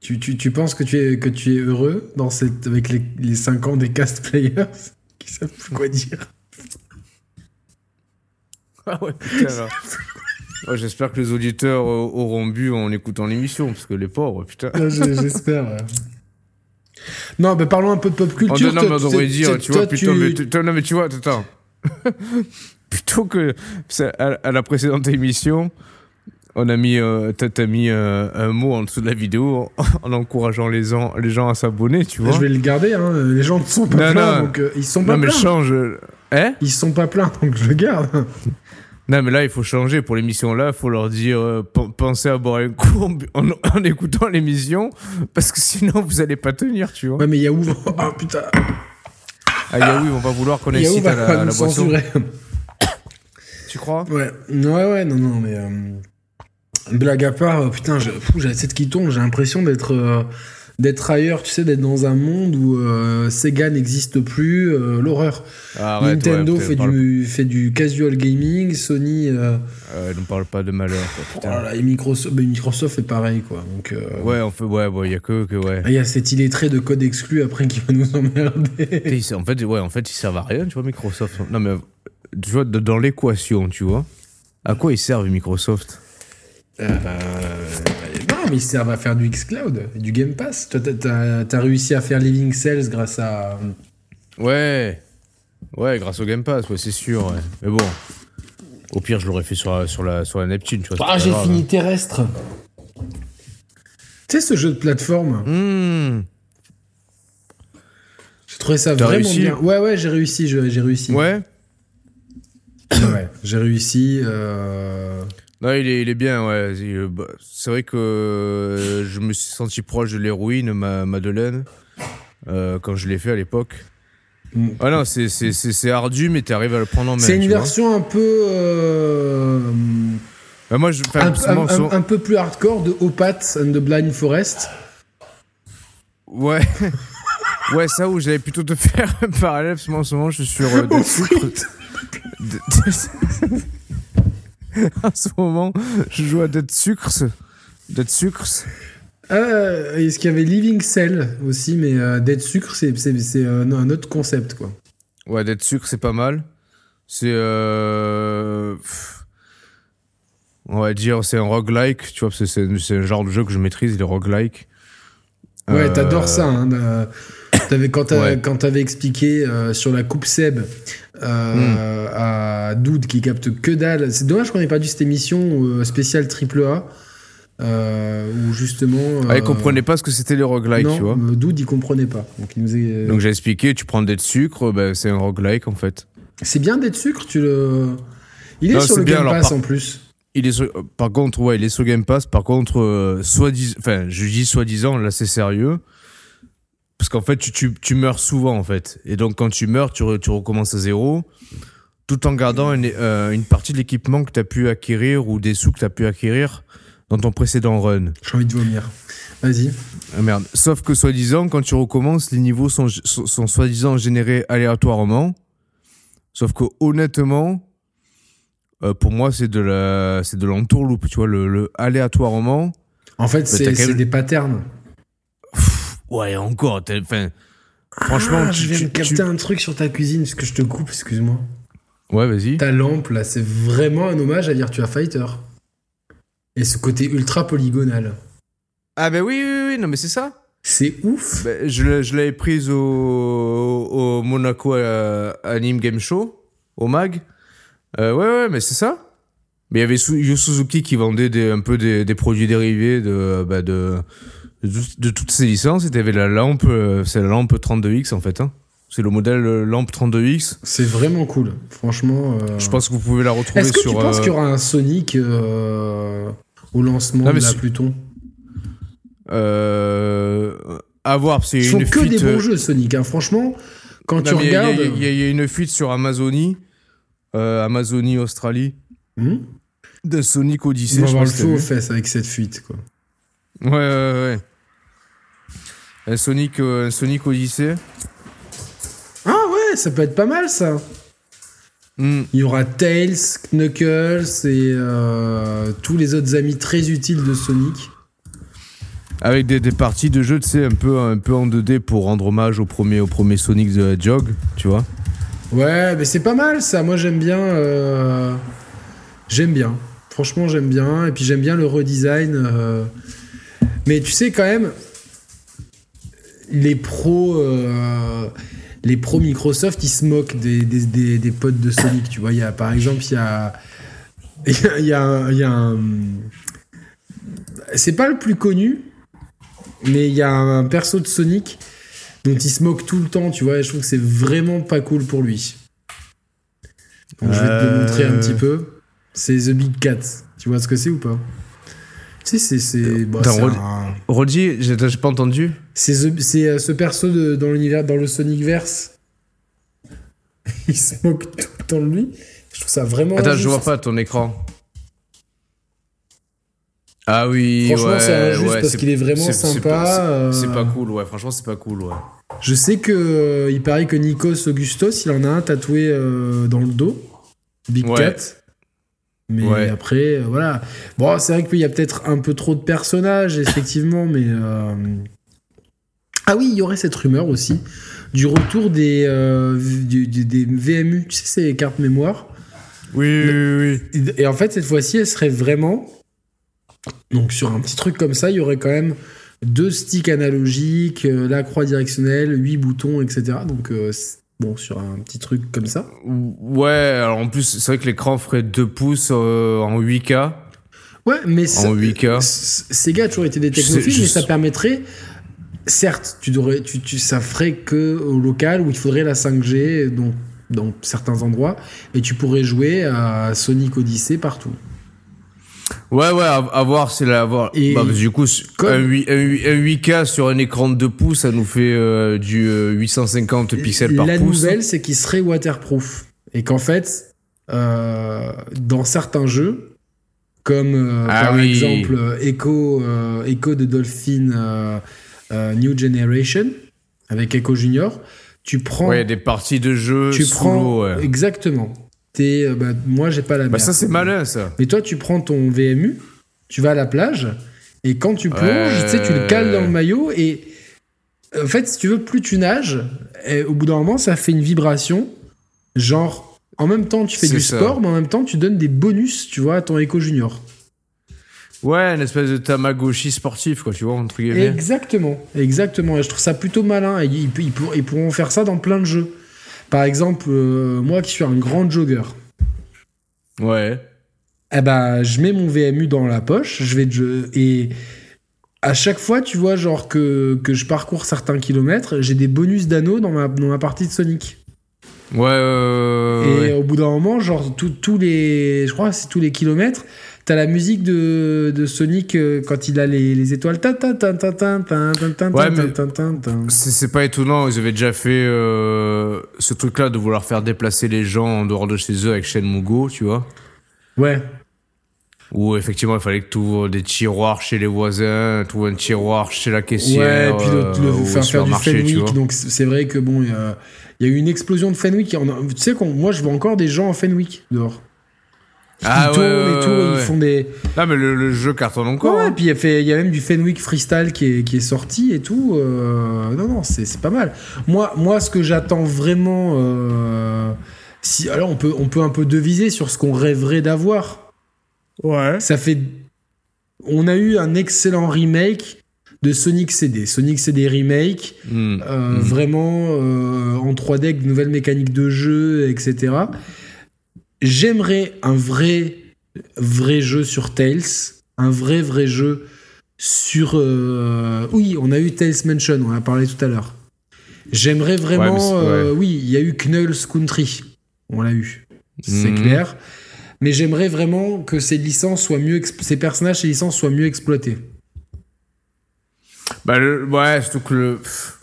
Tu, tu, tu penses que tu es, que tu es heureux dans cette, avec les, les 5 ans des cast players? Qui savent plus quoi dire Ah ouais, putain, là. Ouais, J'espère que les auditeurs euh, auront bu en écoutant l'émission, parce que les pauvres, putain. Ah, J'espère. ouais. Non, mais parlons un peu de pop Oh, culture. non, mais on tu- devrait tu- dire, tu toi, vois, putain, mais, tu- non, mais tu vois, attends. Plutôt que à, la précédente émission, on a mis, euh, t'as mis euh, un mot en dessous de la vidéo en, en encourageant les gens, les gens à s'abonner, tu vois. Je vais le garder, hein. les gens ne sont pas Non, pleins, non. donc euh, ils sont pas Non, mais pleins. change. Hein Ils sont pas pleins, donc je le garde. Non, mais là, il faut changer. Pour l'émission là, il faut leur dire euh, pen- pensez à boire un coup en, en- écoutant l'émission, parce que sinon, vous allez pas tenir, tu vois. Ouais, mais Yahoo, oh putain, Ah, Yaoui, on va vouloir qu'on Yahoo incite va à la, pas à la boisson. Tu crois? Ouais, ouais, ouais, non, non, mais euh, blague à part, euh, putain, j'ai la tête qui tombe. J'ai l'impression d'être euh, d'être ailleurs, tu sais, d'être dans un monde où euh, Sega n'existe plus, euh, l'horreur. Arrête, Nintendo ouais, fait du fait du casual gaming, Sony, euh, Euh, ne parle pas de malheur, quoi, putain. et Microsoft, mais Microsoft fait pareil, quoi. Donc, Ouais, on fait, ouais, bon, il y a que, que ouais. il y a cet illettré de code exclu après qui va nous emmerder. En fait, ouais, en fait, ils servent à rien, tu vois, Microsoft. Non, mais tu vois, dans l'équation, tu vois, à quoi ils servent Microsoft? Euh, non, mais ils servent à faire du xCloud, du Game Pass. Toi, t'as- réussi à faire Living Cells grâce à. Ouais, ouais, grâce au Game Pass, ouais, c'est sûr. Ouais. Mais bon, au pire, je l'aurais fait sur la, sur la, sur la Neptune, tu vois. c'est Ah, j'ai fini terrestre. Tu sais, ce jeu de plateforme, hein. Hmm. j'ai trouvé ça vraiment réussi bien. Ouais, ouais, j'ai réussi, j'ai réussi. Ouais. ouais, j'ai réussi. Euh... Non, il est, il est bien, ouais. Bah, c'est vrai que euh, je me suis senti proche de l'héroïne, ma Madeleine, euh, quand je l'ai fait à l'époque. Mm. Ah non, c'est ardu, mais tu arrives à le prendre en main. C'est une version un peu. Euh, bah, moi, je, un, un, un, peu plus hardcore de Opat and the Blind Forest. Ouais. ouais, ça où j'allais plutôt te faire un parallèle, parce que moi en ce moment je suis sur euh, des sucres. en ce moment, je joue à Dead Sucres. Dead Sucres. Euh, Est-ce qu'il y avait Living Cell aussi, mais euh, Dead Sucre, c'est un, un autre concept, quoi. Ouais, Dead Sucre, c'est pas mal. C'est. Euh... On va dire, c'est un roguelike, tu vois, c'est un genre de jeu que je maîtrise, les roguelike. Ouais, t'adores ça. Hein, avais, quand t'avais expliqué euh, sur la coupe Seb euh, à Doud qui capte que dalle. C'est dommage qu'on ait pas dû cette émission euh, spéciale triple A. où justement. Ah, il comprenait pas ce que c'était les roguelikes, tu vois. Doud, il comprenait pas. Donc, il nous Donc j'ai expliqué, tu prends des sucre, bah, c'est un roguelike en fait. C'est bien d'être sucre, tu le. Il est sur le Game Pass en plus. Il est par contre, ouais, il est sur Game Pass. Par contre, euh, soit enfin, je dis soi-disant, là c'est sérieux. Parce qu'en fait, tu, tu, tu, meurs souvent, en fait. Et donc, quand tu meurs, tu, tu recommences à zéro, tout en gardant une, euh, une partie de l'équipement que tu as pu acquérir ou des sous que tu as pu acquérir dans ton précédent run. J'ai envie de vomir. Vas-y. Ah merde. Sauf que, soi-disant, quand tu recommences, les niveaux sont, sont, sont soi-disant générés aléatoirement. Sauf que, honnêtement, euh, pour moi, c'est de la, c'est de l'entourloupe, tu vois, le, le aléatoirement. En fait, bah, c'est des patterns. Ouais, encore. Enfin, franchement, ah, je viens de capter un truc sur ta cuisine, parce que je te coupe, excuse-moi. Ouais, vas-y. Ta lampe, là, c'est vraiment un hommage à Virtua Fighter. Et ce côté ultra polygonal. Ah, bah oui, oui, oui, non, mais c'est ça. C'est ouf. Bah, je, je l'avais prise au, au Monaco euh, Anime Game Show, au MAG. Euh, ouais, ouais, mais c'est ça. Mais il y avait Yu Suzuki qui vendait des, un peu des, des produits dérivés de, bah de, de, toutes ces licences. Et t'avais la lampe, euh, c'est la lampe 32X en fait. Hein. C'est le modèle euh, lampe 32X. C'est vraiment cool, franchement. Je pense que vous pouvez la retrouver sur. Est-ce que tu penses qu'il y aura un Sonic au lancement de la Pluton euh, À voir, c'est Ils font que des bons jeux Sonic, hein. franchement. Quand tu regardes. Il y, y, a une fuite sur Amazonie euh, Amazonie, Australie. Hmm de Sonic Odyssey. On va avoir le feu aux fesses avec cette fuite, quoi. Ouais, ouais, ouais. Un Sonic, euh, Sonic Odyssey. Ah ouais, ça peut être pas mal, ça. Hmm. Il y aura Tails, Knuckles et euh, tous les autres amis très utiles de Sonic. Avec des, des, parties de jeu, tu sais, un peu, un peu en 2D pour rendre hommage au premier, au premier Sonic the Hedgehog, tu vois. Ouais, mais c'est pas mal ça. Moi j'aime bien. Euh, j'aime bien. Franchement, j'aime bien. Et puis j'aime bien le redesign. Euh. Mais tu sais, quand même, les pros. Euh, les pros Microsoft, ils se moquent des, des, des, potes de Sonic. Tu vois, il y a, par exemple, il y a. Il y a, il y a un. C'est pas le plus connu, mais il y a un perso de Sonic dont il se moque tout le temps, tu vois, et je trouve que c'est vraiment pas cool pour lui. Donc, je vais te le montrer un petit euh. peu. C'est The Big Cat. Tu vois ce que c'est ou pas? Tu sais, c'est. Bah, Roddy, j'ai pas entendu. C'est euh, ce perso de, dans l'univers, dans le Sonic Verse. il se moque tout le temps de lui. Je trouve ça vraiment. Attends, je vois pas ton écran. Ah oui, franchement, c'est injuste parce qu'il est vraiment sympa. C'est pas, cool, ouais. Franchement, c'est pas cool, ouais. Je sais que euh, il paraît que Nikos Augustos, il en a un tatoué euh, dans le dos, Big Cat. Mais après, euh, voilà. Bon, c'est vrai qu'il y a peut-être un peu trop de personnages, effectivement, mais. Ah oui, il y aurait cette rumeur aussi du retour des, des VMU, tu sais, ces cartes mémoire. Oui, oui, oui. Et en fait, cette fois-ci, elle serait vraiment. Donc, sur un petit truc comme ça, il y aurait quand même deux sticks analogiques, euh, la croix directionnelle, huit boutons, etc. Donc, euh, bon, sur un petit truc comme ça. Ouais, alors en plus, c'est vrai que l'écran ferait 2 pouces euh, en 8K. Ouais, mais en 8K. Sega a toujours été des technophiles, mais ça permettrait. Certes, tu devrais, tu, tu, ça ferait que au local où il faudrait la 5G, donc dans certains endroits, et tu pourrais jouer à Sonic Odyssey partout. Ouais, ouais, à, à voir, c'est là, à voir. Et Bah, du coup, comme- un, 8, un 8 un 8K sur un écran de 2 pouces, ça nous fait euh, du euh, 850 pixels par La pouce. nouvelle, c'est qu'il serait waterproof. Et qu'en fait, euh, dans certains jeux, comme euh, Ah par oui. exemple euh, Echo, euh, Echo de Dolphin euh, euh, New Generation, avec Echo Junior, tu prends. Ouais, des parties de jeu tu sous prends ouais. Exactement. T'es, euh, bah, moi, j'ai pas la Bah, mer. ça, c'est malin, ça. Mais toi, tu prends ton VMU, tu vas à la plage, et quand tu plonges, tu sais, tu le cales dans le maillot, et en fait, si tu veux, plus tu nages, et au bout d'un moment, ça fait une vibration, genre, en même temps, tu fais du ça. sport, mais en même temps, tu donnes des bonus, tu vois, à ton Eco Junior. Ouais, une espèce de Tamagotchi sportif, quoi, tu vois, entre guillemets. Exactement, exactement. Et je trouve ça plutôt malin. Ils pourront faire ça dans plein de jeux. Par exemple, euh, moi qui suis un grand jogger, Ouais. eh ben, je mets mon VMU dans la poche, je vais je- et à chaque fois, tu vois, genre que, que je parcours certains kilomètres, j'ai des bonus d'anneaux dans ma, dans ma partie de Sonic. Ouais, et ouais. au bout d'un moment, genre tous les, je crois, que c'est tous les kilomètres, t'as la musique de, de Sonic euh, quand il a les, les étoiles. Ouais. C'est pas étonnant, ils avaient déjà fait euh, ce truc-là de vouloir faire déplacer les gens en dehors de chez eux avec Shenmue Go, tu vois. Ouais. Où effectivement, il fallait que tu ouvres des tiroirs chez les voisins, tu ouvres un tiroir chez la caissière. Ouais, et puis le, le- euh, faire, faire du. Fenwick. Donc c'est vrai que bon, il y y a eu une explosion de Fenwick. A- tu sais, moi je vois encore des gens en Fenwick dehors. Ah tournent ouais, et tout, ouais, et ouais. ils font des. Ah, mais le, le jeu cartonne encore. Ouais, hein. puis il y, a fait- il y a même du Fenwick Freestyle qui est, qui est sorti et tout. euh, non, non, c'est c'est pas mal. Moi, moi ce que j'attends vraiment. euh, si, alors on peut, on peut un peu deviser sur ce qu'on rêverait d'avoir. Ouais. Ça fait. On a eu un excellent remake de Sonic CD. Sonic CD Remake. Hmm. Euh, Mhm. vraiment euh, en 3D avec de nouvelles mécaniques de jeu, etc. J'aimerais un vrai, vrai jeu sur Tales, un vrai, vrai jeu sur. euh, Oui, on a eu Tales Mansion, on en a parlé tout à l'heure. J'aimerais vraiment. Ouais, euh, oui, il y a eu Knull's Country, on l'a eu, c'est Mhm. clair. Mais j'aimerais vraiment que ces licences soient mieux, ces personnages, ces licences soient mieux exploités. Bah, le- ouais, surtout que le. pff,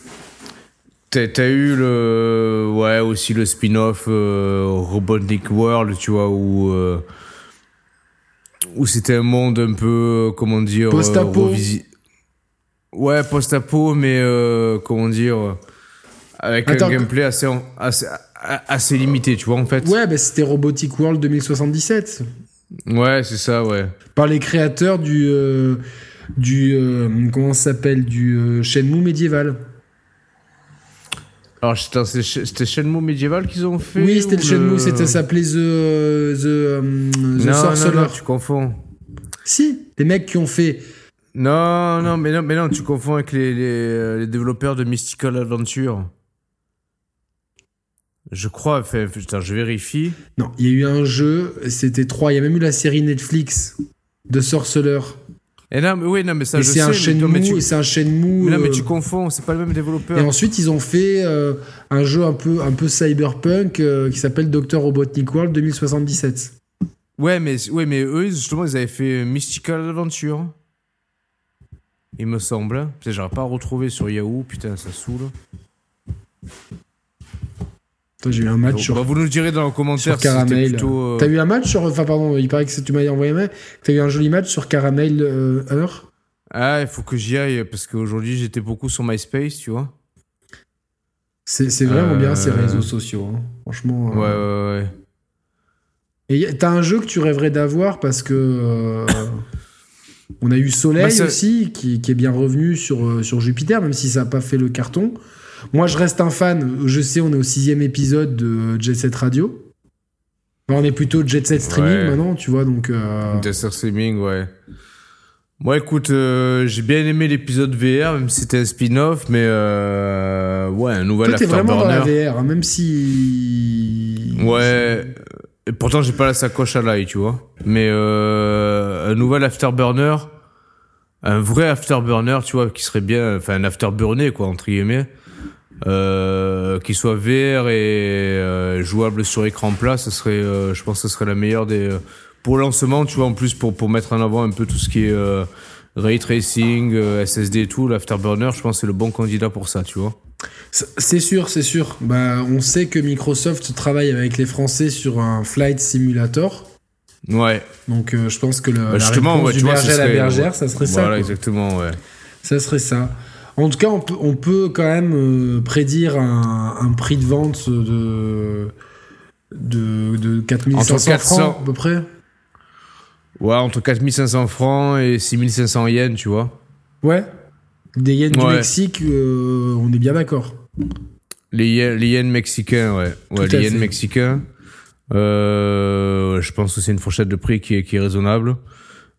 T'as eu le. Ouais, aussi le spin-off euh, Robotnik World, tu vois, où. euh, où c'était un monde un peu. euh, Comment dire. Post-apo. Ouais, post-apo, mais. euh, comment dire. Avec Attends, un gameplay assez, assez, assez limité, tu vois, en fait. Ouais, bah, c'était Robotic World 2077. Ouais, c'est ça, ouais. par les créateurs du du comment ça s'appelle du Shenmue médiéval. Alors, c'était Shenmue médiéval qu'ils ont fait oui, c'était le Shenmue, c'était ça s'appelait The The, euh, The Non, non, Sorcerer. non, tu confonds. Si, les mecs qui ont fait Non, non, mais non, mais non, tu confonds avec les, les, euh, les développeurs de Mystical Adventure. Je crois, enfin, putain, je vérifie. non, il y a eu un jeu, c'était trois, il y a même eu la série Netflix de Sorcerer. Et non, mais oui, non, mais ça, je sais. un Shenmue, mais tu, c'est un Shenmue. mais non, mais euh, tu confonds, c'est pas le même développeur. et ensuite, ils ont fait euh, un jeu un peu, un peu cyberpunk euh, qui s'appelle Dr. Robotnik World 2077. Ouais, mais, ouais, mais eux, justement, ils avaient fait Mystical Adventure. Il me semble. Putain, j'aurais pas retrouvé sur Yahoo, putain, ça saoule. Toi, j'ai eu un match sur bah, vous nous direz dans les commentaires si c'était Caramel. plutôt. euh, T'as eu un match sur. Enfin, pardon, il paraît que c'est- tu m'as envoyé un mail. T'as eu un joli match sur Caramel euh, Heure? Ah, il faut que j'y aille parce qu'aujourd'hui j'étais beaucoup sur MySpace, tu vois. C'est vraiment Euh, bien ces réseaux sociaux. hein. Franchement. Ouais, euh, ouais, ouais. Et y a- t'as un jeu que tu rêverais d'avoir parce que. euh, on a eu Soleil Bah, ça- aussi, qui, qui est bien revenu sur, euh, sur Jupiter, même si ça n'a pas fait le carton. Moi, je reste un fan. Je sais, on est au sixième épisode de Jet Set Radio. Enfin, on est plutôt Jet Set Streaming Ouais. maintenant, tu vois, donc. euh, Desert Streaming, ouais. Moi, écoute, euh, j'ai bien aimé l'épisode VR, même si c'était un spin-off, mais euh, ouais, un nouvel Toi, t'es vraiment dans la Afterburner. VR, hein, même si. Ouais. Et pourtant, j'ai pas la sacoche à l'ail, tu vois. Mais euh, un nouvel Afterburner, un vrai Afterburner, tu vois, qui serait bien, enfin un Afterburner, quoi, entre guillemets. Euh, qui soit VR et euh, jouable sur écran plat, ce serait, euh, je pense, que ce serait la meilleure des pour le lancement. Tu vois, en plus pour pour mettre en avant un peu tout ce qui est ray tracing, SSD et tout, l'afterburner, je pense que c'est le bon candidat pour ça, tu vois. C'est sûr, c'est sûr. Bah, on sait que Microsoft travaille avec les Français sur un flight simulator. Ouais. Donc je pense que le, bah, la réponse du berger à la bergère, ça serait ça. Voilà, exactement, ouais. Ça serait ça. En tout cas, on peut, on peut quand même euh, prédire un, un, prix de vente de, de, de 4500 francs à peu près. Ouais, entre 4500 francs et 6500 yens, tu vois. Ouais. Des yens du Mexique, euh, on est bien d'accord. Les yens, les yens mexicains, ouais. Ouais, les yens mexicains. Euh, je pense que c'est une fourchette de prix qui est, qui est raisonnable.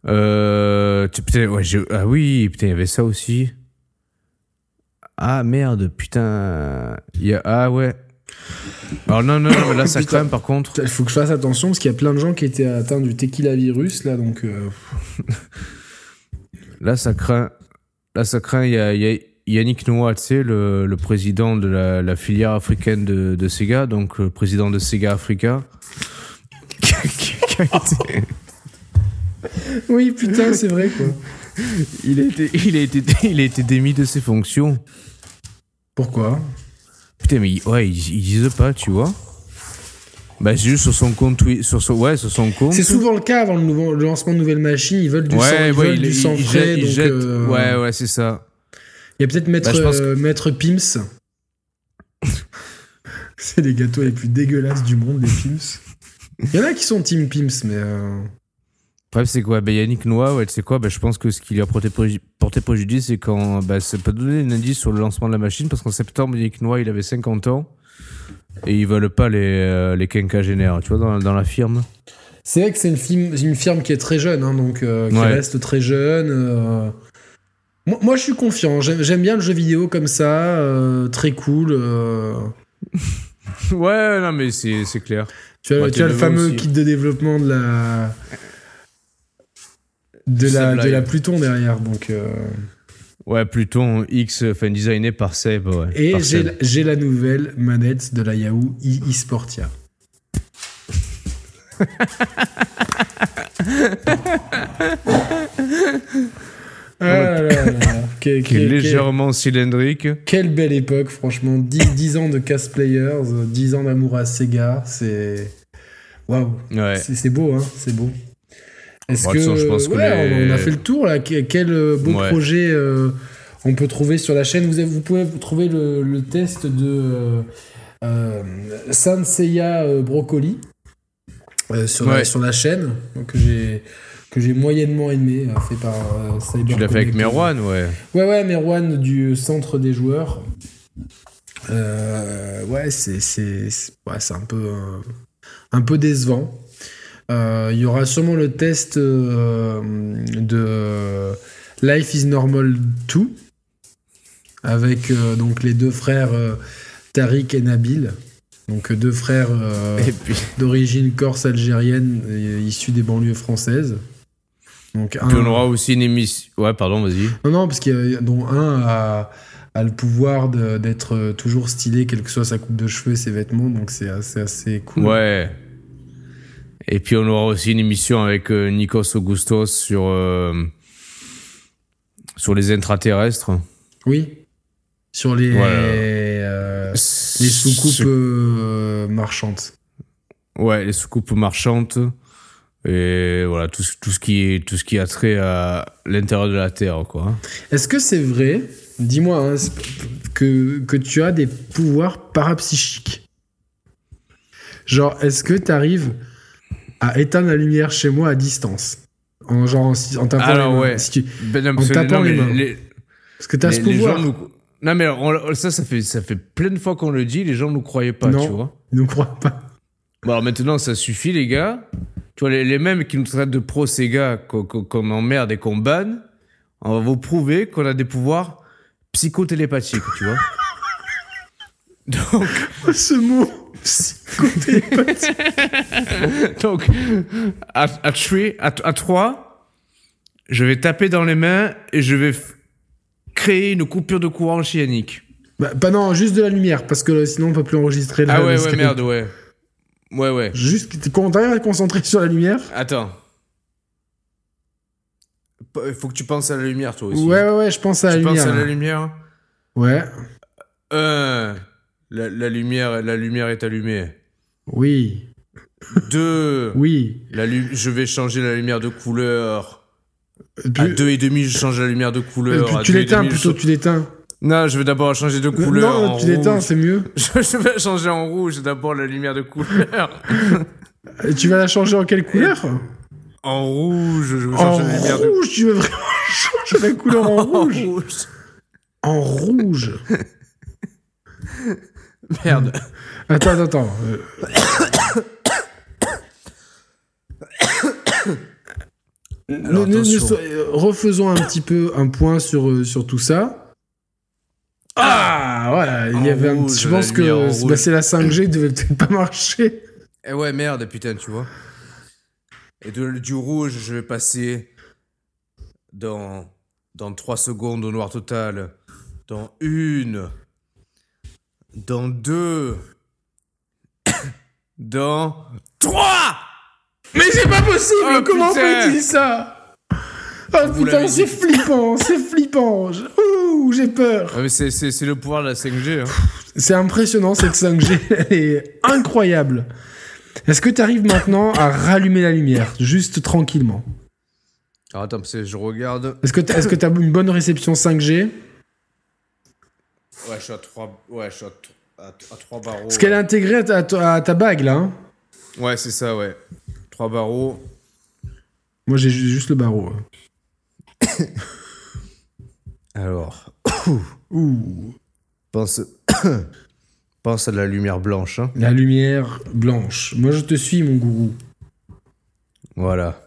Euh, ouais, ah oui, putain, il y avait ça aussi. Ah merde, putain. Il y a, ah ouais. Alors non, non, non là ça craint par contre. Il faut que je fasse attention parce qu'il y a plein de gens qui étaient atteints du tequila virus là donc. Euh, là ça craint. Là ça craint. Il y a, y a Yannick Noah, tu sais, le, le, président de la, la filière africaine de, de, Sega, donc le président de Sega Africa. oui, putain, c'est vrai quoi il, a été, il, a été, il a été démis de ses fonctions. Pourquoi? Putain, mais ouais, ils, disent pas, tu vois. Bah, c'est juste sur son compte, sur son, ouais, sur son compte. C'est souvent le cas avant le, nouveau, le, lancement de nouvelles machines, ils veulent du sang, ils veulent du sang frais. donc euh, Ouais, ouais, c'est ça. Il y a peut-être Maître, bah, euh, Maître Pims. c'est les gâteaux les plus dégueulasses du monde, les Pims. Il y en a qui sont Team Pims, mais. Euh, Bref, c'est quoi? Ben, Yannick Noah, ouais, c'est quoi? Ben, Je pense que ce qui lui a porté, préjudice, c'est quand. Ben, ça peut donner un indice sur le lancement de la machine, parce qu'en septembre, Yannick Noah, il avait 50 ans. Et ils veulent pas les, euh, les quinquagénaires, tu vois, dans, dans la firme. C'est vrai que c'est une, firme, une firme qui est très jeune, hein, donc euh, qui reste très jeune. Euh. Moi, moi, je suis confiant. J'aime bien le jeu vidéo comme ça, très cool. ouais, non, mais c'est clair. Tu as, tu as le fameux kit de développement de la de la, de la Pluton derrière. Donc, euh. Ouais, Pluton X, enfin designé par Seb. Ouais, Et j'ai la nouvelle manette de la Yahoo e-Sportia. Ah légèrement cylindrique. Quelle belle époque, franchement. 10, ans de casse players, 10 ans d'amour à Sega, c'est. Waouh! Ouais. C'est beau, hein, c'est beau. Est-ce que je pense on a fait le tour là Quel euh, beau projet euh, on peut trouver sur la chaîne? Vous, vous pouvez trouver le, test de euh, euh, Brocoli sur, la, sur la chaîne que j'ai que j'ai moyennement aimé fait par Cyber. Tu l'as fait avec Merwan ouais. Ouais ouais Merwan du centre des joueurs. ouais c'est c'est ouais, c'est un peu un peu décevant. Euh, il y aura sûrement le test euh, de Life is Normal 2 avec euh, donc les deux frères Tariq et Nabil. Donc deux frères d'origine corse algérienne issus des banlieues françaises. Donc un... Puis on aura aussi une émission. Ouais, pardon, vas-y. Non, non, parce qu'il dont un a, a le pouvoir d'être toujours stylé, quelle que soit sa coupe de cheveux ses vêtements, donc c'est assez, assez cool. Ouais. Et puis on aura aussi une émission avec euh, Nikos Augustos sur euh, sur les intraterrestres. Oui. Sur les euh, les soucoupes marchantes. Ouais, les soucoupes marchantes et voilà tout, tout ce qui est tout ce qui a trait à l'intérieur de la Terre quoi. Est-ce que c'est vrai Dis-moi hein, que que tu as des pouvoirs parapsychiques? Genre, est-ce que tu arrives à éteindre la lumière chez moi à distance. En, genre, en, tapant les mains. Ouais. Ben en tapant les, mains. parce que t'as ce pouvoir. Non, mais ça, ça fait, ça fait plein de fois qu'on le dit, les gens ne nous croyaient pas, tu vois. Ils nous croient pas. Bon, alors maintenant, ça suffit, les gars. Tu vois, les, mêmes qui nous traitent de pro Sega comme emmerde et qu'on banne, on va vous prouver qu'on a des pouvoirs psychotélépathiques, tu vois. Donc. Ce mot Donc, à, à, à, 3, je vais taper dans les mains et je vais créer une coupure de courant chez Yannick. Bah, pas non, juste de la lumière, parce que sinon on peut plus enregistrer. Ah le- ouais, ouais, merde, ouais. Ouais, ouais. Juste, quand t'arrives à te concentrer sur la lumière? Attends. Il faut que tu penses à la lumière, toi aussi. Ouais, ouais, ouais, je pense à la tu lumière. penses à la lumière? Ouais, Un. La, la lumière, la lumière est allumée. oui, Deux. oui. La je vais changer la lumière de couleur. Euh, À tu- deux et demi, je change la lumière de euh, couleur. tu- À tu et l'éteins je plutôt, change- tu l'éteins. Non, je vais d'abord changer de Euh, couleur. Non, en tu l'éteins, c'est mieux. Je, je vais changer en rouge d'abord la lumière de couleur. Et tu vas la changer en quelle couleur en rouge, je veux En changer la lumière de rouge, tu veux vraiment changer la couleur en rouge rouge. En rouge. Merde. Attends, attends, attends. Alors, ne- ne- refaisons un petit peu un point sur, euh, sur tout ça. Ah, voilà, il y avait un petit- Je pense que bah, c'est la 5G, devait peut-être pas marcher. Eh ouais, merde, putain, tu vois. Et de, du rouge, je vais passer dans, dans 3 secondes au noir total. Dans une. Dans deux. dans trois Mais c'est pas possible Oh, Comment fait-il ça? Oh Vous putain, c'est flippant, c'est flippant. Ouh, j'ai peur. Ah, mais c'est, c'est, c'est le pouvoir de la 5G. Hein. C'est impressionnant cette 5G, elle est incroyable. Est-ce que tu arrives maintenant à rallumer la lumière, juste tranquillement? Alors attends, parce que je regarde. Est-ce que tu as une bonne réception 5G Ouais, je suis à 3, ouais, je suis à, à, à trois barreaux. Est-ce qu'elle est intégrée à ta, à ta- bague là hein Ouais, c'est ça, ouais. 3 barreaux. Moi j'ai ju- juste le barreau. hein. Alors, Ouh, pense, pense à la lumière blanche. Hein. la lumière blanche. Moi je te suis mon gourou. Voilà.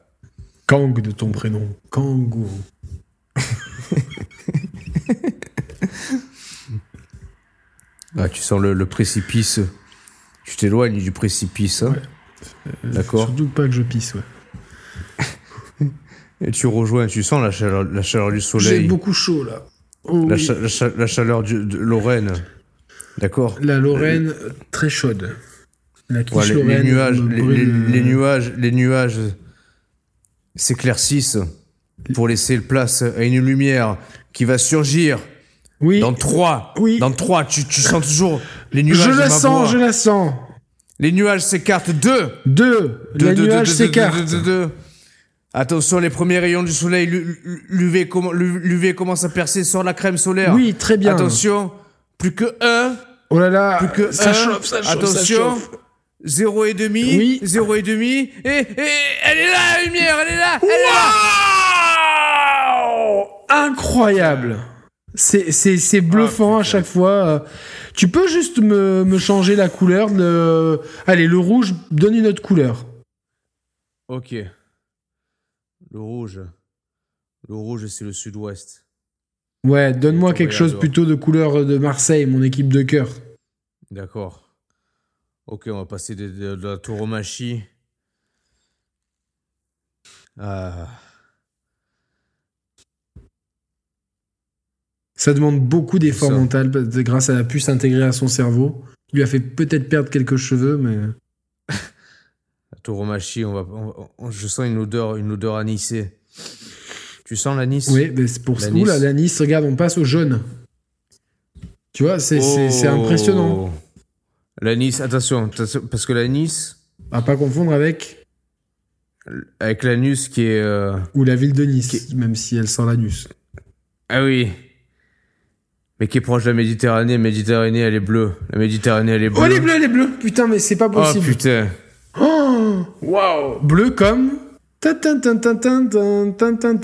Kang de ton prénom. Kangourou. Ah, tu sens le, le précipice. Tu t'éloignes du précipice. Hein. D'accord. Surtout pas que je pisse, ouais. Et tu rejoins, tu sens la chaleur, la chaleur du J'ai soleil. beaucoup chaud là. Oh, La, oui. cha- la cha- la chaleur du- de Lorraine. D'accord La Lorraine très chaude. La Ouais, les, les Lorraine nuages, me les, brûle, les- les euh, nuages, les nuages s'éclaircissent pour laisser place à une lumière qui va surgir Oui, dans trois. Oui. Dans trois, tu, tu sens toujours les nuages. je la sens, je la sens. Les nuages s'écartent. Deux. Deux, Deux, les deux, nuages deux, deux, s'écartent. deux, deux, deux, deux. Attention, les premiers rayons du soleil, l'UV l'UV commence à percer sur la crème solaire. Oui, très bien. Attention, plus que un, Oh là là, plus que ça un. chauffe, ça chauffe, Attention, ça chauffe. zéro et demi, Oui. zéro et demi, et, et elle est là, la lumière, elle est là, elle est là. Incroyable. C'est, bluffant Ah, à chaque fois. Tu peux juste me, me changer la couleur de... Allez, le rouge, donne une autre couleur. Ok. Le rouge. Le rouge, c'est le sud-ouest. Ouais, donne-moi quelque chose plutôt de couleur de Marseille, mon équipe de cœur. D'accord. Ok, on va passer de, de- de la tauromachie. Ah. Ça demande beaucoup d'efforts que grâce à la puce intégrée à son cerveau. Il lui a fait peut-être perdre quelques cheveux, mais... La tauromachie, on va, on- on- je sens une odeur, une odeur anisée. Tu sens l'anis? Oui, mais c'est pour ça. L'anis. Oula, l'anis, regarde, on passe au jaune. Tu vois, c'est Oh. impressionnant. L'anis, attention, attention, parce que l'anis, À pas confondre avec... avec l'anus qui est. euh, Ou la ville de Nice, même si elle sent l'anus. Ah oui mais qui est proche de la Méditerranée? La Méditerranée, elle est bleue. La Méditerranée, elle est bleue. Oh, elle est bleue, elle est bleue. Putain, mais c'est pas possible. Oh putain. Oh, waouh. Bleu comme.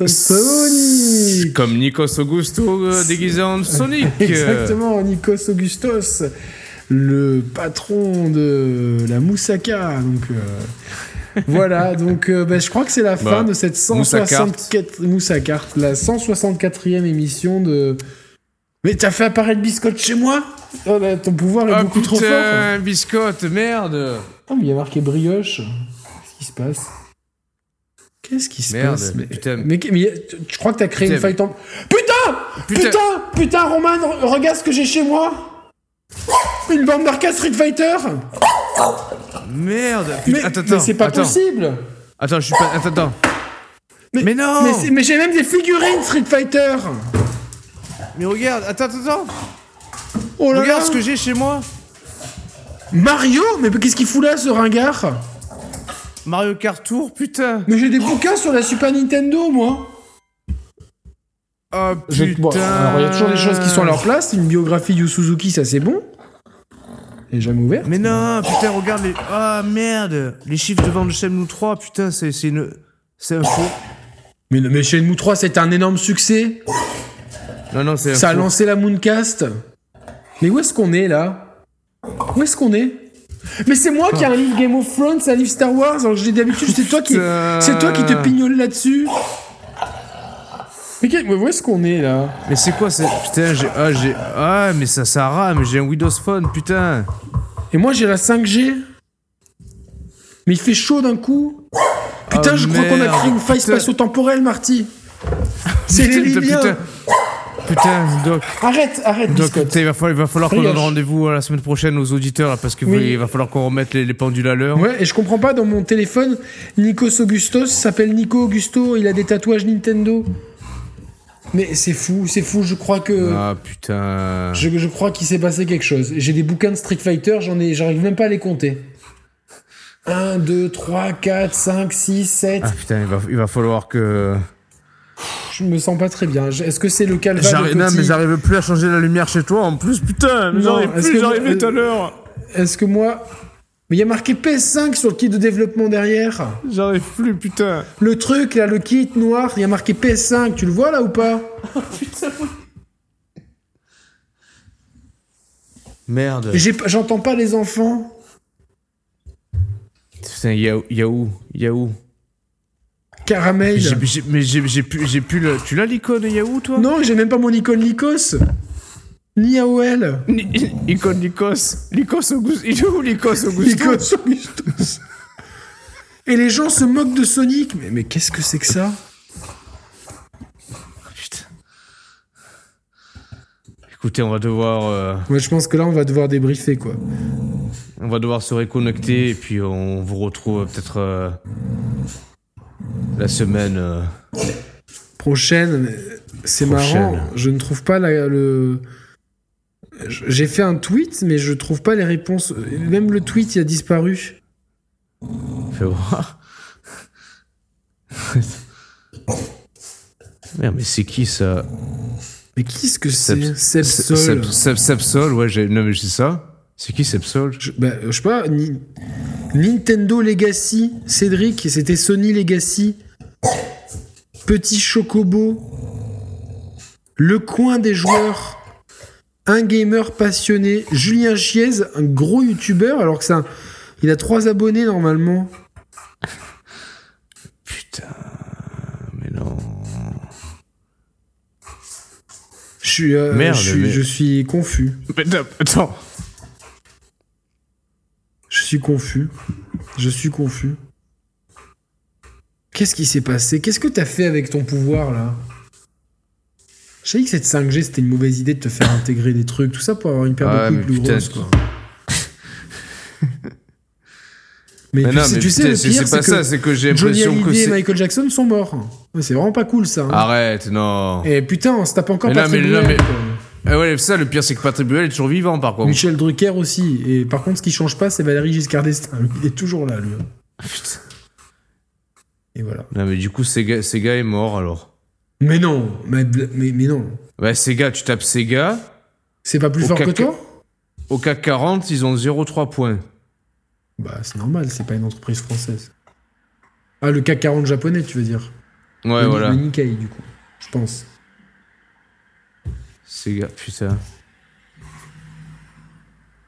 Sonic Comme Nikos Augusto euh, déguisé en Sonic Exactement, Nikos Augustos, le patron de la Moussaka. Donc euh, voilà, donc euh, bah, je crois que c'est la bah, fin bah, de cette 164 Moussakart. Moussakart, la 164e émission de mais t'as fait apparaître Biscotte chez moi Oh là, Ton pouvoir est Oh beaucoup trop fort. biscotte, merde. Oh, mais il y a marqué brioche. Qu'est-ce qui se passe? Qu'est-ce qui se Merde, passe? Mais, putain. mais, mais tu- je crois que t'as créé Putain, une faille temp- Putain Putain. Putain Putain, Roman, re- regarde ce que j'ai chez moi Une bande d'arcade Street Fighter Merde. Mais, attends, mais c'est pas attends. possible Attends, je suis pas. Attends, attends. Mais, non mais j'ai même des figurines Street Fighter Mais regarde, attends, attends, attends. Oh là Regarde là ce que j'ai chez moi. Mario Mais qu'est-ce qu'il fout là, ce ringard? Mario Kart Tour, putain. Mais j'ai des bouquins sur la Super Nintendo, moi Oh Je- putain. bon, alors, il y a toujours des choses qui sont à leur place. Une biographie Yu Suzuki, ça c'est bon. Et jamais ouvert. Mais non, putain, regarde les. Ah merde. Les chiffres de vente de Shenmue 3, putain, c'est c'est une. C'est un faux. Mais, mais Shenmue 3, c'est un énorme succès. Non, non, c'est un Ça a lancé la Mooncast. Mais où est-ce qu'on est là? Où est-ce qu'on est? Mais c'est moi qui ai un livre Game of Thrones, un livre Star Wars, alors j'ai d'habitude, c'est toi qui, c'est toi qui te pignole là-dessus. Mais où est-ce qu'on est là? Mais c'est quoi c'est Putain, j'ai. Ah, j'ai. Ah, mais ça, ça rame, j'ai un Windows Phone, putain. Et moi j'ai la 5G. Mais il fait chaud d'un coup. Putain, Oh, je crois qu'on a créé une faille spatio-temporelle, Marty. C'est les Libyens. Putain, putain, Doc. Arrête, arrête, putain, il va falloir, il va falloir qu'on donne rendez-vous la semaine prochaine aux auditeurs, là, parce que Oui. il va falloir qu'on remette les, les pendules à l'heure. Ouais, et je comprends pas, dans mon téléphone, Nikos Augustos s'appelle Nico Augusto, il a des tatouages Nintendo. Mais c'est fou, c'est fou, je crois que... Ah, putain. Je, je crois qu'il s'est passé quelque chose. J'ai des bouquins de Street Fighter, j'en ai, j'arrive même pas à les compter. 1, 2, 3, 4, 5, 6, 7. Ah, putain, il va, il va falloir que. Je me sens pas très bien. Est-ce que c'est le J'arrive, non, mais j'arrive plus à changer la lumière chez toi en plus, putain, j'arrive plus, j'arrivais euh, tout à l'heure. Est-ce que moi... Mais il y a marqué PS5 sur le kit de développement derrière. J'arrive plus, putain. Le truc, là, le kit noir, il y a marqué PS5. Tu le vois, là, ou pas? Merde. Et j'ai pas- J'entends pas les enfants. Putain, Yahoo, Yahoo, Yahoo. Caramel. J'ai- j'ai- Mais j'ai plus, j'ai plus le. Tu l'as l'icône Yahoo, toi? Non, j'ai même pas mon icône Lycos. Ni AOL. Ni- Icône Lycos. Lycos Augustus. Il où Lycos Augustus Augustus. Et les gens se moquent de Sonic. Mais, mais qu'est-ce que c'est que ça? Putain. Écoutez, on va devoir, euh, Moi, je pense que là, on va devoir débriefer, quoi. on va devoir se reconnecter et puis on vous retrouve peut-être euh, la semaine. euh, Prochaine, c'est marrant. Je ne trouve pas la- le. J'ai fait un tweet, mais je trouve pas les réponses. Même le tweet, il a disparu. Fais voir. Merde, mais c'est qui ça? Mais qu'est-ce que c'est? Seb- Sebsol. Seb- Sebsol, ouais, j'ai- non mais c'est ça? C'est qui Sebsol Je, bah, je sais pas, Ni- Nintendo Legacy, Cédric, c'était Sony Legacy, Petit Chocobo, Le Coin des joueurs, un gamer passionné, Julien Chiez, un gros youtubeur, alors que ça, il a trois abonnés normalement. Putain, mais non. Je suis, euh, Merde, je suis, mais- je suis confus. Mais attends. Je suis confus. Je suis confus. Qu'est-ce qui s'est passé? Qu'est-ce que t'as fait avec ton pouvoir là? Je savais que cette 5G c'était une mauvaise idée de te faire intégrer des trucs, tout ça pour avoir une paire de mais couilles plus putain, quoi. mais, Mais tu non, sais, mais tu sais, putain, le c'est pire, c'est pas c'est ça, que c'est que j'ai l'impression que et c'est. Michael Jackson sont morts. C'est vraiment pas cool ça. hein. Arrête, non. Et putain, on se tape encore Mais non, Patrick mais- non, Bruel, mais- quoi. Ah ouais, ça, le pire, c'est que Patrick Bruel est toujours vivant, par contre. Michel Drucker aussi. Et par contre, ce qui change pas, c'est Valéry Giscard d'Estaing. Il est toujours là, lui. Putain. Et voilà. Non, mais du coup, Sega, Sega est mort, alors. Mais non, mais, mais, mais non. Ouais, Sega, tu tapes Sega. C'est pas plus Au fort que toi? Au CAC 40, ils ont 0,3 points. Bah, c'est normal, c'est pas une entreprise française. Ah, le CAC 40 japonais, tu veux dire? Ouais, le, voilà. Le Nikkei, du coup, je pense. Sega, putain.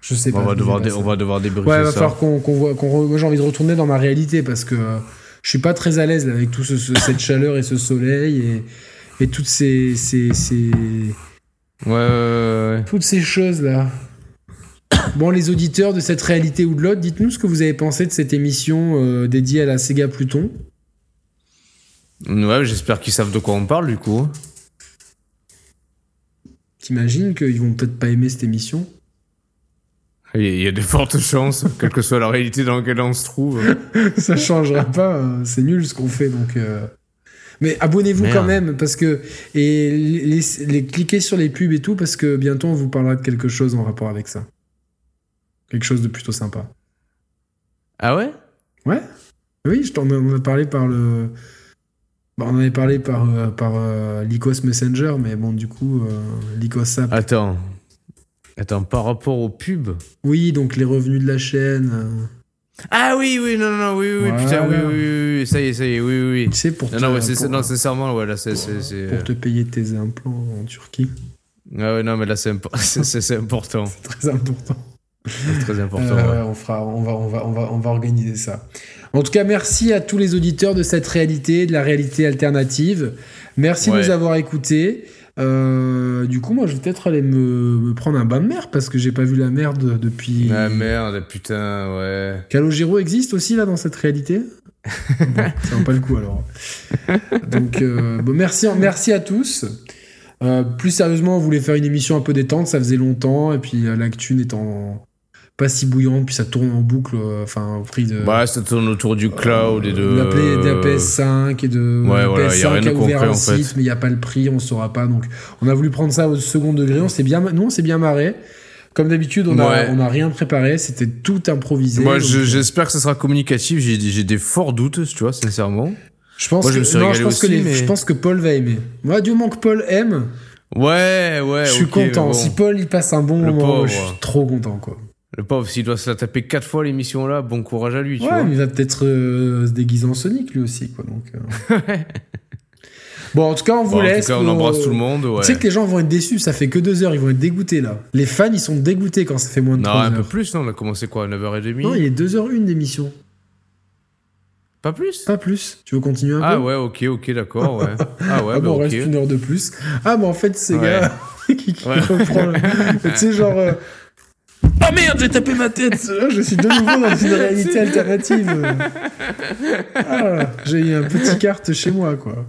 Je sais on, pas. va devoir pas on va devoir débriefer Ouais, va ça. falloir qu'on qu'on voit. re- Moi, j'ai envie de retourner dans ma réalité parce que euh, je suis pas très à l'aise avec tout ce, ce- cette chaleur et ce soleil et, et toutes ces, ces, ces- Ouais, ouais, ouais, ouais. toutes ces choses là. Bon, les auditeurs de cette réalité ou de l'autre, dites-nous ce que vous avez pensé de cette émission euh, dédiée à la Sega Pluton. Ouais, j'espère qu'ils savent de quoi on parle, du coup. T'imagines qu'ils vont peut-être pas aimer cette émission? Il y a de fortes chances, quelle que soit la réalité dans laquelle on se trouve. Ça changera pas, euh, c'est nul ce qu'on fait donc. euh. Mais abonnez-vous quand même parce que et les, les- cliquez sur les pubs et tout parce que bientôt on vous parlera de quelque chose en rapport avec ça. Quelque chose de plutôt sympa. Ah ouais? Ouais. Oui, je t'en on en a parlé par le. Bah, on en avait parlé par, euh, par euh, Lycos Messenger, mais bon, du coup, euh, Lycos App. Attends. Attends, par rapport aux pubs Oui, donc les revenus de la chaîne. euh, Ah oui, oui, non, non, oui, oui, putain, oui, oui, oui, oui, ça y est, ça y est, oui, oui, oui. sais, pour, Non, te, non, ouais, c'est, pour, non, sincèrement, ouais, là, c'est, c'est, c'est- pour te payer tes implants en Turquie. Ah ouais, non, mais là, c'est, impo- c'est, c'est- c'est important. Très important. C'est très important, Euh, ouais. ouais, on, fera, on, va, on, va, on, va, on va organiser ça. En tout cas, merci à tous les auditeurs de cette réalité, de la réalité alternative. Merci de nous avoir écoutés. Euh, du coup, moi, je vais peut-être aller me, me prendre un bain de mer parce que j'ai pas vu la mer de- depuis. Ah merde, putain, ouais. Calogero existe aussi là dans cette réalité? Bon, ça vaut pas le coup alors. Donc, euh, bon, merci, merci à tous. Euh, plus sérieusement, on voulait faire une émission un peu détente, ça faisait longtemps, et puis l'actu n'étant pas si bouillante, puis ça tourne en boucle, euh, enfin au prix de, Bah, ça tourne autour du cloud et de. de la, Play- de la PS5 et de Ouais, la voilà, y a PS5 rien a ouvert concret, un en fait. mais il n'y a pas le prix, on saura pas. Donc, on a voulu prendre ça au second degré. On s'est bien, nous, on s'est bien marré. Comme d'habitude, on Ouais. on a rien préparé. C'était tout improvisé. Moi, je- euh, j'espère que ça sera communicatif. J'ai, des forts doutes, tu vois, sincèrement. Je pense Moi, que, non, je pense que aussi, les- mais- je pense que Paul va aimer. Moi, du moment que Paul aime, Ouais, ouais. je suis content. bon. Si Paul il passe un bon Le moment, pauvre. je suis trop content quoi. Le pauvre, s'il doit se la taper quatre fois l'émission là, bon courage à lui, tu Ouais, vois. il va peut-être euh, se déguiser en Sonic lui aussi quoi. Donc. euh. bon, en tout cas, on vous Bon, en laisse. tout cas, on embrasse tout le monde, ouais. Tu sais que les gens vont être déçus. Ça fait que deux heures, ils vont être dégoûtés là. Les fans, ils sont dégoûtés quand ça fait moins de Non, trois un peu heures. plus, non, on a commencé quoi, à 9h30 Non, il est 2h01 d'émission. Pas plus? Pas plus. Tu veux continuer un Ah peu? ouais, ok, ok, d'accord, ouais. Ah ouais, ah bah bon, on ok. reste une heure de plus. Ah, mais en fait, c'est Ouais. gars qui, qui Ouais. reprend. tu sais, genre. Oh merde, j'ai tapé ma tête Je suis de nouveau dans une réalité alternative. Ah, j'ai eu un petit carte chez moi, quoi.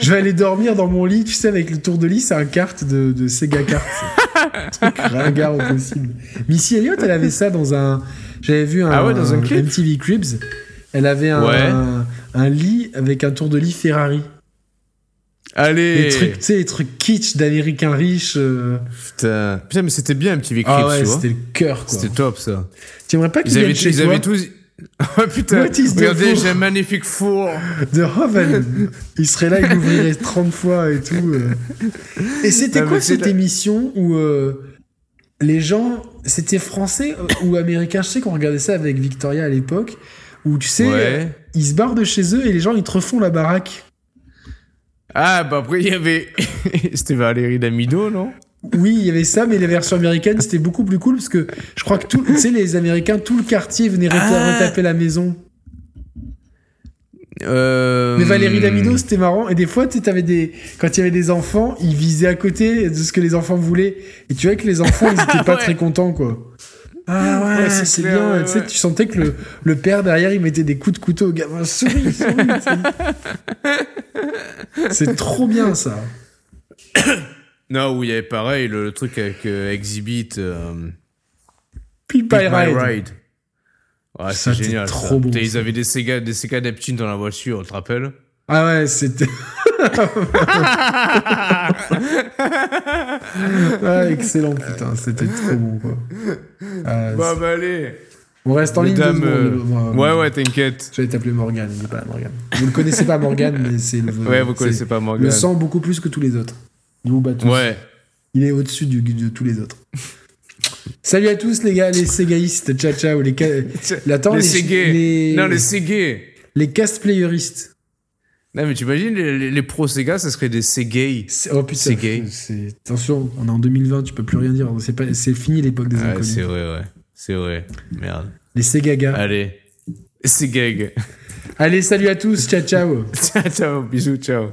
Je vais aller dormir dans mon lit, tu sais, avec le tour de lit, c'est un carte de, de Sega Kart. Un truc ringard au possible. Missy Elliott, elle avait ça dans un. J'avais vu un, Ah ouais, dans un clip MTV Cribs. Elle avait un, Ouais. un, un lit avec un tour de lit Ferrari. Allez Les trucs, tu sais, les trucs kitsch d'américains riches. euh. Putain. Putain, mais c'était bien MTV Cribs, Ah ouais, tu vois. c'était le cœur, quoi. C'était top, ça. Tu aimerais pas qu'ils viennent chez ils toi avaient tous... Ouais, putain, regardez, j'ai un magnifique four. de Hoven. il serait là, il l'ouvrirait 30 fois et tout. euh. Et c'était quoi cette la- émission où euh, les gens, c'était français ou américain? Je sais qu'on regardait ça avec Victoria à l'époque, où tu sais, Ouais. ils se barrent de chez eux et les gens ils te refont la baraque. Ah, bah après, il y avait... c'était Valérie Damido, non? Oui, il y avait ça, mais la version américaine c'était beaucoup plus cool parce que je crois que tout, tu sais, les Américains, tout le quartier venait Ah. retaper la maison. euh... Mais Valérie Damido, c'était marrant. Et des fois, tu sais, t'avais des, quand il y avait des enfants, ils visaient à côté de ce que les enfants voulaient. Et tu vois que les enfants, ils étaient pas Ouais. très contents, quoi. Ah ouais, Ouais, c'est c'est bien. ouais, tu sais, ouais. tu sentais que le, le père derrière, il mettait des coups de couteau au gamin. Souris, c'est trop bien, ça. Non, où il y avait pareil, le, le truc avec euh, Exhibit... Euh... My Ride. Ride. Ouais, Ça, c'est c'était génial. trop ça. Ils avaient des Sega, des Sega Neptune dans la voiture, tu te rappelles? Ah ouais, c'était. ah, excellent, putain. C'était trop bon, quoi. Ah, Bah, bah, allez on reste en ligne deux Mesdames, secondes. euh, Ouais, ouais, t'inquiète. J'allais t'appeler Morgan, il n'est pas Morgan. Vous ne connaissez pas Morgan, mais c'est le. Ouais, vous connaissez pas Morgan. Le sang beaucoup plus que tous les autres. Bat tous. Ouais. Il est au-dessus de tous les autres. Salut à tous les gars, les ségaïstes, ciao ciao, les, ca- Attends, les les- les- Non, les Ségay. les castplayeristes. Non, mais tu imagines, les, les, les pros Sega, ça serait des. C'est- Oh putain, C'est gay. Attention, on est en 2020, tu peux plus rien dire. C'est fini l'époque des inconnus. c'est vrai, ouais. C'est vrai. Merde. Les ségagas. Allez. Ségag. Allez, salut à tous, ciao ciao. ciao, ciao. Bisous, ciao.